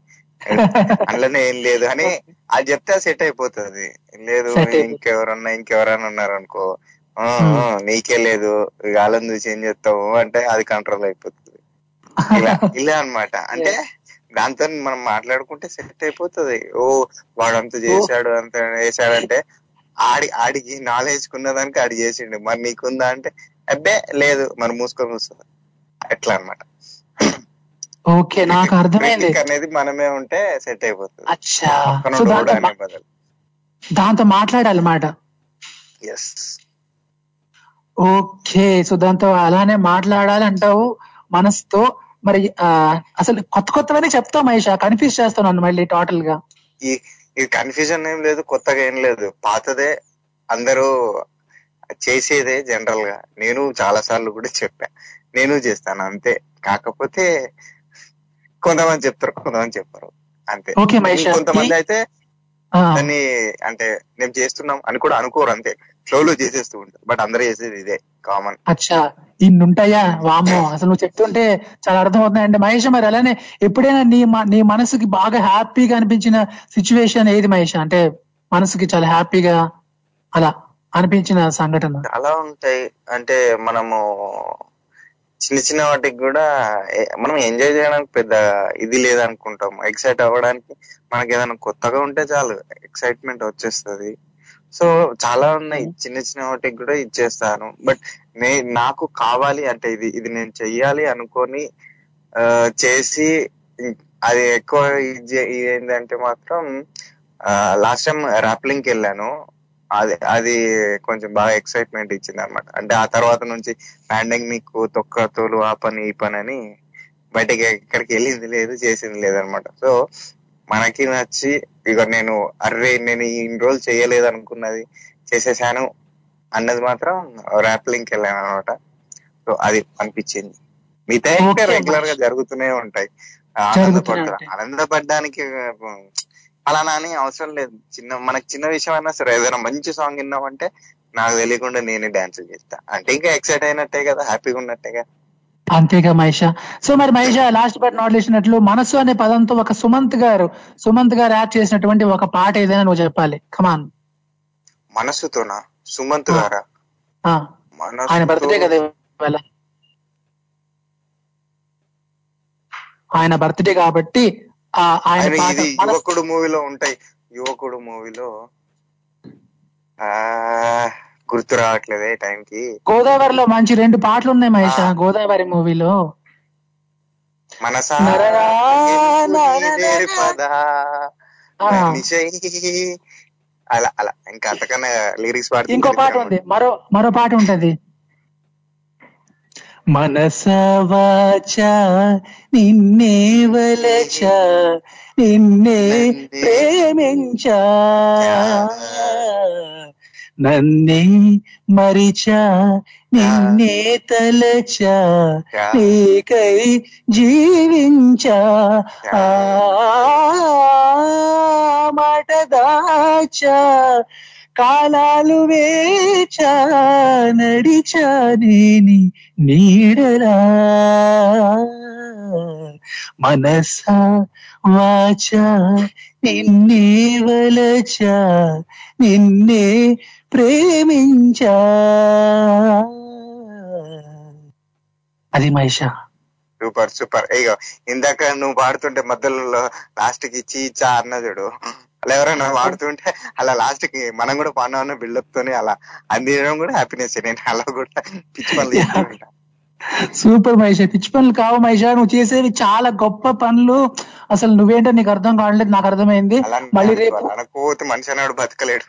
అందులోనే ఏం లేదు అని అది చెప్తే సెట్ అయిపోతుంది. లేదు. ఇంకెవరన్నా ఇంకెవరన్నా ఉన్నారు అనుకో "ఆ, ఆ, నీకే లేదు వాళ్ళని చూసి ఏం చేస్తావు అంటే అది కంట్రోల్ అయిపోతుంది. ఇలా ఇలా అన్నమాట. అంటే దాంతో మనం మాట్లాడుకుంటే సెట్ అయిపోతుంది. ఓ వాడు అంత చేశాడు అంత చేశాడంటే ఆడి ఆడికి నాలెడ్జ్ ఉన్నదానికి ఆడి చేసిండు. మరి నీకుందా అంటే అబ్బే లేదు మరి మూసుకొని కూర్చుంది. ఎట్లా అన్నమాట. ఓకే నాకు అర్థమైంది. అనేది మనమే ఉంటే సెట్ అయిపోతుంది. దాంతో మాట్లాడాలి మాట ఎస్ ఓకే సో దాంతో అలానే మాట్లాడాలి అంటావు మనసుతో. మరి అసలు కొత్త కొత్తవనే చెప్తావు మహేష్ కన్ఫ్యూజ్ చేస్తావు నన్ను మళ్ళీ టోటల్గా. ఈ కన్ఫ్యూజన్ ఏం లేదు కొత్తగా ఏం లేదు. పాతదే అందరూ చేసేదే జనరల్గా. నేను చాలా సార్లు కూడా చెప్పా. నేను చేస్తాను అంతే. కాకపోతే కొంతమంది చెప్తారు కొంతమంది చెప్పరు. అంతే. కొంతమంది అయితే దాన్ని అంటే మేము చేస్తున్నాం అని కూడా అనుకోరు అంతే. ఫ్లోలో చేసేస్తూ ఉంటారు. బట్ అందరూ చేసేది ఇదే కామన్. అచ్చా. ఇన్ని ఉంటాయా వామ్మో. అసలు నువ్వు చెప్తుంటే చాలా అర్థమవుతుంది. అంటే మహేష్ మరి అలానే ఎప్పుడైనా నీ నీ మనసుకి బాగా హ్యాపీగా అనిపించిన సిచ్యువేషన్ ఏది మహేష్? అంటే మనసుకి చాలా హ్యాపీగా అలా అనిపించిన సంఘటన. చాలా ఉంటాయి. అంటే మనము చిన్న చిన్న వాటికి కూడా మనం ఎంజాయ్ చేయడానికి పెద్ద ఇది లేదనుకుంటాం ఎక్సైట్ అవ్వడానికి మనకి ఏదైనా కొత్తగా ఉంటే చాలు ఎక్సైట్మెంట్ వచ్చేస్తది. సో చాలా ఉన్నాయి. చిన్న చిన్న వాటికి కూడా ఇచ్చేస్తాను. బట్ నే నాకు కావాలి అంటే ఇది ఇది నేను చెయ్యాలి అనుకొని చేసి అది ఎక్కువ ఇది ఏంటంటే మాత్రం లాస్ట్ టైం ర్యాప్లింగ్కి వెళ్ళాను. అది అది కొంచెం బాగా ఎక్సైట్మెంట్ ఇచ్చింది అనమాట అంటే ఆ తర్వాత నుంచి పాండమిక్ తొక్క తోలు ఆ పని ఈ పని అని బయటకి ఎక్కడికి వెళ్ళింది లేదు చేసింది లేదనమాట సో మనకి నచ్చి ఇక నేను అర్రే నేను ఇన్ని రోజులు చేయలేదు అనుకున్నది చేసేసాను అన్నది మాత్రం ర్యాప్లింగ్కి వెళ్ళాను అనమాట సో అది అనిపించింది. మిగతా రెగ్యులర్గా జరుగుతూనే ఉంటాయి. ఆనందపడతా ఆనందపడడానికి ఫలానా అని అవసరం లేదు. చిన్న మనకి చిన్న విషయం అయినా సరే ఏదైనా మంచి సాంగ్ విన్నామంటే నాకు తెలియకుండా నేనే డాన్స్ చేస్తా. అంటే ఇంకా ఎక్సైట్ అయినట్టే కదా హ్యాపీగా ఉన్నట్టే కదా. అంతేగా మహేష. సో మరి మహేష లాస్ట్ బట్ నాట్ చేసినట్లు మనసు అనే పదంతో ఒక సుమంత్ గారు సుమంత్ గారు యాడ్ చేసినటువంటి ఒక పాట ఏదైనా నువ్వు చెప్పాలి. కమాన్ మనసుతోనా? సుమంత్ గారా? ఆయన బర్త్డే కదా ఇవాళ. ఆయన బర్త్డే కాబట్టి ఇది యువకుడు మూవీలో ఉంటాయి. యువకుడు మూవీలో ఆ గుర్తు రావట్లేదే టైంకి. గోదావరిలో మంచి రెండు పాటలు ఉన్నాయి మహేష గోదావరి మూవీలో. మనసా. అలా అలా. ఇంకా అంతకన్నా లిరిక్స్ పాడుతుంది ఇంకో పాట ఉంది. మరో మరో పాట ఉంటది. మనసవాచ నిన్నే వలచ నిన్నే ప్రేమించా నన్నే మరిచా నిన్నే తలచా నీకై జీవించా ఆ మాట దాచా కాలాలు వేచా నడిచా నేని నీడరా మనసా వాచ నిన్నే వలచా నిన్నే ప్రేమించా. అది మహేష. Super super. అయ్యో ఇందాక నువ్వు పాడుతుంటే మధ్యలో లాస్ట్కి చీచా అన్నదుడు అలా ఎవరైనా పాడుతుంటే అలా లాస్ట్కి మనం కూడా పాడిన బిల్డప్ తోని అలా అందించడం కూడా హ్యాపీనెస్ నేను అలా కూడా పిచ్చి పనులు. సూపర్ మహేష పిచ్చి పనులు కావు మహేష. నువ్వు చేసేవి చాలా గొప్ప పనులు. అసలు నువ్వేంటో నీకు అర్థం కావట్లేదు నాకు అర్థమైంది. మళ్ళీ రేపు అనుకోతే మనిషి అన్నాడు బతకలేడు.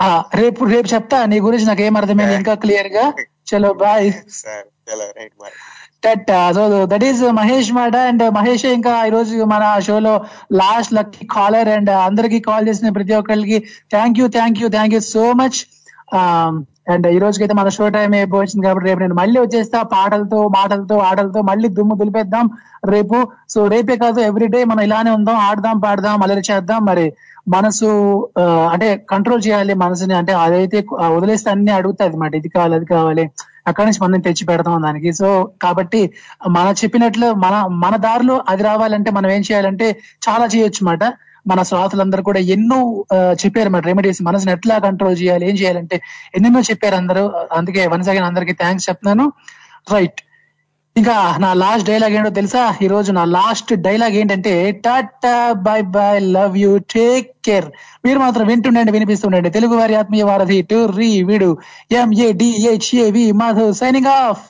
ఆ, రేపు రేపు చెప్తా. నీ గురించి నాకు ఏం అర్థమైంది ఇంకా క్లియర్గా. చలో బాయ్ సార్ చలో right bye that so that is Mahesh మాట అండ్ మహేష్ ఇంకా ఈ రోజు మన షోలో లాస్ట్ లక్కీ కాలర్ అండ్ అందరికి కాల్ చేసిన ప్రతి ఒక్కరికి thank you thank you thank you so much and ఈ రోజుకైతే మన షో టైం అయిపోయింది కాబట్టి రేపు నేను మళ్ళీ వచ్చేస్తా. పాటలతో మాటలతో ఆటలతో మళ్ళీ దుమ్ము దులిపేద్దాం రేపు. సో రేపే కాదు ఎవ్రీ డే మనం ఇలానే ఉందాం ఆడదాం పాడదాం అలరి చేద్దాం. మరి మనసు అంటే కంట్రోల్ చేయాలి మనసుని అంటే అదైతే వదిలేస్తే అన్ని అడుగుతుంది మాట ఇది కావాలి అది కావాలి. అక్కడి నుంచి మనం తెచ్చి పెడతాం దానికి. సో కాబట్టి మన చెప్పినట్లు మన మన దారిలో అది రావాలంటే మనం ఏం చేయాలంటే చాలా చేయొచ్చు మాట మన శ్రోతలందరూ కూడా ఎన్నో చెప్పారు అనమాట రెమెడీస్ మనసుని ఎట్లా కంట్రోల్ చేయాలి ఏం చేయాలంటే ఎన్నెన్నో చెప్పారు అందరూ. అందుకే వన్స్ అగైన్ అందరికి థ్యాంక్స్ చెప్తున్నాను. రైట్ ఇంకా నా లాస్ట్ డైలాగ్ ఏంటో తెలుసా? ఈ రోజు నా లాస్ట్ డైలాగ్ ఏంటంటే tata bye bye love you take care మీరు మాత్రం వింటుండండి వినిపిస్తుండండి. తెలుగు వారి ఆత్మీయ వారధి టు రీ వీడు M A D H A V Madhav signing off